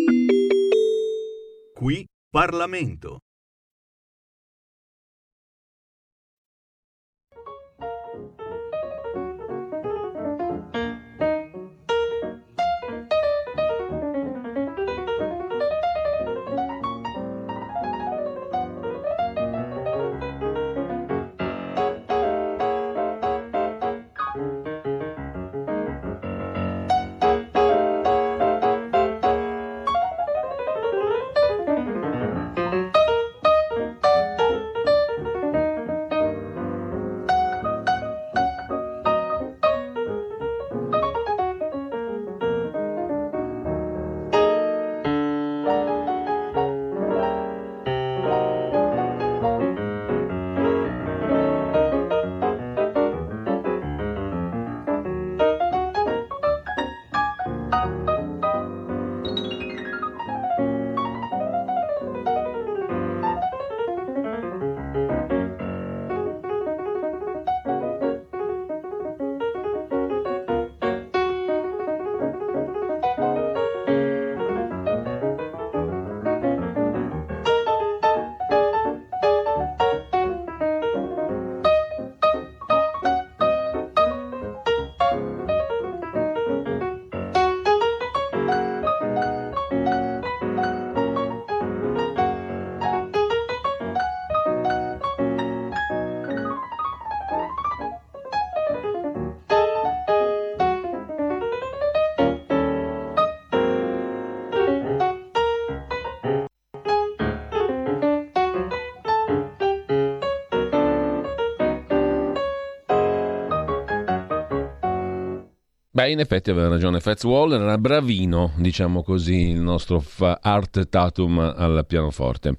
Qui Parlamento. Beh, in effetti aveva ragione Fats Waller, era bravino, diciamo così, il nostro Art Tatum al pianoforte.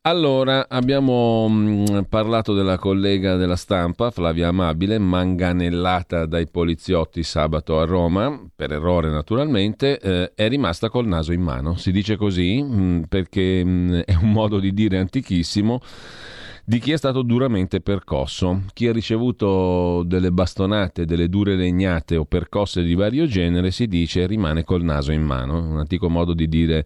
Allora, abbiamo mh, mm, parlato della collega della stampa, Flavia Amabile, manganellata dai poliziotti sabato a Roma, per errore naturalmente, eh, è rimasta col naso in mano. Si dice così mh, mm, perché mh, mm, è un modo di dire antichissimo di chi è stato duramente percosso. Chi ha ricevuto delle bastonate, delle dure legnate o percosse di vario genere si dice rimane col naso in mano, un antico modo di dire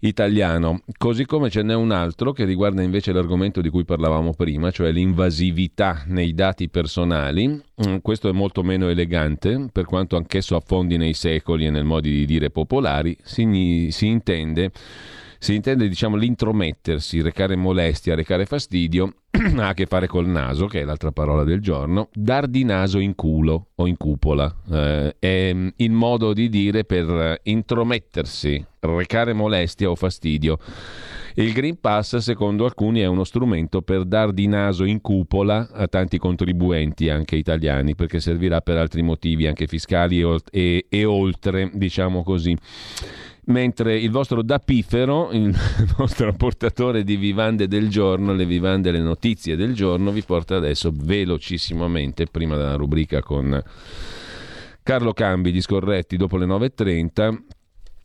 italiano, così come ce n'è un altro che riguarda invece l'argomento di cui parlavamo prima, cioè l'invasività nei dati personali. Mm, questo è molto meno elegante, per quanto anch'esso affondi nei secoli e nel modi di dire popolari, si, si intende si intende diciamo, l'intromettersi, recare molestia, recare fastidio, ha a che fare col naso, che è l'altra parola del giorno, dar di naso in culo o in cupola. Eh, è mm, il modo di dire per intromettersi, recare molestia o fastidio. Il Green Pass, secondo alcuni, è uno strumento per dar di naso in cupola a tanti contribuenti, anche italiani, perché servirà per altri motivi, anche fiscali e, e, e oltre, diciamo così mentre il vostro dapifero, il nostro portatore di vivande del giorno, le vivande, le notizie del giorno, vi porta adesso velocissimamente, prima della rubrica con Carlo Cambi, di Scorretti, dopo le 9.30,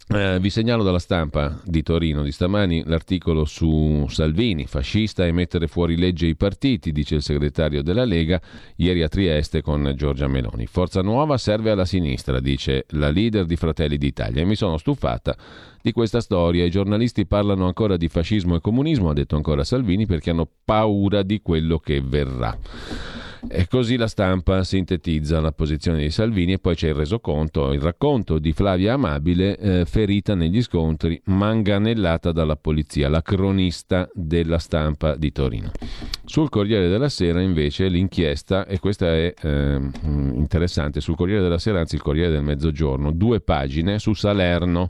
eh, vi segnalo dalla stampa di Torino di stamani l'articolo su Salvini, fascista e mettere fuori legge i partiti, dice il segretario della Lega, ieri a Trieste con Giorgia Meloni. Forza nuova serve alla sinistra, dice la leader di Fratelli d'Italia. E mi sono stufata di questa storia. I giornalisti parlano ancora di fascismo e comunismo, ha detto ancora Salvini, perché hanno paura di quello che verrà. E così la stampa sintetizza la posizione di Salvini e poi c'è il resoconto, il racconto di Flavia Amabile eh, ferita negli scontri, manganellata dalla polizia, la cronista della stampa di Torino. Sul Corriere della Sera invece l'inchiesta, e questa è eh, interessante, sul Corriere della Sera, anzi il Corriere del Mezzogiorno, due pagine su Salerno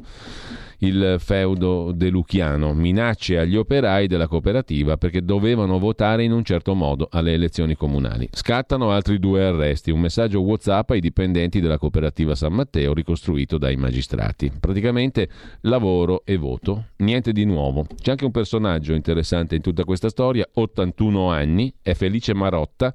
il feudo de Luchiano, minacce agli operai della cooperativa perché dovevano votare in un certo modo alle elezioni comunali. Scattano altri due arresti, un messaggio WhatsApp ai dipendenti della cooperativa San Matteo ricostruito dai magistrati. Praticamente lavoro e voto, niente di nuovo. C'è anche un personaggio interessante in tutta questa storia, 81 anni, è Felice Marotta,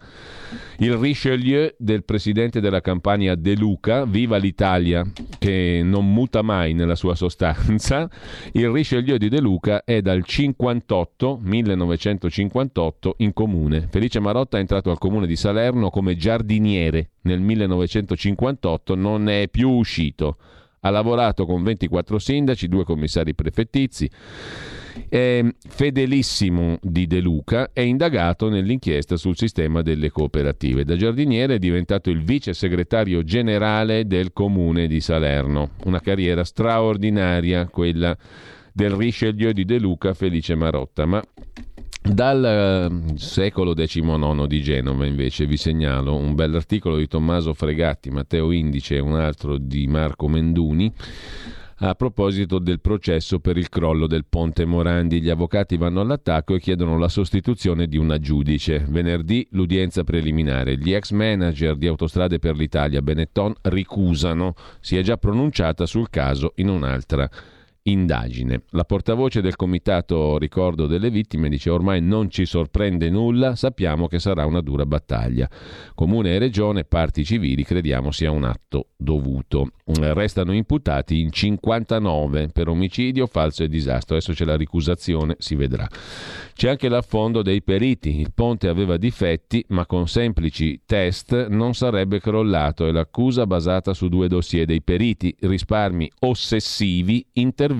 il Richelieu del presidente della campagna De Luca, viva l'Italia, che non muta mai nella sua sostanza Brianza, il Richelieu di De Luca è dal 58, 1958 in comune. Felice Marotta è entrato al comune di Salerno come giardiniere nel 1958, non ne è più uscito. Ha lavorato con 24 sindaci, due commissari prefettizi è fedelissimo di De Luca, è indagato nell'inchiesta sul sistema delle cooperative. Da giardiniere è diventato il vice segretario generale del comune di Salerno. Una carriera straordinaria, quella del Richelieu di De Luca Felice Marotta. Ma dal eh, secolo XIX di Genova invece vi segnalo un bell'articolo di Tommaso Fregatti, Matteo Indice e un altro di Marco Menduni a proposito del processo per il crollo del ponte Morandi. Gli avvocati vanno all'attacco e chiedono la sostituzione di una giudice. Venerdì l'udienza preliminare. Gli ex manager di Autostrade per l'Italia Benetton ricusano. Si è già pronunciata sul caso in un'altra indagine. La portavoce del comitato ricordo delle vittime dice ormai non ci sorprende nulla, sappiamo che sarà una dura battaglia. Comune e regione, parti civili, crediamo sia un atto dovuto. Restano imputati in 59 per omicidio, falso e disastro. Adesso c'è la ricusazione, si vedrà. C'è anche l'affondo dei periti. Il ponte aveva difetti, ma con semplici test non sarebbe crollato e l'accusa basata su due dossier dei periti, risparmi ossessivi, interventi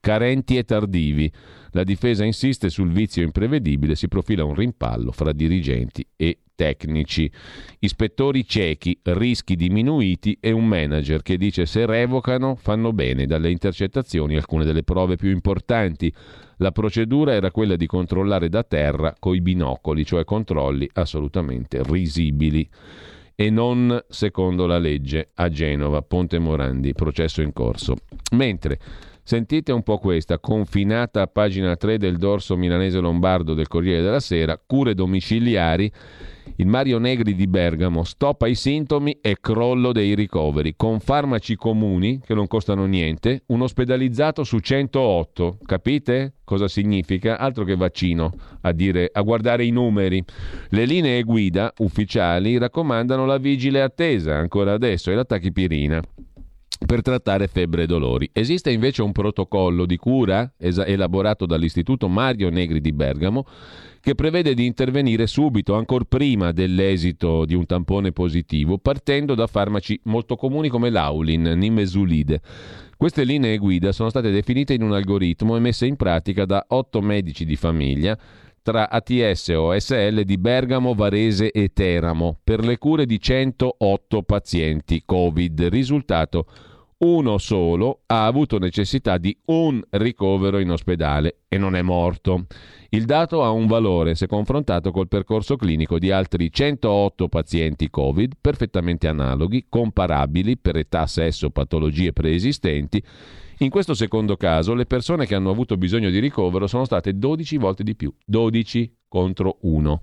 carenti e tardivi. La difesa insiste sul vizio imprevedibile, si profila un rimpallo fra dirigenti e tecnici. Ispettori ciechi, rischi diminuiti e un manager che dice se revocano fanno bene dalle intercettazioni alcune delle prove più importanti. La procedura era quella di controllare da terra coi binocoli, cioè controlli assolutamente risibili e non secondo la legge a Genova, Ponte Morandi, processo in corso. Mentre Sentite un po' questa, confinata a pagina 3 del dorso milanese lombardo del Corriere della Sera, cure domiciliari Il Mario Negri di Bergamo stoppa i sintomi e crollo dei ricoveri, con farmaci comuni che non costano niente, un ospedalizzato su 108. Capite cosa significa? Altro che vaccino, a, dire, a guardare i numeri. Le linee guida ufficiali raccomandano la vigile attesa ancora adesso e la tachipirina per trattare febbre e dolori. Esiste invece un protocollo di cura elaborato dall'Istituto Mario Negri di Bergamo che prevede di intervenire subito, ancora prima dell'esito di un tampone positivo, partendo da farmaci molto comuni come l'aulin, nimesulide. Queste linee guida sono state definite in un algoritmo e messe in pratica da otto medici di famiglia tra ATS OSL di Bergamo, Varese e Teramo per le cure di 108 pazienti Covid. Risultato uno solo ha avuto necessità di un ricovero in ospedale e non è morto. Il dato ha un valore se confrontato col percorso clinico di altri 108 pazienti Covid perfettamente analoghi, comparabili per età, sesso, patologie preesistenti. In questo secondo caso le persone che hanno avuto bisogno di ricovero sono state 12 volte di più. 12 contro 1.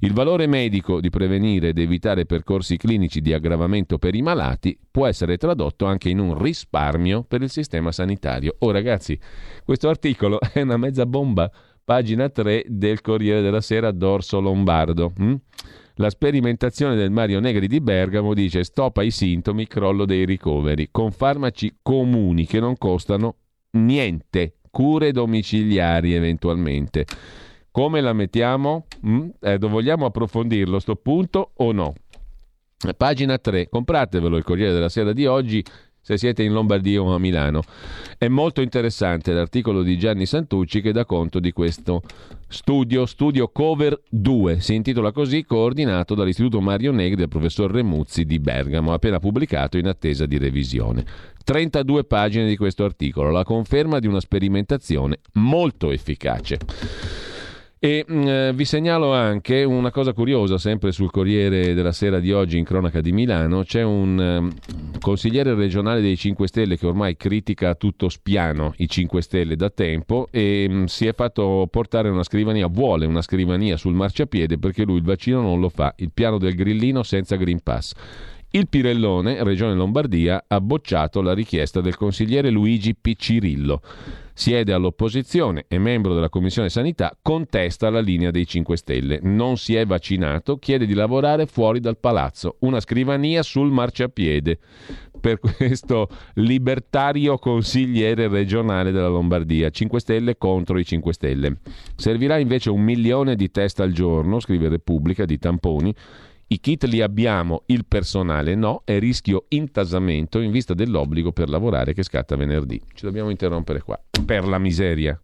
Il valore medico di prevenire ed evitare percorsi clinici di aggravamento per i malati può essere tradotto anche in un risparmio per il sistema sanitario. Oh ragazzi, questo articolo è una mezza bomba, pagina 3 del Corriere della Sera Dorso Lombardo. Hm? La sperimentazione del Mario Negri di Bergamo dice stoppa i sintomi, crollo dei ricoveri, con farmaci comuni che non costano niente, cure domiciliari eventualmente. Come la mettiamo? Mm? Eh, vogliamo approfondirlo sto punto o no? Pagina 3, compratevelo il Corriere della Sera di oggi se siete in Lombardia o a Milano. È molto interessante l'articolo di Gianni Santucci che dà conto di questo studio, studio Cover 2, si intitola così, coordinato dall'Istituto Mario Negri del professor Remuzzi di Bergamo, appena pubblicato in attesa di revisione. 32 pagine di questo articolo, la conferma di una sperimentazione molto efficace. E mh, mm, eh, vi segnalo anche una cosa curiosa, sempre sul Corriere della Sera di oggi in cronaca di Milano, c'è un um, consigliere regionale dei 5 Stelle che ormai critica a tutto spiano i 5 Stelle da tempo e mh, mm, si è fatto portare una scrivania, vuole una scrivania sul marciapiede perché lui il vaccino non lo fa, il piano del grillino senza Green Pass. Il Pirellone, Regione Lombardia, ha bocciato la richiesta del consigliere Luigi Piccirillo siede all'opposizione, è membro della Commissione Sanità, contesta la linea dei 5 Stelle. Non si è vaccinato, chiede di lavorare fuori dal palazzo, una scrivania sul marciapiede per questo libertario consigliere regionale della Lombardia. 5 Stelle contro i 5 Stelle. Servirà invece un milione di test al giorno, scrive Repubblica, di tamponi i kit li abbiamo, il personale no, è rischio intasamento in vista dell'obbligo per lavorare che scatta venerdì. Ci dobbiamo interrompere qua. Per la miseria.